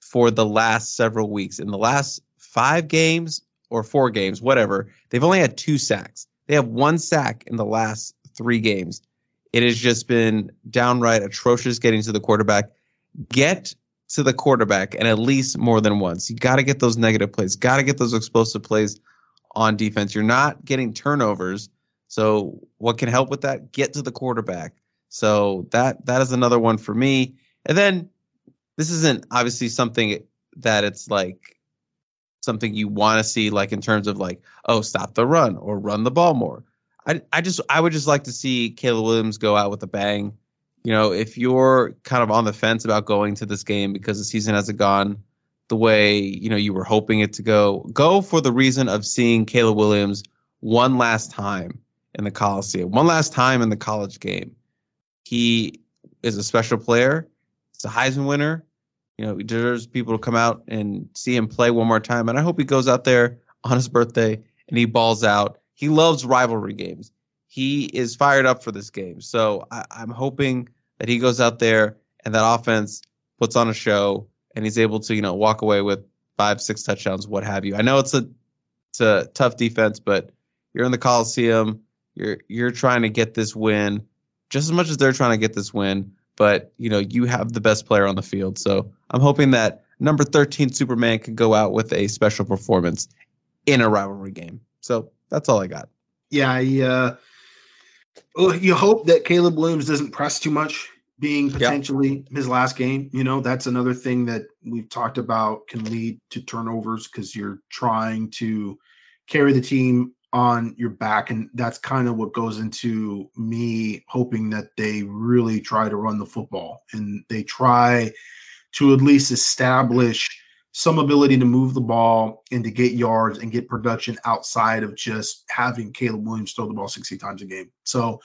B: for the last several weeks. In the last five games or four games, whatever, they've only had two sacks. They have one sack in the last three games. It has just been downright atrocious getting to the quarterback. Get to the quarterback and at least more than once. You got to get those negative plays, got to get those explosive plays on defense. You're not getting turnovers. So what can help with that? Get to the quarterback. So that that is another one for me. And then this isn't obviously something that it's like something you want to see like in terms of like oh stop the run or run the ball more. I I just I would just like to see Caleb Williams go out with a bang. You know, if you're kind of on the fence about going to this game because the season hasn't gone the way, you know, you were hoping it to go, go for the reason of seeing Caleb Williams one last time in the Coliseum, one last time in the college game. He is a special player. He's a Heisman winner. You know, he deserves people to come out and see him play one more time. And I hope he goes out there on his birthday and he balls out. He loves rivalry games. He is fired up for this game. So I, I'm hoping that he goes out there and that offense puts on a show and he's able to, you know, walk away with five, six touchdowns, what have you. I know it's a it's a tough defense, but you're in the Coliseum. You're you're trying to get this win just as much as they're trying to get this win. But you know, you have the best player on the field. So I'm hoping that number 13 Superman can go out with a special performance in a rivalry game. So that's all I got.
C: Yeah, I, uh, well, you hope that Caleb Williams doesn't press too much, being potentially his last game. You know, that's another thing that we've talked about can lead to turnovers because you're trying to carry the team on your back. And that's kind of what goes into me hoping that they really try to run the football and they try to at least establish some ability to move the ball and to get yards and get production outside of just having Caleb Williams throw the ball 60 times a game. So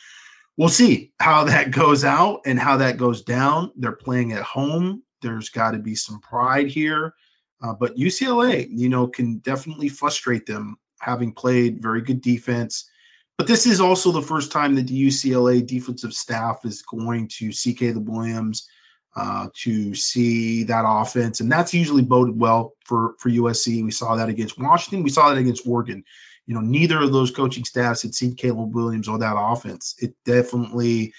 C: we'll see how that goes out and how that goes down. They're playing at home. There's got to be some pride here. Uh, but UCLA, you know, can definitely frustrate them having played very good defense. But this is also the first time that the UCLA defensive staff is going to see Caleb Williams uh, to see that offense, and that's usually boded well for for USC. We saw that against Washington. We saw that against Oregon. You know, neither of those coaching staffs had seen Caleb Williams or that offense. It definitely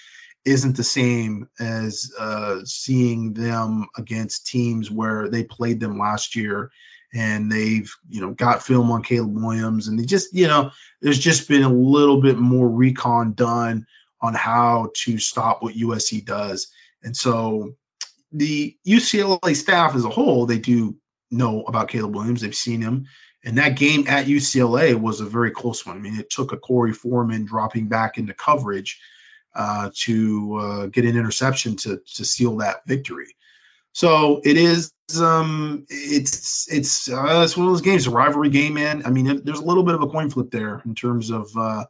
C: isn't the same as uh, seeing them against teams where they played them last year and they've you know got film on Caleb Williams and they just you know there's just been a little bit more recon done on how to stop what USC does. And so the UCLA staff as a whole they do know about Caleb Williams. They've seen him. And that game at UCLA was a very close one. I mean it took a Korey Foreman dropping back into coverage uh, to uh, get an interception to to seal that victory so it is. Um, it's it's uh, it's one of those games, a rivalry game, man. I mean, there's a little bit of a coin flip there in terms of uh,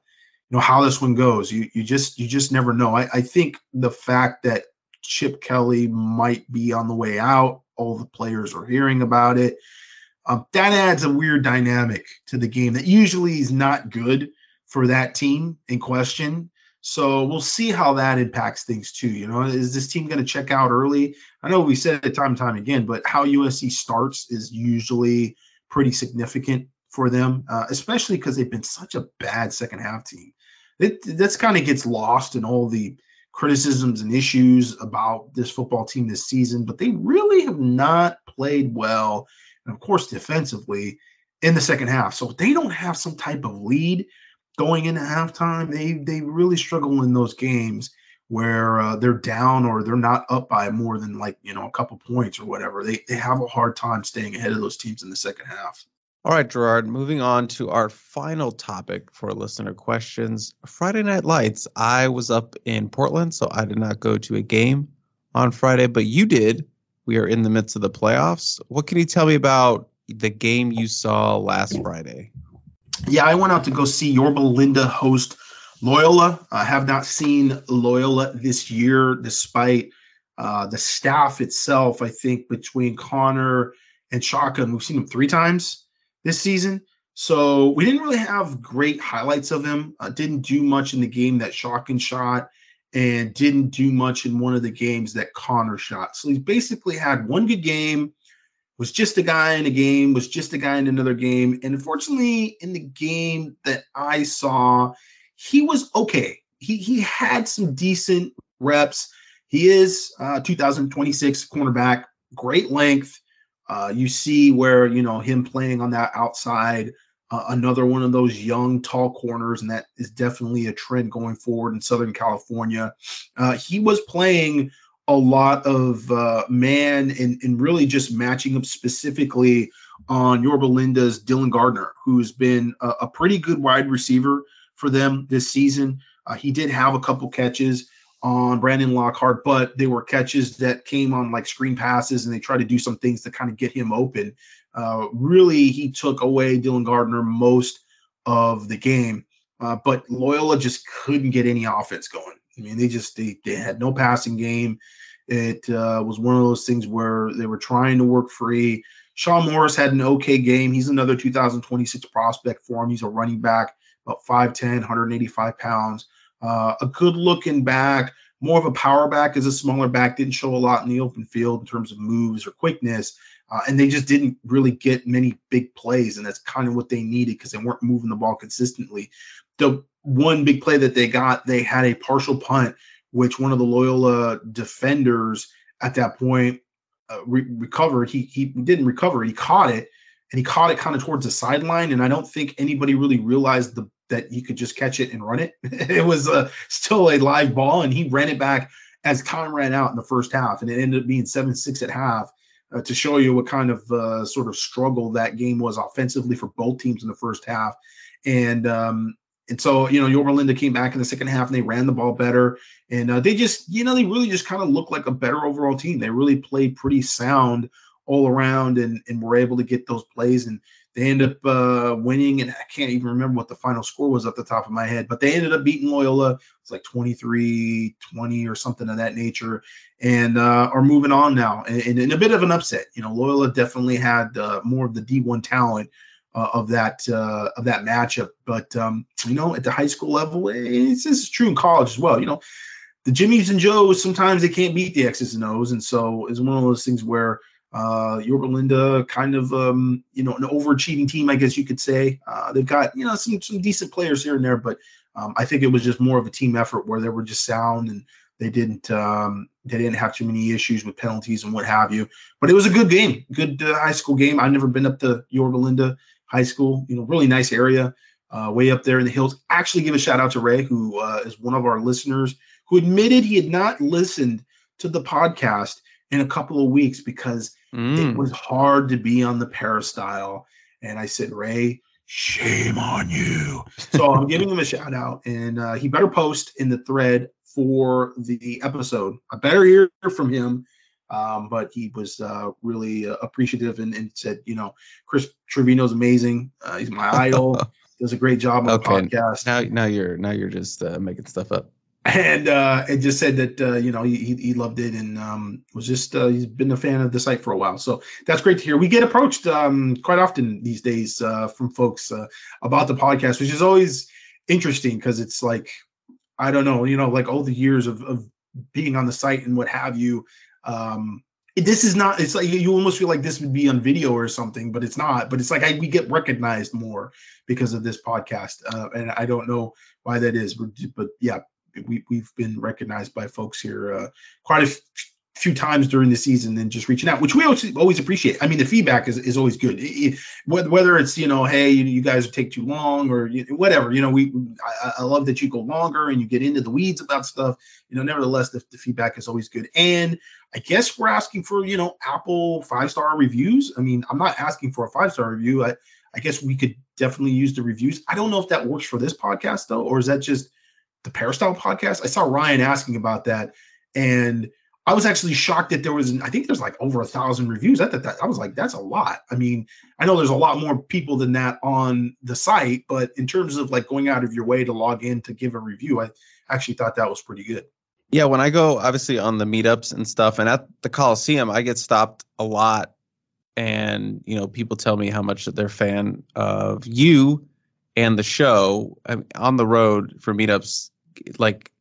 C: you know how this one goes. You you just you just never know. I, I think the fact that Chip Kelly might be on the way out, all the players are hearing about it. Um, that adds a weird dynamic to the game that usually is not good for that team in question. So we'll see how that impacts things too. You know, is this team going to check out early? I know we said it time and time again, but how USC starts is usually pretty significant for them, uh, especially because they've been such a bad second half team. It that's kind of gets lost in all the criticisms and issues about this football team this season, but they really have not played well. And of course, defensively in the second half. So they don't have some type of lead going into halftime. They they really struggle in those games where uh, they're down or they're not up by more than like you know a couple points or whatever. They they have a hard time staying ahead of those teams in the second half.
B: All right, Gerard, moving on to our final topic for listener questions. Friday Night Lights. I was up in Portland, so I did not go to a game on Friday, but you did. We are in the midst of the playoffs. What can you tell me about the game you saw last Friday?
C: Yeah, I went out to go see Yorba Linda host Loyola. I have not seen Loyola this year, despite uh, the staff itself. I think between Connor and Shaka, we've seen him three times this season. So we didn't really have great highlights of him. Uh, didn't do much in the game that Shotgun shot, and didn't do much in one of the games that Connor shot. So he's basically had one good game, was just a guy in a game, was just a guy in another game. And unfortunately, in the game that I saw, he was okay. He he had some decent reps. He is uh, 2026 cornerback, great length. Uh, you see where you know him playing on that outside, uh, another one of those young tall corners, and that is definitely a trend going forward in Southern California. Uh, he was playing a lot of uh, man and, and really just matching up specifically on Yorba Linda's Dylan Gardner, who's been a, a pretty good wide receiver for them this season. Uh, he did have a couple catches on Brandon Lockhart, but they were catches that came on like screen passes and they tried to do some things to kind of get him open. Uh, really, he took away Dylan Gardner most of the game, uh, but Loyola just couldn't get any offense going. I mean, they just they, they had no passing game. It uh, was one of those things where they were trying to work free. Sean Morris had an okay game. He's another 2026 prospect for him. He's a running back, about 5'10, 185 pounds. Uh, a good looking back, more of a power back as a smaller back, didn't show a lot in the open field in terms of moves or quickness. Uh, and they just didn't really get many big plays. And that's kind of what they needed because they weren't moving the ball consistently. The one big play that they got, they had a partial punt, which one of the Loyola defenders at that point uh, re- recovered. He, he didn't recover, he caught it. And he caught it kind of towards the sideline, and I don't think anybody really realized the that he could just catch it and run it. it was uh, still a live ball, and he ran it back as time ran out in the first half, and it ended up being seven six at half. Uh, to show you what kind of uh, sort of struggle that game was offensively for both teams in the first half, and um, and so you know Yorba Linda came back in the second half and they ran the ball better, and uh, they just you know they really just kind of looked like a better overall team. They really played pretty sound all around and and were able to get those plays and they end up uh, winning, and I can't even remember what the final score was at the top of my head, but they ended up beating Loyola. It's like 23 20 or something of that nature, and uh, are moving on now. And, and, a bit of an upset. You know, Loyola definitely had uh, more of the D1 talent. Uh, of that uh, of that matchup, but um, you know, at the high school level, it's, it's true in college as well. You know, the Jimmies and Joes sometimes they can't beat the X's and O's, and so it's one of those things where uh, Yorba Linda, kind of, um, you know, an overachieving team, I guess you could say. Uh, they've got, you know, some some decent players here and there, but um, I think it was just more of a team effort where they were just sound and they didn't um, they didn't have too many issues with penalties and what have you. But it was a good game, good uh, high school game. I've never been up to Yorba Linda High School, you know, really nice area, uh, way up there in the hills. Actually, give a shout out to Ray, who uh, is one of our listeners, who admitted he had not listened to the podcast in a couple of weeks because mm. it was hard to be on the peristyle. And I said, Ray, shame on you. So I'm giving him a shout out, and uh, he better post in the thread for the episode. I better hear from him. Um, but he was uh, really uh, appreciative and, and, said, you know, Chris Trevino's amazing. Uh, he's my idol. Does a great job on okay. the podcast.
B: Now, now you're now you're just uh, making stuff up
C: and uh, it just said that uh, you know he, he loved it and um, was just uh, he's been a fan of the site for a while. So that's great to hear. We get approached um, quite often these days uh, from folks uh, about the podcast, which is always interesting because it's like I don't know, you know, like all the years of, of being on the site and what have you. Um, this is not it's like you almost feel like this would be on video or something but it's not. But it's like I, we get recognized more because of this podcast uh, and i don't know why that is but, but yeah we, we've been recognized by folks here uh, quite a few times during the season and just reaching out, which we always, always appreciate. I mean, the feedback is, is always good. It, it, whether it's, you know, hey, you, you, guys take too long or whatever, you know, we, I, I, love that you go longer and you get into the weeds about stuff. You know, nevertheless, the, the feedback is always good. And I guess we're asking for, you know, Apple five star reviews. I mean, I'm not asking for a five star review. I, I guess we could definitely use the reviews. I don't know if that works for this podcast though, or is that just the Peristyle podcast? I saw Ryan asking about that. And I was actually shocked that there was, I think there's like over a thousand reviews. I thought that I was like, that's a lot. I mean, I know there's a lot more people than that on the site, but in terms of like going out of your way to log in to give a review, I actually thought that was pretty good.
B: Yeah, when I go obviously on the meetups and stuff, and at the Coliseum, I get stopped a lot, and you know people tell me how much they're fan of you and the show. I mean, on the road for meetups, like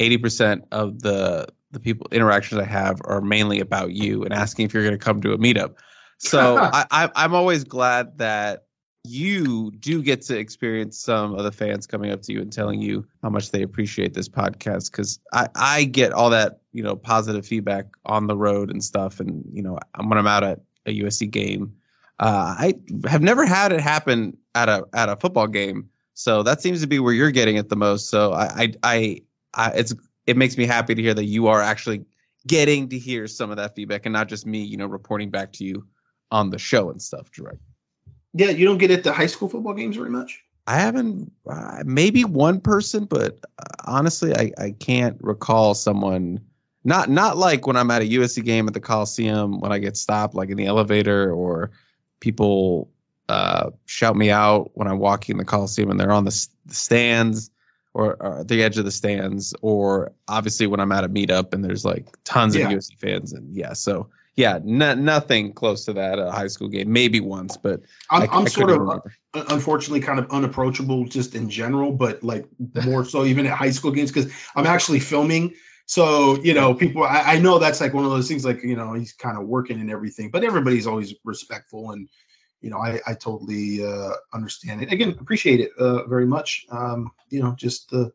B: eighty percent of the the people interactions I have are mainly about you and asking if you're going to come to a meetup. So I, I, I'm always glad that you do get to experience some of the fans coming up to you and telling you how much they appreciate this podcast because I, I get all that you know positive feedback on the road and stuff. And you know when I'm out at a USC game uh, I have never had it happen at a at a football game. So that seems to be where you're getting it the most. So I I, I, I it's it makes me happy to hear that you are actually getting to hear some of that feedback and not just me you know reporting back to you on the show and stuff direct
C: yeah, you don't get at the high school football games very much.
B: I haven't, uh, maybe one person, but uh, honestly, I, I can't recall someone. Not not like when I'm at a USC game at the Coliseum when I get stopped, like in the elevator, or people uh, shout me out when I'm walking the Coliseum and they're on the, the stands or, or, the edge of the stands, or obviously when I'm at a meetup and there's like tons yeah. of USC fans, and yeah, so yeah, nothing close to that a high school game. Maybe once, but
C: I'm, I, am sort of uh, remember. unfortunately kind of unapproachable just in general, but like more so even at high school games because I'm actually filming. So you know, people I, I, know that's like one of those things. Like you know, he's kind of working and everything, but everybody's always respectful and. You know, I, I totally uh, understand it. Again, appreciate it uh, very much. Um, you know, just uh,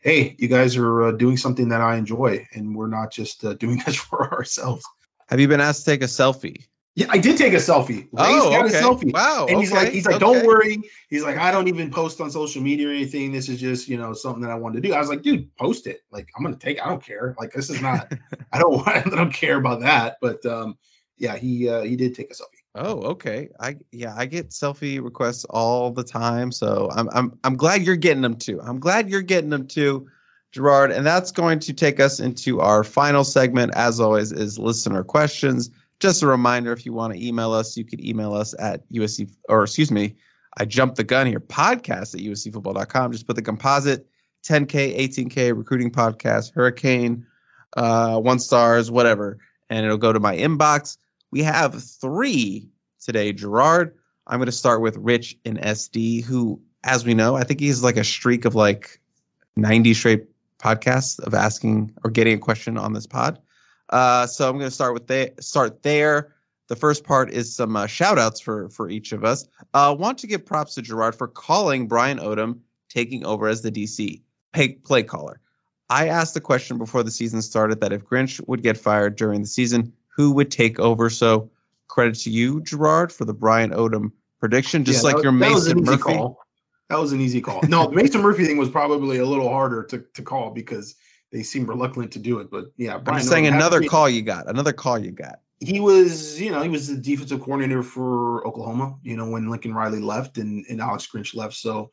C: hey, you guys are uh, doing something that I enjoy, and we're not just uh, doing this for ourselves.
B: Have you been asked to take a selfie?
C: Yeah, I did take a selfie.
B: oh, got okay.
C: a selfie.
B: Wow.
C: And he's
B: okay.
C: like, he's like,
B: okay.
C: don't worry. He's like, I don't even post on social media or anything. This is just, you know, something that I wanted to do. I was like, dude, post it. Like, I'm gonna take. I don't care. Like, this is not. I don't. I don't care about that. But um, yeah, he uh, he did take a selfie.
B: Oh, okay. I yeah, I get selfie requests all the time. So I'm I'm I'm glad you're getting them too. I'm glad you're getting them too. Gerard, and that's going to take us into our final segment. As always, is listener questions. Just a reminder, if you want to email us, you can email us at USC, or excuse me, I jumped the gun here, podcast at USCfootball.com. Just put the composite 10K, 18K recruiting podcast, Hurricane, uh, one stars, whatever, and it'll go to my inbox. We have three today, Gerard. I'm going to start with Rich in SD, who, as we know, I think he's like a streak of like 90 straight podcasts of asking or getting a question on this pod. Uh, so I'm going to start with the, start there. The first part is some uh, shout outs for, for each of us. Uh, want to give props to Gerard for calling Brian Odom taking over as the DC play, play caller. I asked the question before the season started that if Grinch would get fired during the season, who would take over? So credit to you, Gerard, for the Brian Odom prediction, just yeah, like your Mason Murphy. Call
C: that was an easy call. No, the Mason Murphy thing was probably a little harder to, to call because they seemed reluctant to do it. But yeah,
B: Brian I'm saying another call you got. Another call you got.
C: He was, you know, he was the defensive coordinator for Oklahoma. You know, when Lincoln Riley left and, and Alex Grinch left. So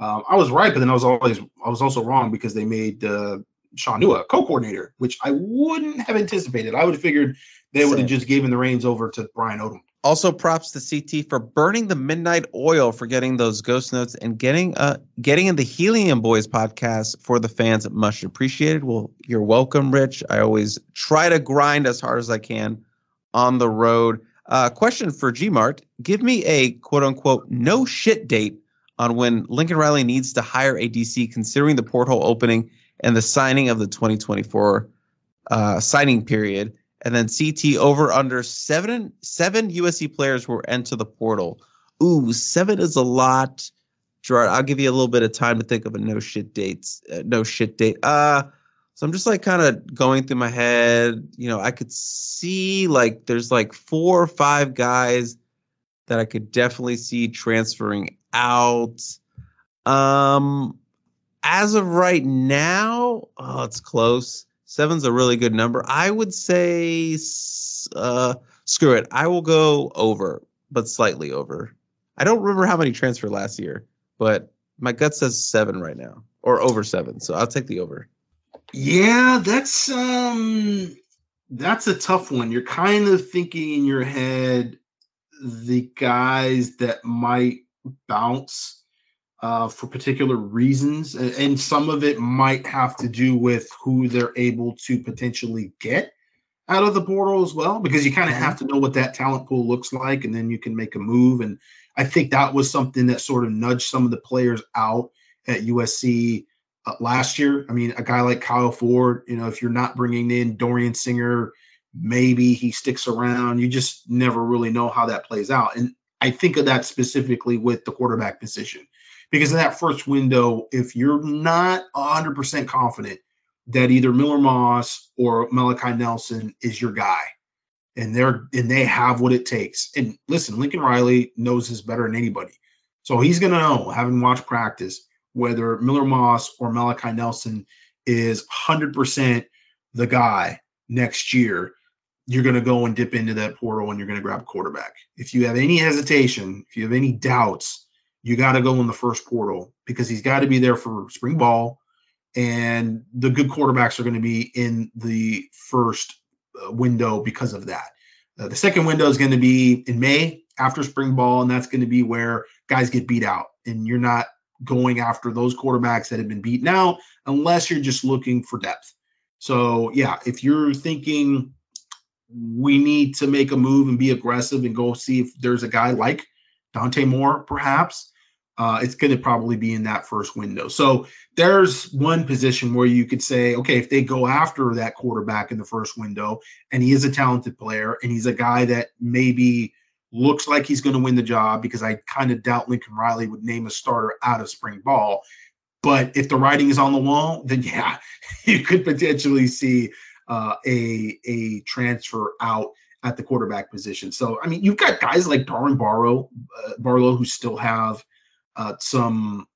C: um, I was right, but then I was always I was also wrong because they made uh, Shaun Nua co-coordinator, which I wouldn't have anticipated. I would have figured they would have just given the reins over to Brian Odom.
B: Also, props to CT for burning the midnight oil for getting those ghost notes and getting uh getting in the Helium Boys podcast for the fans. Much appreciated. Well, you're welcome, Rich. I always try to grind as hard as I can on the road. Uh, question for Gmart: Give me a quote unquote no shit date on when Lincoln Riley needs to hire a DC, considering the portal opening and the signing of the 2024 uh, signing period and then CT over under seven seven USC players will enter the portal. Ooh, seven is a lot. Gerard, I'll give you a little bit of time to think of a no shit dates, uh, no shit date. Uh, so I'm just like kind of going through my head. You know, I could see like there's like four or five guys that I could definitely see transferring out. Um, as of right now, oh, it's close. Seven's a really good number. I would say, uh, screw it. I will go over, but slightly over. I don't remember how many transferred last year, but my gut says seven right now, or over seven. So I'll take the over.
C: Yeah, that's um, that's a tough one. You're kind of thinking in your head the guys that might bounce uh, for particular reasons, and some of it might have to do with who they're able to potentially get out of the portal as well, because you kind of have to know what that talent pool looks like, and then you can make a move. And I think that was something that sort of nudged some of the players out at USC uh, last year. I mean, a guy like Kyle Ford, you know, if you're not bringing in Dorian Singer, maybe he sticks around. You just never really know how that plays out. And I think of that specifically with the quarterback position because in that first window, if you're not 100% confident that either Miller Moss or Malachi Nelson is your guy, and they're and they have what it takes. And listen, Lincoln Riley knows this better than anybody, so he's gonna know, having watched practice, whether Miller Moss or Malachi Nelson is 100% the guy next year. You're going to go and dip into that portal and you're going to grab a quarterback. If you have any hesitation, if you have any doubts, you got to go in the first portal because he's got to be there for spring ball, and the good quarterbacks are going to be in the first uh, window because of that. Uh, the second window is going to be in May after spring ball, and that's going to be where guys get beat out, and you're not going after those quarterbacks that have been beaten out unless you're just looking for depth. So yeah, if you're thinking we need to make a move and be aggressive and go see if there's a guy like Dante Moore, perhaps, uh, it's going to probably be in that first window. So there's one position where you could say, okay, if they go after that quarterback in the first window and he is a talented player and he's a guy that maybe looks like he's going to win the job, because I kind of doubt Lincoln Riley would name a starter out of spring ball. But if the writing is on the wall, then yeah, you could potentially see uh, a a transfer out at the quarterback position. So I mean, you've got guys like Darwin Barlow, uh, Barlow who still have uh, some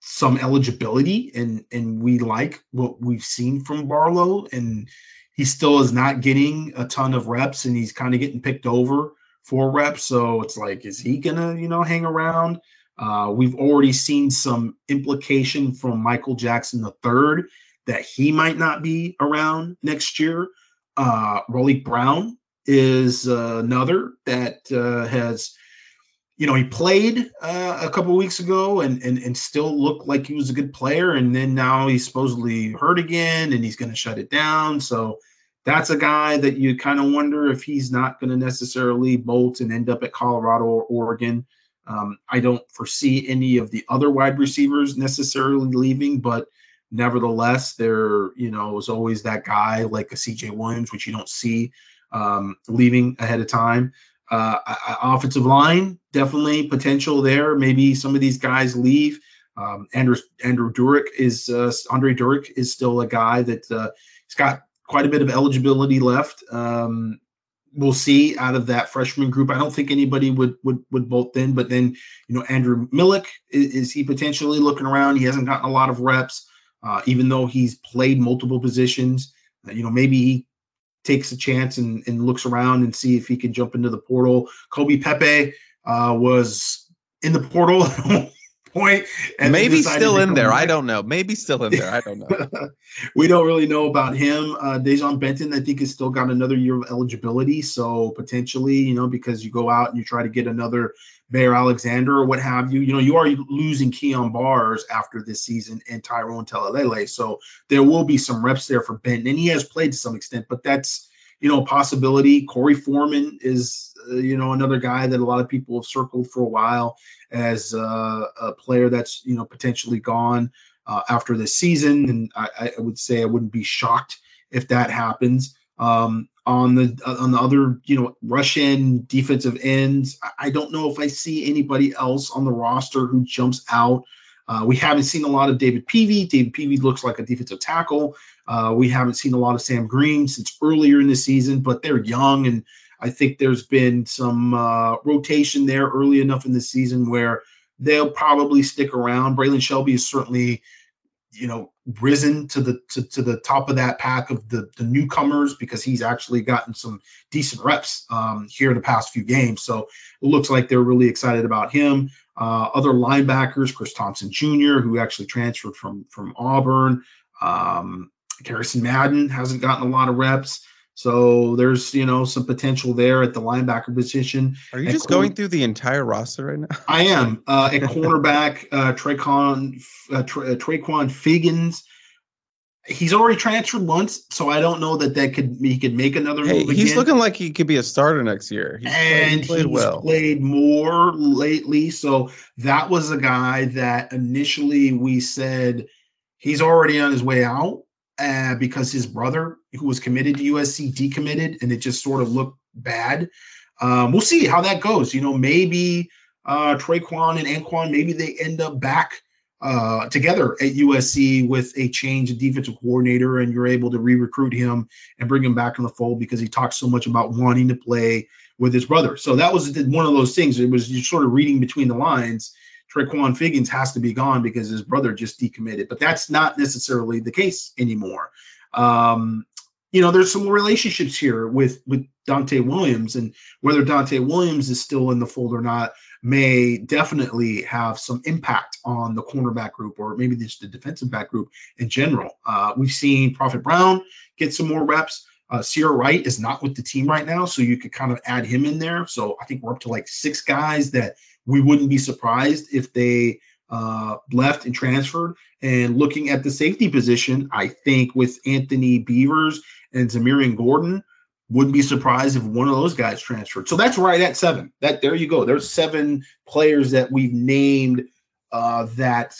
C: some eligibility, and and we like what we've seen from Barlow, and he still is not getting a ton of reps, and he's kind of getting picked over for reps. So it's like, is he gonna you know hang around? Uh, we've already seen some implication from Michael Jackson III that he might not be around next year. Uh, Raleek Brown is uh, another that uh, has you know, he played uh, a couple weeks ago and, and and still looked like he was a good player, and then now he's supposedly hurt again, and he's going to shut it down. So that's a guy that you kind of wonder if he's not going to necessarily bolt and end up at Colorado or Oregon. Um, I don't foresee any of the other wide receivers necessarily leaving, but nevertheless, there you know is always that guy like a CJ Williams, which you don't see um, leaving ahead of time. Uh, offensive line, definitely potential there. Maybe some of these guys leave. Um, Andrew Andrew Durick is uh, Andre Durick is still a guy that uh, he's got quite a bit of eligibility left. Um, we'll see out of that freshman group. I don't think anybody would would would bolt in, but then you know Andrew Millick is, is he potentially looking around? He hasn't gotten a lot of reps, uh, even though he's played multiple positions. Uh, you know maybe he takes a chance and, and looks around and see if he can jump into the portal. Kobe Pepe uh, was in the portal point.
B: And Maybe still in there. Back. I don't know. Maybe still in there. I don't know.
C: we don't really know about him. Uh, Dejon Benton, I think, has still got another year of eligibility. So potentially, you know, because you go out and you try to get another Bear Alexander or what have you, you know, you are losing Kyon Barrs after this season and Tyrone Taleni. So there will be some reps there for Benton, and he has played to some extent, but that's you know, possibility. Korey Foreman is, uh, you know, another guy that a lot of people have circled for a while as uh, a player that's, you know, potentially gone uh, after this season. And I, I, would say I wouldn't be shocked if that happens. Um, on the on the other you know rush end defensive ends. I don't know if I see anybody else on the roster who jumps out. Uh, we haven't seen a lot of David Peavy. David Peavy looks like a defensive tackle. Uh, we haven't seen a lot of Sam Green since earlier in the season, but they're young, and I think there's been some uh, rotation there early enough in the season where they'll probably stick around. Braylan Shelby is certainly you know risen to the to, to the top of that pack of the the newcomers because he's actually gotten some decent reps um, here in the past few games. So it looks like they're really excited about him. Uh, other linebackers, Chris Thompson Jr., who actually transferred from from Auburn. Um, Garrison Madden hasn't gotten a lot of reps. So there's you know some potential there at the linebacker position.
B: Are you at just going through the entire roster right now?
C: I am uh, at cornerback. Uh, Traquan uh, Tra- uh, Traquan Figgens. He's already transferred once, so I don't know that that could he could make another
B: hey. He's
C: again.
B: looking like he could be a starter next year.
C: He's and played, played he's well. played more lately. So that was a guy that initially we said he's already on his way out uh, because his brother, who was committed to USC, decommitted, and it just sort of looked bad. Um, we'll see how that goes. You know, maybe uh, Traquan and Anquan, maybe they end up back uh, together at USC with a change of defensive coordinator, and you're able to re-recruit him and bring him back in the fold because he talks so much about wanting to play with his brother. So that was one of those things. It was just sort of reading between the lines Traquan Figgins has to be gone because his brother just decommitted. But that's not necessarily the case anymore. Um, you know, there's some relationships here with with Donte Williams, and whether Donte Williams is still in the fold or not may definitely have some impact on the cornerback group or maybe just the defensive back group in general. Uh, we've seen Prophet Brown get some more reps. Uh, Ceyair Wright is not with the team right now, so you could kind of add him in there. So I think we're up to like six guys that we wouldn't be surprised if they uh, left and transferred. And looking at the safety position, I think with Anthony Beavers and Zamirian Gordon, wouldn't be surprised if one of those guys transferred. So that's right at seven. That there you go. There's seven players that we've named uh, that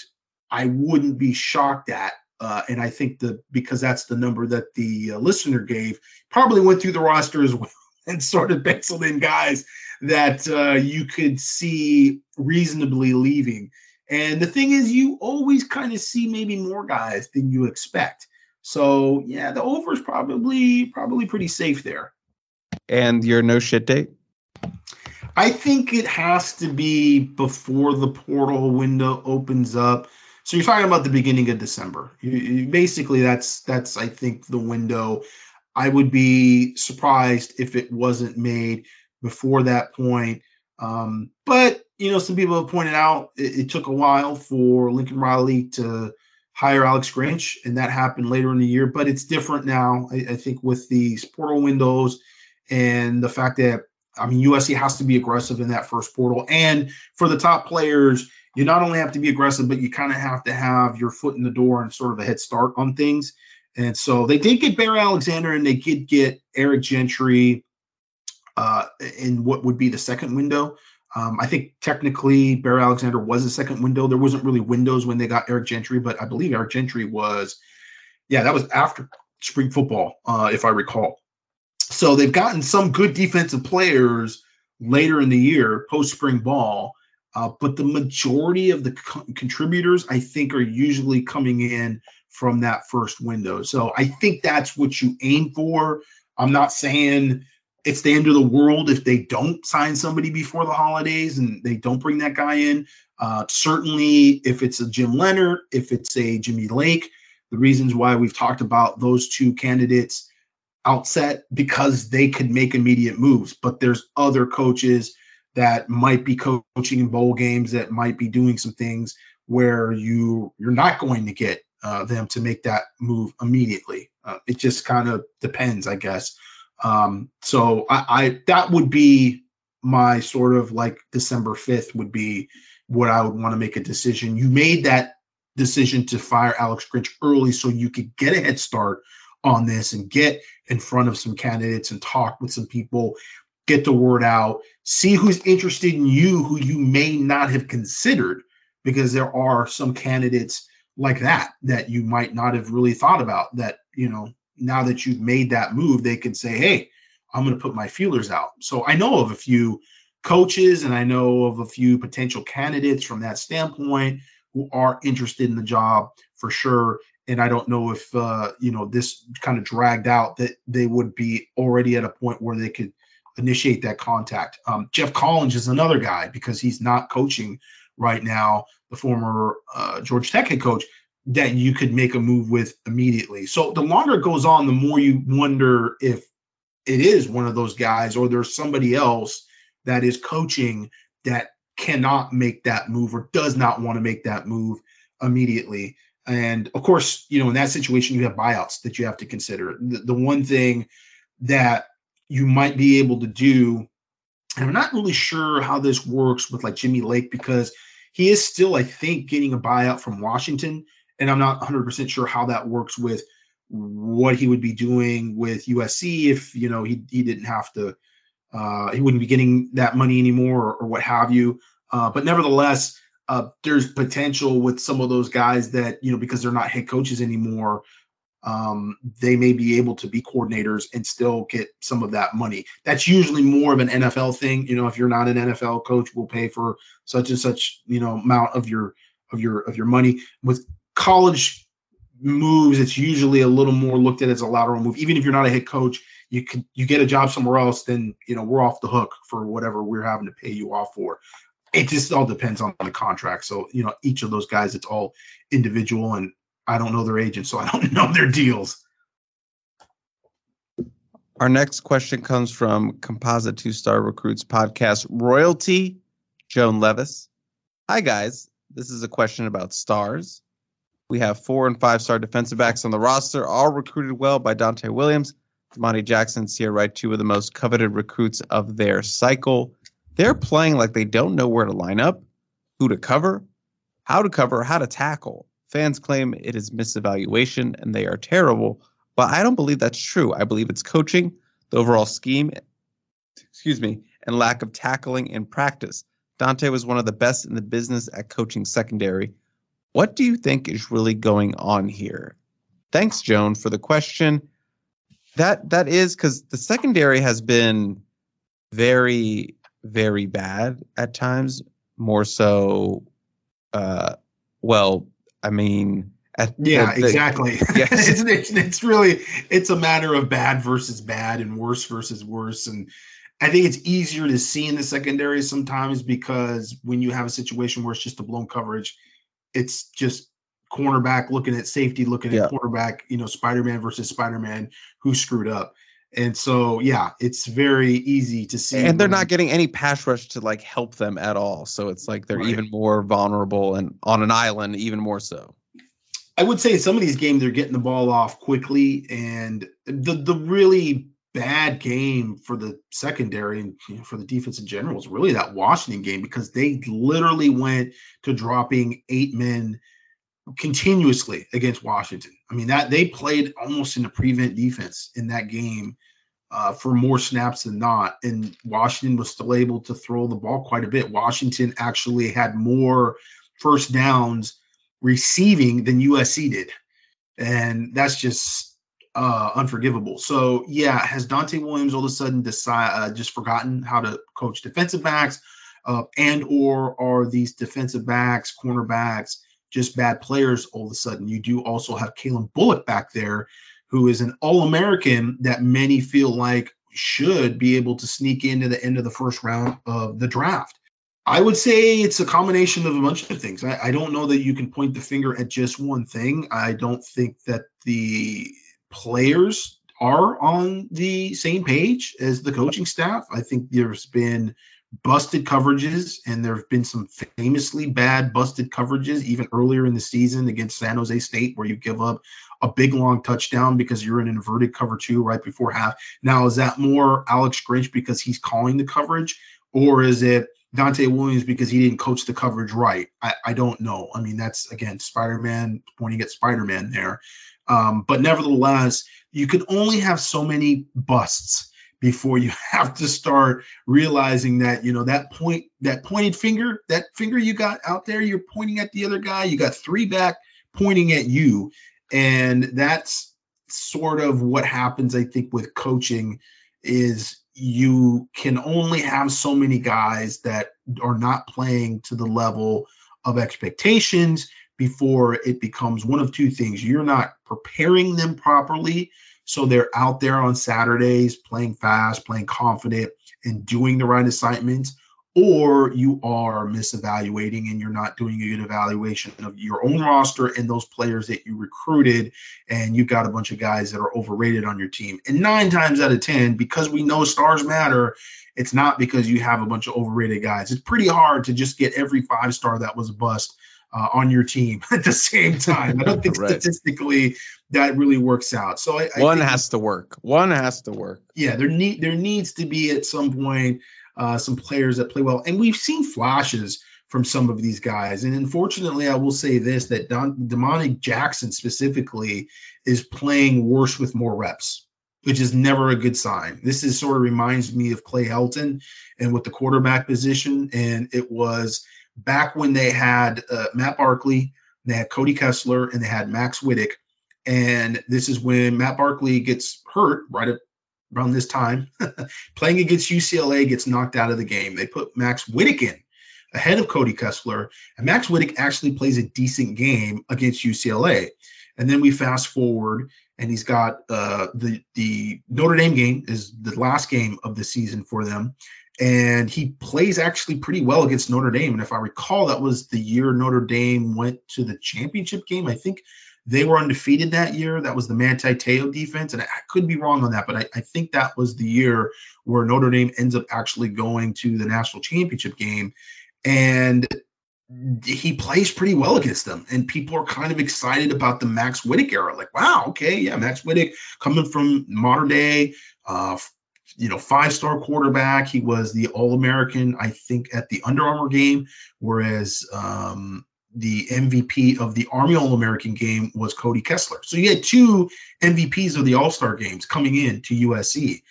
C: I wouldn't be shocked at. Uh, and I think the because that's the number that the uh, listener gave, probably went through the roster as well and sort of penciled in guys that uh, you could see reasonably leaving. And the thing is, you always kind of see maybe more guys than you expect. So yeah, the over is probably probably pretty safe there.
B: And your no shit date?
C: I think it has to be before the portal window opens up. So you're talking about the beginning of December. You, you, basically, that's that's I think the window. I would be surprised if it wasn't made before that point. Um, but you know, some people have pointed out it, it, took a while for Lincoln Riley to hire Alex Grinch, and that happened later in the year. But it's different now. I, I think with these portal windows and the fact that I mean USC has to be aggressive in that first portal, and for the top players, you not only have to be aggressive, but you kind of have to have your foot in the door and sort of a head start on things. And so they did get Bear Alexander and they did get Eric Gentry uh, in what would be the second window. Um, I think technically Bear Alexander was a second window. There wasn't really windows when they got Eric Gentry, but I believe Eric Gentry was, yeah, that was after spring football, uh, if I recall. So they've gotten some good defensive players later in the year, post spring ball, uh, but the majority of the co- contributors, I think, are usually coming in from that first window. So I think that's what you aim for. I'm not saying it's the end of the world if they don't sign somebody before the holidays and they don't bring that guy in. Uh, certainly, if it's a Jim Leonhard, if it's a Jimmy Lake, the reasons why we've talked about those two candidates outset because they could make immediate moves. But there's other coaches that might be coaching in bowl games that might be doing some things where you you're not going to get uh, them to make that move immediately. Uh, it just kind of depends, I guess. Um, so I, I that would be my sort of like December 5th would be what I would want to make a decision. You made that decision to fire Alex Grinch early so you could get a head start on this and get in front of some candidates and talk with some people, get the word out, see who's interested in you who you may not have considered because there are some candidates like that that you might not have really thought about that, you know, now that you've made that move, they can say, hey, I'm going to put my feelers out. So I know of a few coaches and I know of a few potential candidates from that standpoint who are interested in the job for sure. And I don't know if uh, you know this kind of dragged out that they would be already at a point where they could initiate that contact. Um, Geoff Collins is another guy because he's not coaching right now, the former uh, Georgia Tech head coach that you could make a move with immediately. So the longer it goes on, the more you wonder if it is one of those guys or there's somebody else that is coaching that cannot make that move or does not want to make that move immediately. And of course, you know, in that situation, you have buyouts that you have to consider. The, the one thing that you might be able to do, and I'm not really sure how this works with like Jimmy Lake because he is still, I think, getting a buyout from Washington. And I'm not 100% sure how that works with what he would be doing with USC if, you know, he, he didn't have to uh, he wouldn't be getting that money anymore or, or what have you. Uh, but nevertheless, uh, there's potential with some of those guys that, you know, because they're not head coaches anymore, um, they may be able to be coordinators and still get some of that money. That's usually more of an NFL thing. You know, if you're not an NFL coach, we'll pay for such and such, you know, amount of your of your of your money. With college moves, it's usually a little more looked at as a lateral move. Even if you're not a head coach, you can you get a job somewhere else, then you know we're off the hook for whatever we're having to pay you off for. It just all depends on the contract. So you know each of those guys, it's all individual, and I don't know their agents, so I don't know their deals.
B: Our next question comes from Composite Two Star Recruits podcast royalty, Joan Levis. Hi guys, this is a question about stars. We have four and five star defensive backs on the roster, all recruited well by Donte Williams Monty Jackson, Ceyair Wright, two of the most coveted recruits of their cycle. They're playing like they don't know where to line up, who to cover, how to cover, how to tackle. Fans claim it is misevaluation and they are terrible, but I don't believe that's true. I believe it's coaching, the overall scheme, excuse me, and lack of tackling in practice. Donte was one of the best in the business at coaching secondary. What do you think is really going on here? Thanks, Joan, for the question that that is because the secondary has been very very bad at times more so uh well i mean
C: at yeah the, exactly yes. it's, it's, it's really it's a matter of bad versus bad and worse versus worse and i think it's easier to see in the secondary sometimes because when you have a situation where it's just a blown coverage it's just cornerback looking at safety, looking yeah. at cornerback, you know, Spider Man versus Spider Man, who screwed up. And so, yeah, it's very easy to see.
B: And they're not getting any pass rush to like help them at all. So it's like they're right. even more vulnerable and on an island, even more so.
C: I would say some of these games they're getting the ball off quickly, and the the really bad game for the secondary and you know, for the defense in general is really that Washington game because they literally went to dropping eight men continuously against Washington. I mean that they played almost in a prevent defense in that game uh, for more snaps than not, and Washington was still able to throw the ball quite a bit. Washington actually had more first downs receiving than USC did, and that's just uh, unforgivable. So yeah, has Donte Williams all of a sudden decide uh, just forgotten how to coach defensive backs, uh, and or are these defensive backs, cornerbacks? just bad players all of a sudden. You do also have Calen Bullock back there, who is an All American that many feel like should be able to sneak into the end of the first round of the draft. I would say it's a combination of a bunch of things. I, I, don't know that you can point the finger at just one thing. I don't think that the players are on the same page as the coaching staff. I think there's been busted coverages, and there have been some famously bad busted coverages even earlier in the season against San Jose State, where you give up a big long touchdown because you're in an inverted cover two right before half. Now, is that more Alex Grinch because he's calling the coverage, or is it Donte Williams because he didn't coach the coverage right? I, I don't know. I mean, that's again Spider Man pointing at Spider Man there. Um, but nevertheless, you can only have so many busts before you have to start realizing that you know that point that pointed finger that finger you got out there you're pointing at the other guy you got three back pointing at you. And that's sort of what happens, I think, with coaching is you can only have so many guys that are not playing to the level of expectations before it becomes one of two things. You're not preparing them properly. So they're out there on Saturdays playing fast, playing confident, and doing the right assignments, or you are misevaluating and you're not doing a good evaluation of your own roster and those players that you recruited, and you've got a bunch of guys that are overrated on your team. And nine times out of 10, because we know stars matter, it's not because you have a bunch of overrated guys. It's pretty hard to just get every five star that was a bust uh, on your team at the same time. I don't think right. statistically that really works out. So I,
B: I one has to work. One has to work.
C: Yeah, there need there needs to be at some point uh, some players that play well, and we've seen flashes from some of these guys. And unfortunately, I will say this: that Don Domani Jackson specifically is playing worse with more reps. Which is never a good sign. This is sort of reminds me of Clay Helton and with the quarterback position. And it was back when they had uh, Matt Barkley, they had Cody Kessler, and they had Max Wittek. And this is when Matt Barkley gets hurt right at, around this time, playing against UCLA, gets knocked out of the game. They put Max Wittek in ahead of Cody Kessler, and Max Wittek actually plays a decent game against UCLA. And then we fast forward, and he's got uh, the the Notre Dame game is the last game of the season for them, and he plays actually pretty well against Notre Dame. And if I recall, that was the year Notre Dame went to the championship game. I think they were undefeated that year. That was the Manti Te'o defense, and I could be wrong on that, but I, I, think that was the year where Notre Dame ends up actually going to the national championship game, and he plays pretty well against them. And people are kind of excited about the Max Wittek era. Like, wow, okay, yeah, Max Wittek coming from modern day, uh, you know, five star quarterback. He was the All American, I think, at the Under Armour game, whereas um, the MVP of the Army All American game was Cody Kessler. So you had two MVPs of the All Star games coming in to USC.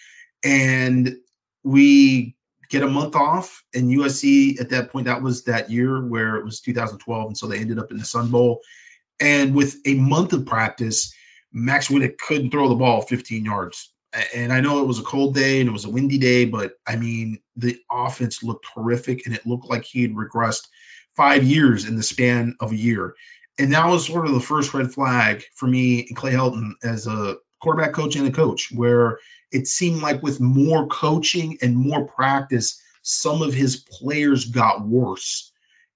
C: And we get a month off, and USC at that point, that was that year where it was 2012. And so they ended up in the Sun Bowl. And with a month of practice, Max Wittek couldn't throw the ball 15 yards and I know it was a cold day and it was a windy day, but I mean, the offense looked horrific and it looked like he had regressed five years in the span of a year. And that was sort of the first red flag for me and Clay Helton as a quarterback coach and a coach, where it seemed like with more coaching and more practice, some of his players got worse.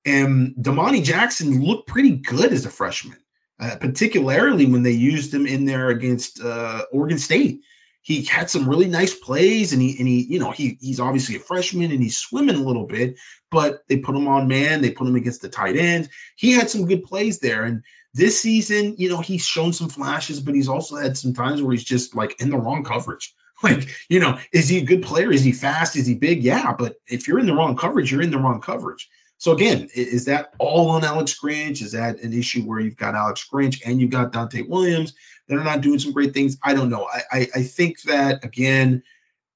C: And Domani Jackson looked pretty good as a freshman, uh, particularly when they used him in there against uh, Oregon State he had some really nice plays and he and he you know he he's obviously a freshman and he's swimming a little bit but they put him on man they put him against the tight end. He had some good plays there. And this season you know he's shown some flashes but he's also had some times where he's just like in the wrong coverage. Like you know is he a good player? Is he fast? Is he big? Yeah but if you're in the wrong coverage you're in the wrong coverage so again, is that all on Alex Grinch? Is that an issue where you've got Alex Grinch and you've got Donte Williams They're not doing some great things? I don't know. I, I, I think that again,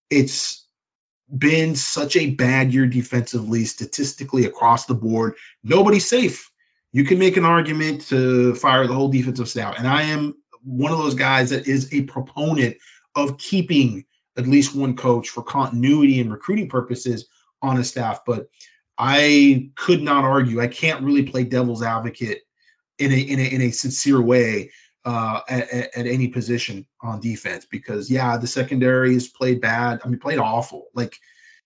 C: it's been such a bad year defensively, statistically across the board. Nobody's safe. You can make an argument to fire the whole defensive staff, and I am one of those guys that is a proponent of keeping at least one coach for continuity and recruiting purposes on a staff. But I could not argue. I can't really play devil's advocate in a in a, in a sincere way uh, at, at, any position on defense because yeah, the secondary has played bad. I mean, played awful. Like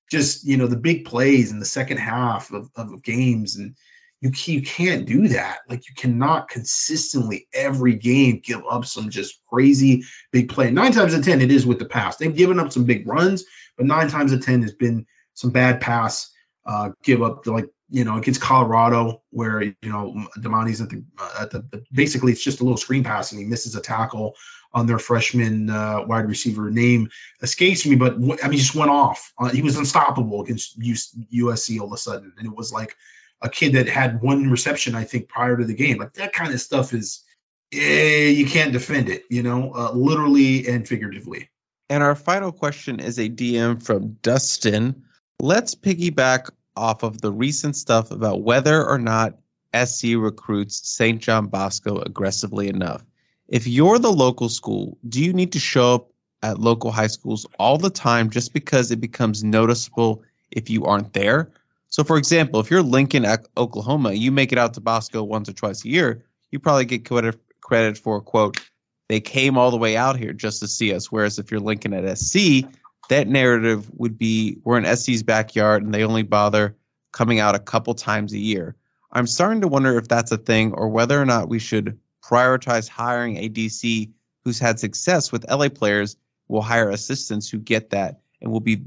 C: just you know the big plays in the second half of, of games and you you can't do that. Like you cannot consistently every game give up some just crazy big play. Nine times out of ten, it is with the pass. They've given up some big runs, but nine times out of ten has been some bad pass uh, give up like you know against Colorado where you know Domani's at the uh, at the basically it's just a little screen pass and he misses a tackle on their freshman uh, wide receiver name escapes me, but I mean he just went off. Uh, he was unstoppable against USC all of a sudden, and it was like a kid that had one reception I think prior to the game. Like that kind of stuff is eh, you can't defend it, you know, uh, literally and figuratively.
B: And our final question is a DM from Dustin Let's piggyback off of the recent stuff about whether or not SC recruits St. John Bosco aggressively enough. if you're the local school, do you need to show up at local high schools all the time just because it becomes noticeable if you aren't there? So, for example, if you're Lincoln, Oklahoma, you make it out to Bosco once or twice a year, you probably get credit credit for quote they came all the way out here just to see us. Whereas if you're Lincoln at SC, that narrative would be we're in SC's backyard and they only bother coming out a couple times a year. I'm starting to wonder if that's a thing or whether or not we should prioritize hiring a DC who's had success with LA players. We'll hire assistants who get that and will be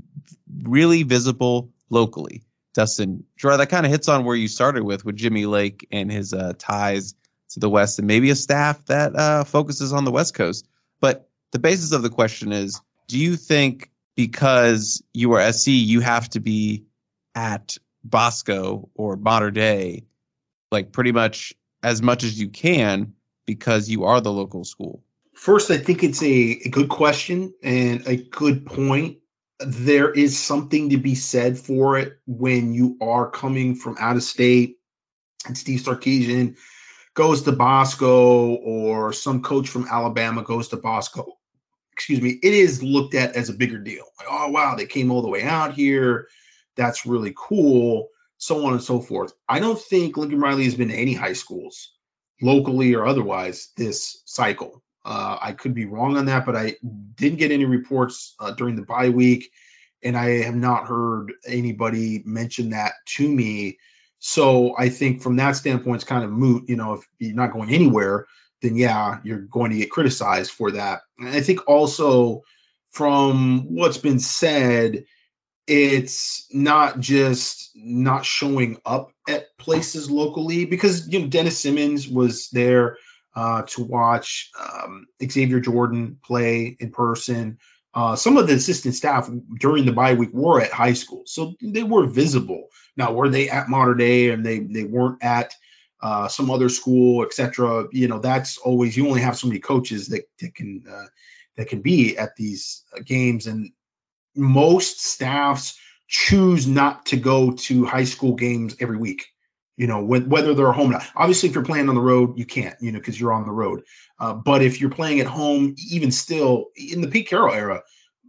B: really visible locally. Dustin, Gerard, that kind of hits on where you started with with Jimmy Lake and his uh, ties to the West, and maybe a staff that uh, focuses on the West Coast. But the basis of the question is: Do you think because you are SC, you have to be at Bosco or modern day, like pretty much as much as you can because you are the local school?
C: First, I think it's a, a good question and a good point. There is something to be said for it when you are coming from out of state and Steve Sarkisian goes to Bosco or some coach from Alabama goes to Bosco. Excuse me, it is looked at as a bigger deal. Like, oh wow, they came all the way out here. That's really cool. So on and so forth. I don't think Lincoln Riley has been to any high schools, locally or otherwise, this cycle. Uh, I could be wrong on that, but I didn't get any reports uh, during the bye week, and I have not heard anybody mention that to me so I think from that standpoint, it's kind of moot. You know, if you're not going anywhere, then yeah, you're going to get criticized for that. And I think also from what's been said, it's not just not showing up at places locally because you know Dennis Simmons was there uh, to watch um, Xavier Jordan play in person. Uh, some of the assistant staff during the bye week were at high school, so they were visible. Now, were they at Mater Dei and they they weren't at uh, some other school, etc. You know, that's always you only have so many coaches that, that can uh, that can be at these uh, games, and most staffs choose not to go to high school games every week. You know, whether they're home or not. Obviously, if you're playing on the road, you can't. You know, because you're on the road. Uh, but if you're playing at home, even still in the Pete Carroll era,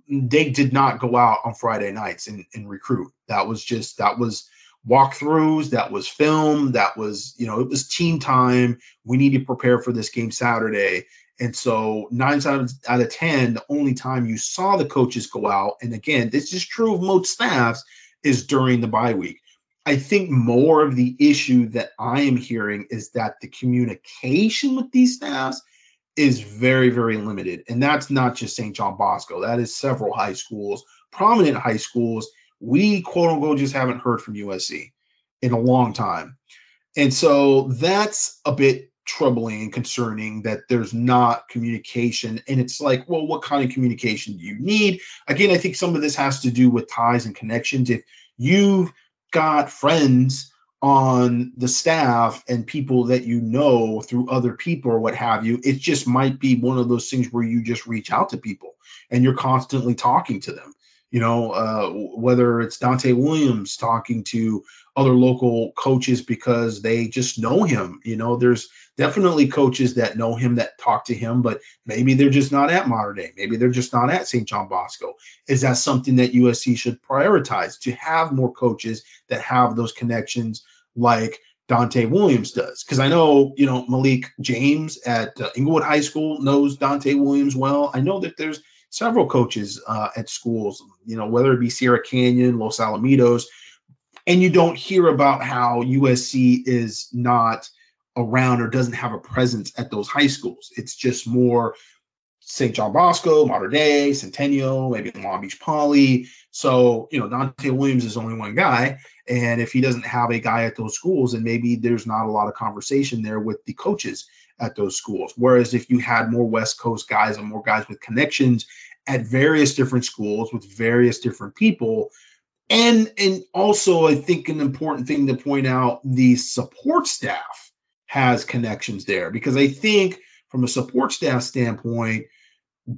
C: they did not go out on Friday nights and, and recruit. That was just that was walkthroughs, that was film, that was, you know, it was team time. We need to prepare for this game Saturday. And so nine times out of 10, the only time you saw the coaches go out, and again, this is true of most staffs, is during the bye week. I think more of the issue that I am hearing is that the communication with these staffs is very, very limited. And that's not just St. John Bosco, that is several high schools, prominent high schools we quote unquote just haven't heard from USC in a long time. And so that's a bit troubling and concerning that there's not communication. And it's like, well, what kind of communication do you need? Again, I think some of this has to do with ties and connections. If you've got friends on the staff and people that you know through other people or what have you, it just might be one of those things where you just reach out to people and you're constantly talking to them you know, uh, whether it's Donte Williams talking to other local coaches because they just know him. You know, there's definitely coaches that know him that talk to him, but maybe they're just not at Mater Dei. Maybe they're just not at St. John Bosco. Is that something that USC should prioritize to have more coaches that have those connections like Donte Williams does? Because I know, you know, Malik James at uh, Inglewood High School knows Donte Williams well. I know that there's several coaches uh, at schools, you know, whether it be Sierra Canyon, Los Alamitos, and you don't hear about how USC is not around or doesn't have a presence at those high schools. It's just more St. John Bosco, Mater Dei, Centennial, maybe Long Beach Poly. So, you know, Donte Williams is only one guy. And if he doesn't have a guy at those schools, then maybe there's not a lot of conversation there with the coaches at those schools. Whereas if you had more West Coast guys and more guys with connections at various different schools with various different people, and and also I think an important thing to point out, the support staff has connections there because I think from a support staff standpoint,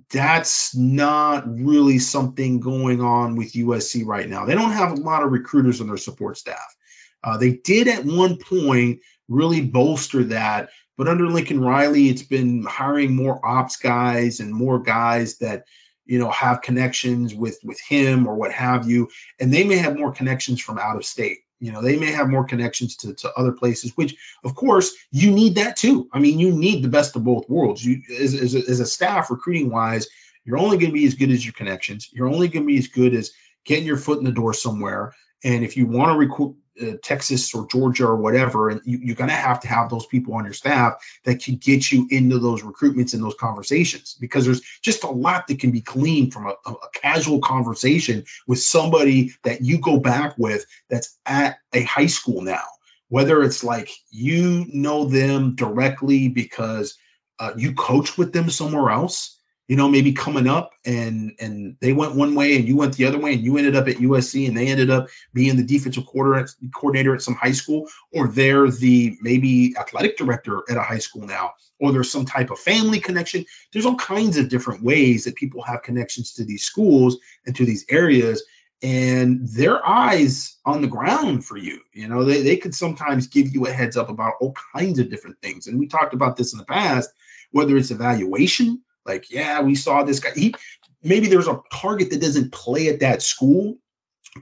C: that's not really something going on with USC right now. They don't have a lot of recruiters on their support staff. Uh, they did at one point really bolster that But under Lincoln Riley, it's been hiring more ops guys and more guys that you know have connections with with him or what have you, and they may have more connections from out of state. You know, they may have more connections to, to other places, which of course you need that too. I mean, you need the best of both worlds. You as, as, a, as a staff recruiting wise, you're only going to be as good as your connections. You're only going to be as good as getting your foot in the door somewhere. And if you want to recruit uh, Texas or Georgia or whatever, and you, are going to have to have those people on your staff that can get you into those recruitments and those conversations because there's just a lot that can be gleaned from a, a, casual conversation with somebody that you go back with that's at a high school now. Whether it's like you know them directly because uh, you coach with them somewhere else, you know, maybe coming up and and they went one way and you went the other way and you ended up at USC and they ended up being the defensive coordinator at some high school, or they're the maybe athletic director at a high school now, or there's some type of family connection. There's all kinds of different ways that people have connections to these schools and to these areas. And their eyes on the ground for you, you know, they, they could sometimes give you a heads up about all kinds of different things. And we talked about this in the past, whether it's evaluation, like, yeah, we saw this guy. He maybe there's a target that doesn't play at that school,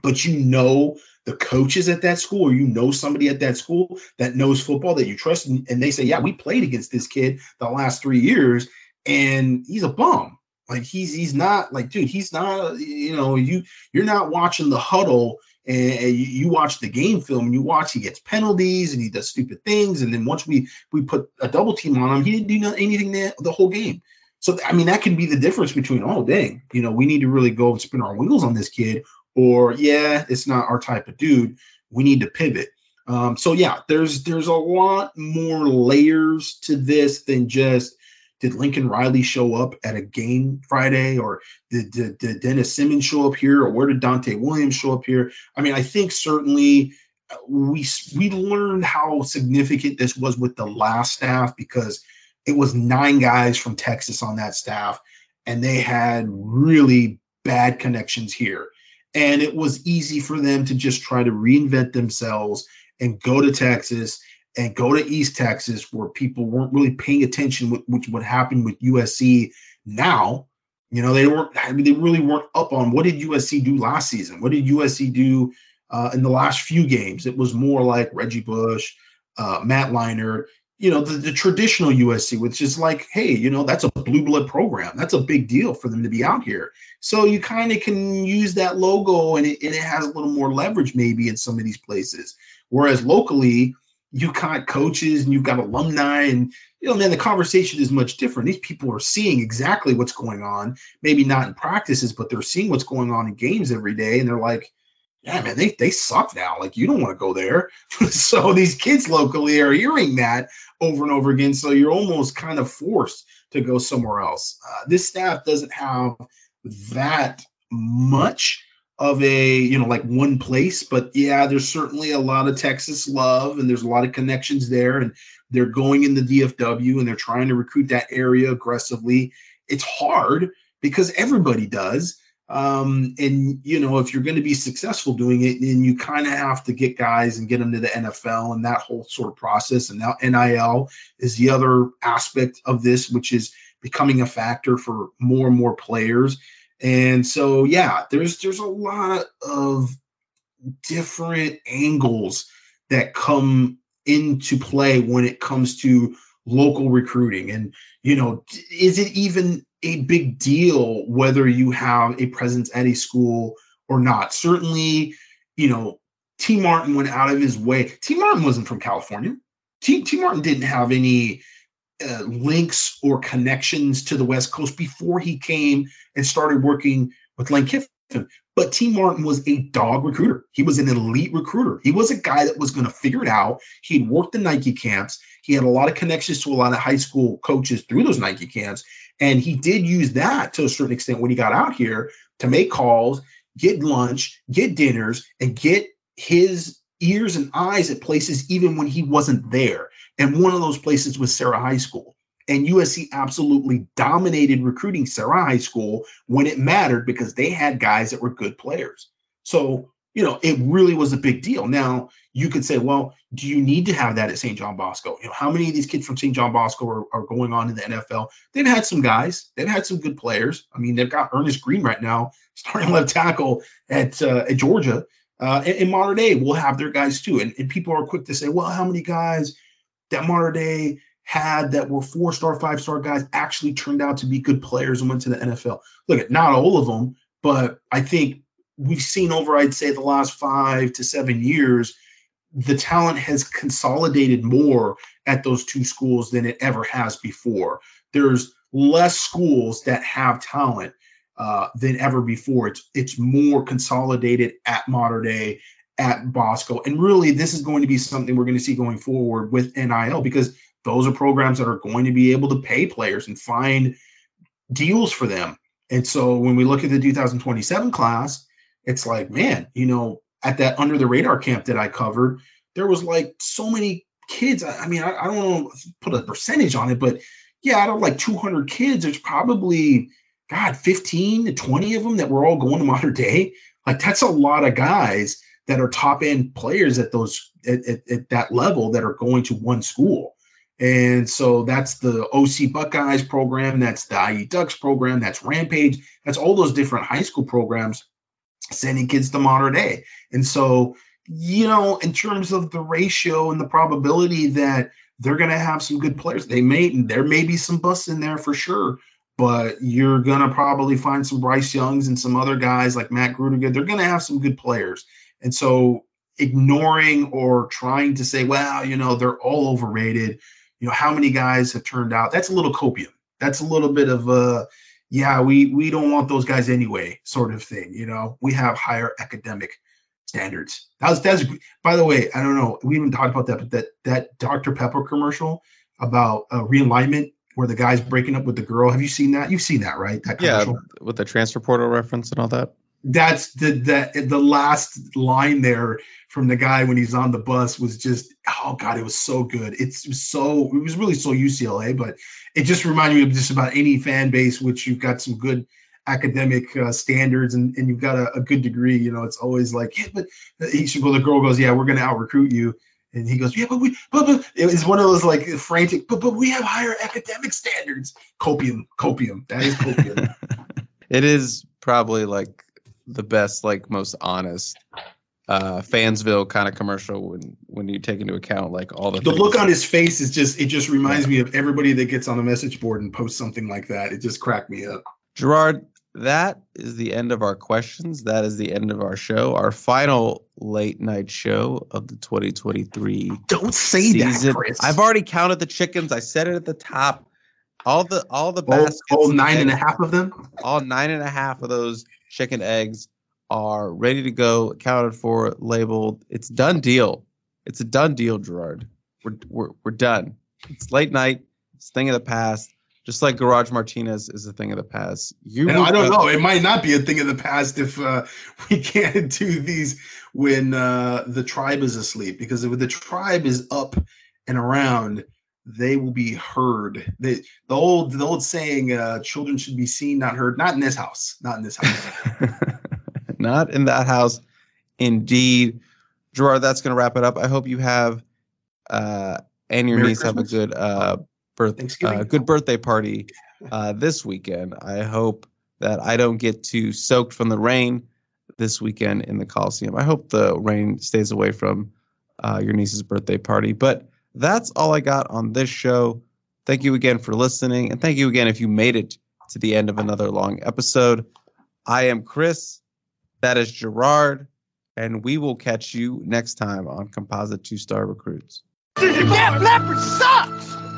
C: but you know the coaches at that school, or you know somebody at that school that knows football that you trust, and, and they say, yeah, we played against this kid the last three years, and he's a bum. Like he's he's not like dude, he's not you know you you're not watching the huddle and, you, watch the game film and you watch he gets penalties and he does stupid things and then once we we put a double team on him he didn't do anything the, the whole game so I mean, that can be the difference between oh dang, you know, we need to really go and spin our wheels on this kid, or yeah, it's not our type of dude. We need to pivot. Um, so yeah, there's there's a lot more layers to this than just did Lincoln Riley show up at a game Friday, or did, did, did Dennis Simmons show up here, or where did Donte Williams show up here? I mean, I think certainly uh, we we learned how significant this was with the last staff because it was nine guys from Texas on that staff, and they had really bad connections here. And it was easy for them to just try to reinvent themselves and go to Texas and go to East Texas, where people weren't really paying attention, which would happen with USC now. You know, they weren't. I mean, they really weren't up on what did USC do last season. What did USC do uh, in the last few games? It was more like Reggie Bush, uh, Matt Leinart, you know, the, the, traditional USC, which is like, hey, you know, that's a blue blood program. That's a big deal for them to be out here. So you kind of can use that logo and it, and it has a little more leverage maybe in some of these places. Whereas locally, you've got coaches and you've got alumni and you know man the conversation is much different these people are seeing exactly what's going on maybe not in practices but they're seeing what's going on in games every day and they're like yeah, man, they, they suck now. Like, you don't want to go there. so these kids locally are hearing that over and over again. So you're almost kind of forced to go somewhere else. Uh, this staff doesn't have that much of a, you know, like one place, but yeah, there's certainly a lot of Texas love and there's a lot of connections there. And they're going in the DFW and they're trying to recruit that area aggressively. It's hard because everybody does um, and you know, if you're going to be successful doing it, then you kind of have to get guys and get them to the NFL and that whole sort of process. And now NIL is the other aspect of this, which is becoming a factor for more and more players. And so, yeah, there's there's a lot of different angles that come into play when it comes to local recruiting. And you know, is it even a big deal whether you have a presence at a school or not. Certainly, you know, Tee Martin went out of his way. Tee Martin wasn't from California. T. Tee Martin didn't have any uh, links or connections to the West Coast before he came and started working with Lane Kiffin. But Tee Martin was a dog recruiter. He was an elite recruiter. He was a guy that was going to figure it out. He'd worked the Nike camps. He had a lot of connections to a lot of high school coaches through those Nike camps. And he did use that to a certain extent when he got out here to make calls, get lunch, get dinners, and get his ears and eyes at places even when he wasn't there. And one of those places was Serra High School. And USC absolutely dominated recruiting Serra High School when it mattered because they had guys that were good players. So you know, it really was a big deal. Now, you could say, well, do you need to have that at St. John Bosco? You know, how many of these kids from St. John Bosco are, are going on in the NFL? They've had some guys, they've had some good players. I mean, they've got Earnest Greene right now, starting left tackle at uh, at Georgia. Uh, Mater Dei, we'll have their guys too. And, and people are quick to say, well, how many guys that Mater Dei had that were four star, five star guys actually turned out to be good players and went to the NFL? Look, not all of them, but I think we've seen over, I'd say, the last five to seven years, the talent has consolidated more at those two schools than it ever has before. There's less schools that have talent uh, than ever before. It's it's more consolidated at Mater Dei, at Bosco, and really this is going to be something we're going to see going forward with NIL because those are programs that are going to be able to pay players and find deals for them. And so when we look at the 2027 class, it's like, man, you know, at that under the radar camp that I covered, there was like so many kids. I, I mean, I, I, don't know put a percentage on it, but yeah, out of like 200 kids, there's probably God 15 to 20 of them that were all going to Mater Dei. Like that's a lot of guys that are top end players at those at, at, at that level that are going to one school. And so that's the OC Buckeyes program, that's the IE Ducks program, that's Rampage, that's all those different high school programs sending kids to Mater Dei. And so, you know, in terms of the ratio and the probability that they're going to have some good players, they may, there may be some busts in there for sure, but you're going to probably find some Bryce Youngs and some other guys like Matt Grudiger. They're going to have some good players. And so, ignoring or trying to say, well, you know, they're all overrated, you know, how many guys have turned out, that's a little copium. That's a little bit of a, yeah, we we don't want those guys anyway, sort of thing. You know, we have higher academic standards. That was that's by the way, I don't know, we even talked about that, but that that Dr. Pepper commercial about uh, realignment where the guy's breaking up with the girl. Have you seen that? You've seen that, right? That
B: commercial? Yeah, with the transfer portal reference and all that
C: that's the the the last line there from the guy when he's on the bus was just oh god it was so good. It's so it was really so UCLA but it just reminded me of just about any fan base which you've got some good academic uh, standards and, and you've got a, a, good degree you know it's always like yeah but he should go the girl goes yeah we're gonna out recruit you. And he goes yeah but we but, but it's one of those like frantic but but we have higher academic standards. Copium copium. That is copium.
B: It is probably like the best, like most honest uh Fansville kind of commercial when when you take into account like all the
C: the look on his face is just it just reminds me of everybody that gets on the message board and posts something like that. It just cracked me up.
B: Gerard, that is the end of our questions. That is the end of our show. Our final late night show of the 2023.
C: Don't say
B: season.
C: that, Chris.
B: I've already counted the chickens. I said it at the top. All the all the baskets.
C: All, all nine and a half of them.
B: All nine and a half of those chicken eggs are ready to go, accounted for, labeled. It's done deal. It's a done deal, Gerard. We're we're we're done. It's late night. It's thing of the past. Just like Garage Martinez is a thing of the past.
C: You and I don't know. It might not be a thing of the past if uh, we can't do these when uh, the tribe is asleep. Because if the tribe is up and around, they will be heard. the old the old saying, uh, "Children should be seen, not heard." Not in this house. Not in this house.
B: not in that house. Indeed, Gerard. That's going to wrap it up. I hope you have uh, and your Merry niece Christmas. have a good uh, birth uh, good birthday party uh, this weekend. I hope that I don't get too soaked from the rain this weekend in the Coliseum. I hope the rain stays away from uh, your niece's birthday party, but that's all I got on this show. Thank you again for listening. And thank you again if you made it to the end of another long episode. I am Chris. That is Gerard. And we will catch you next time on Composite Two Star Recruits.
D: You leopard sucks?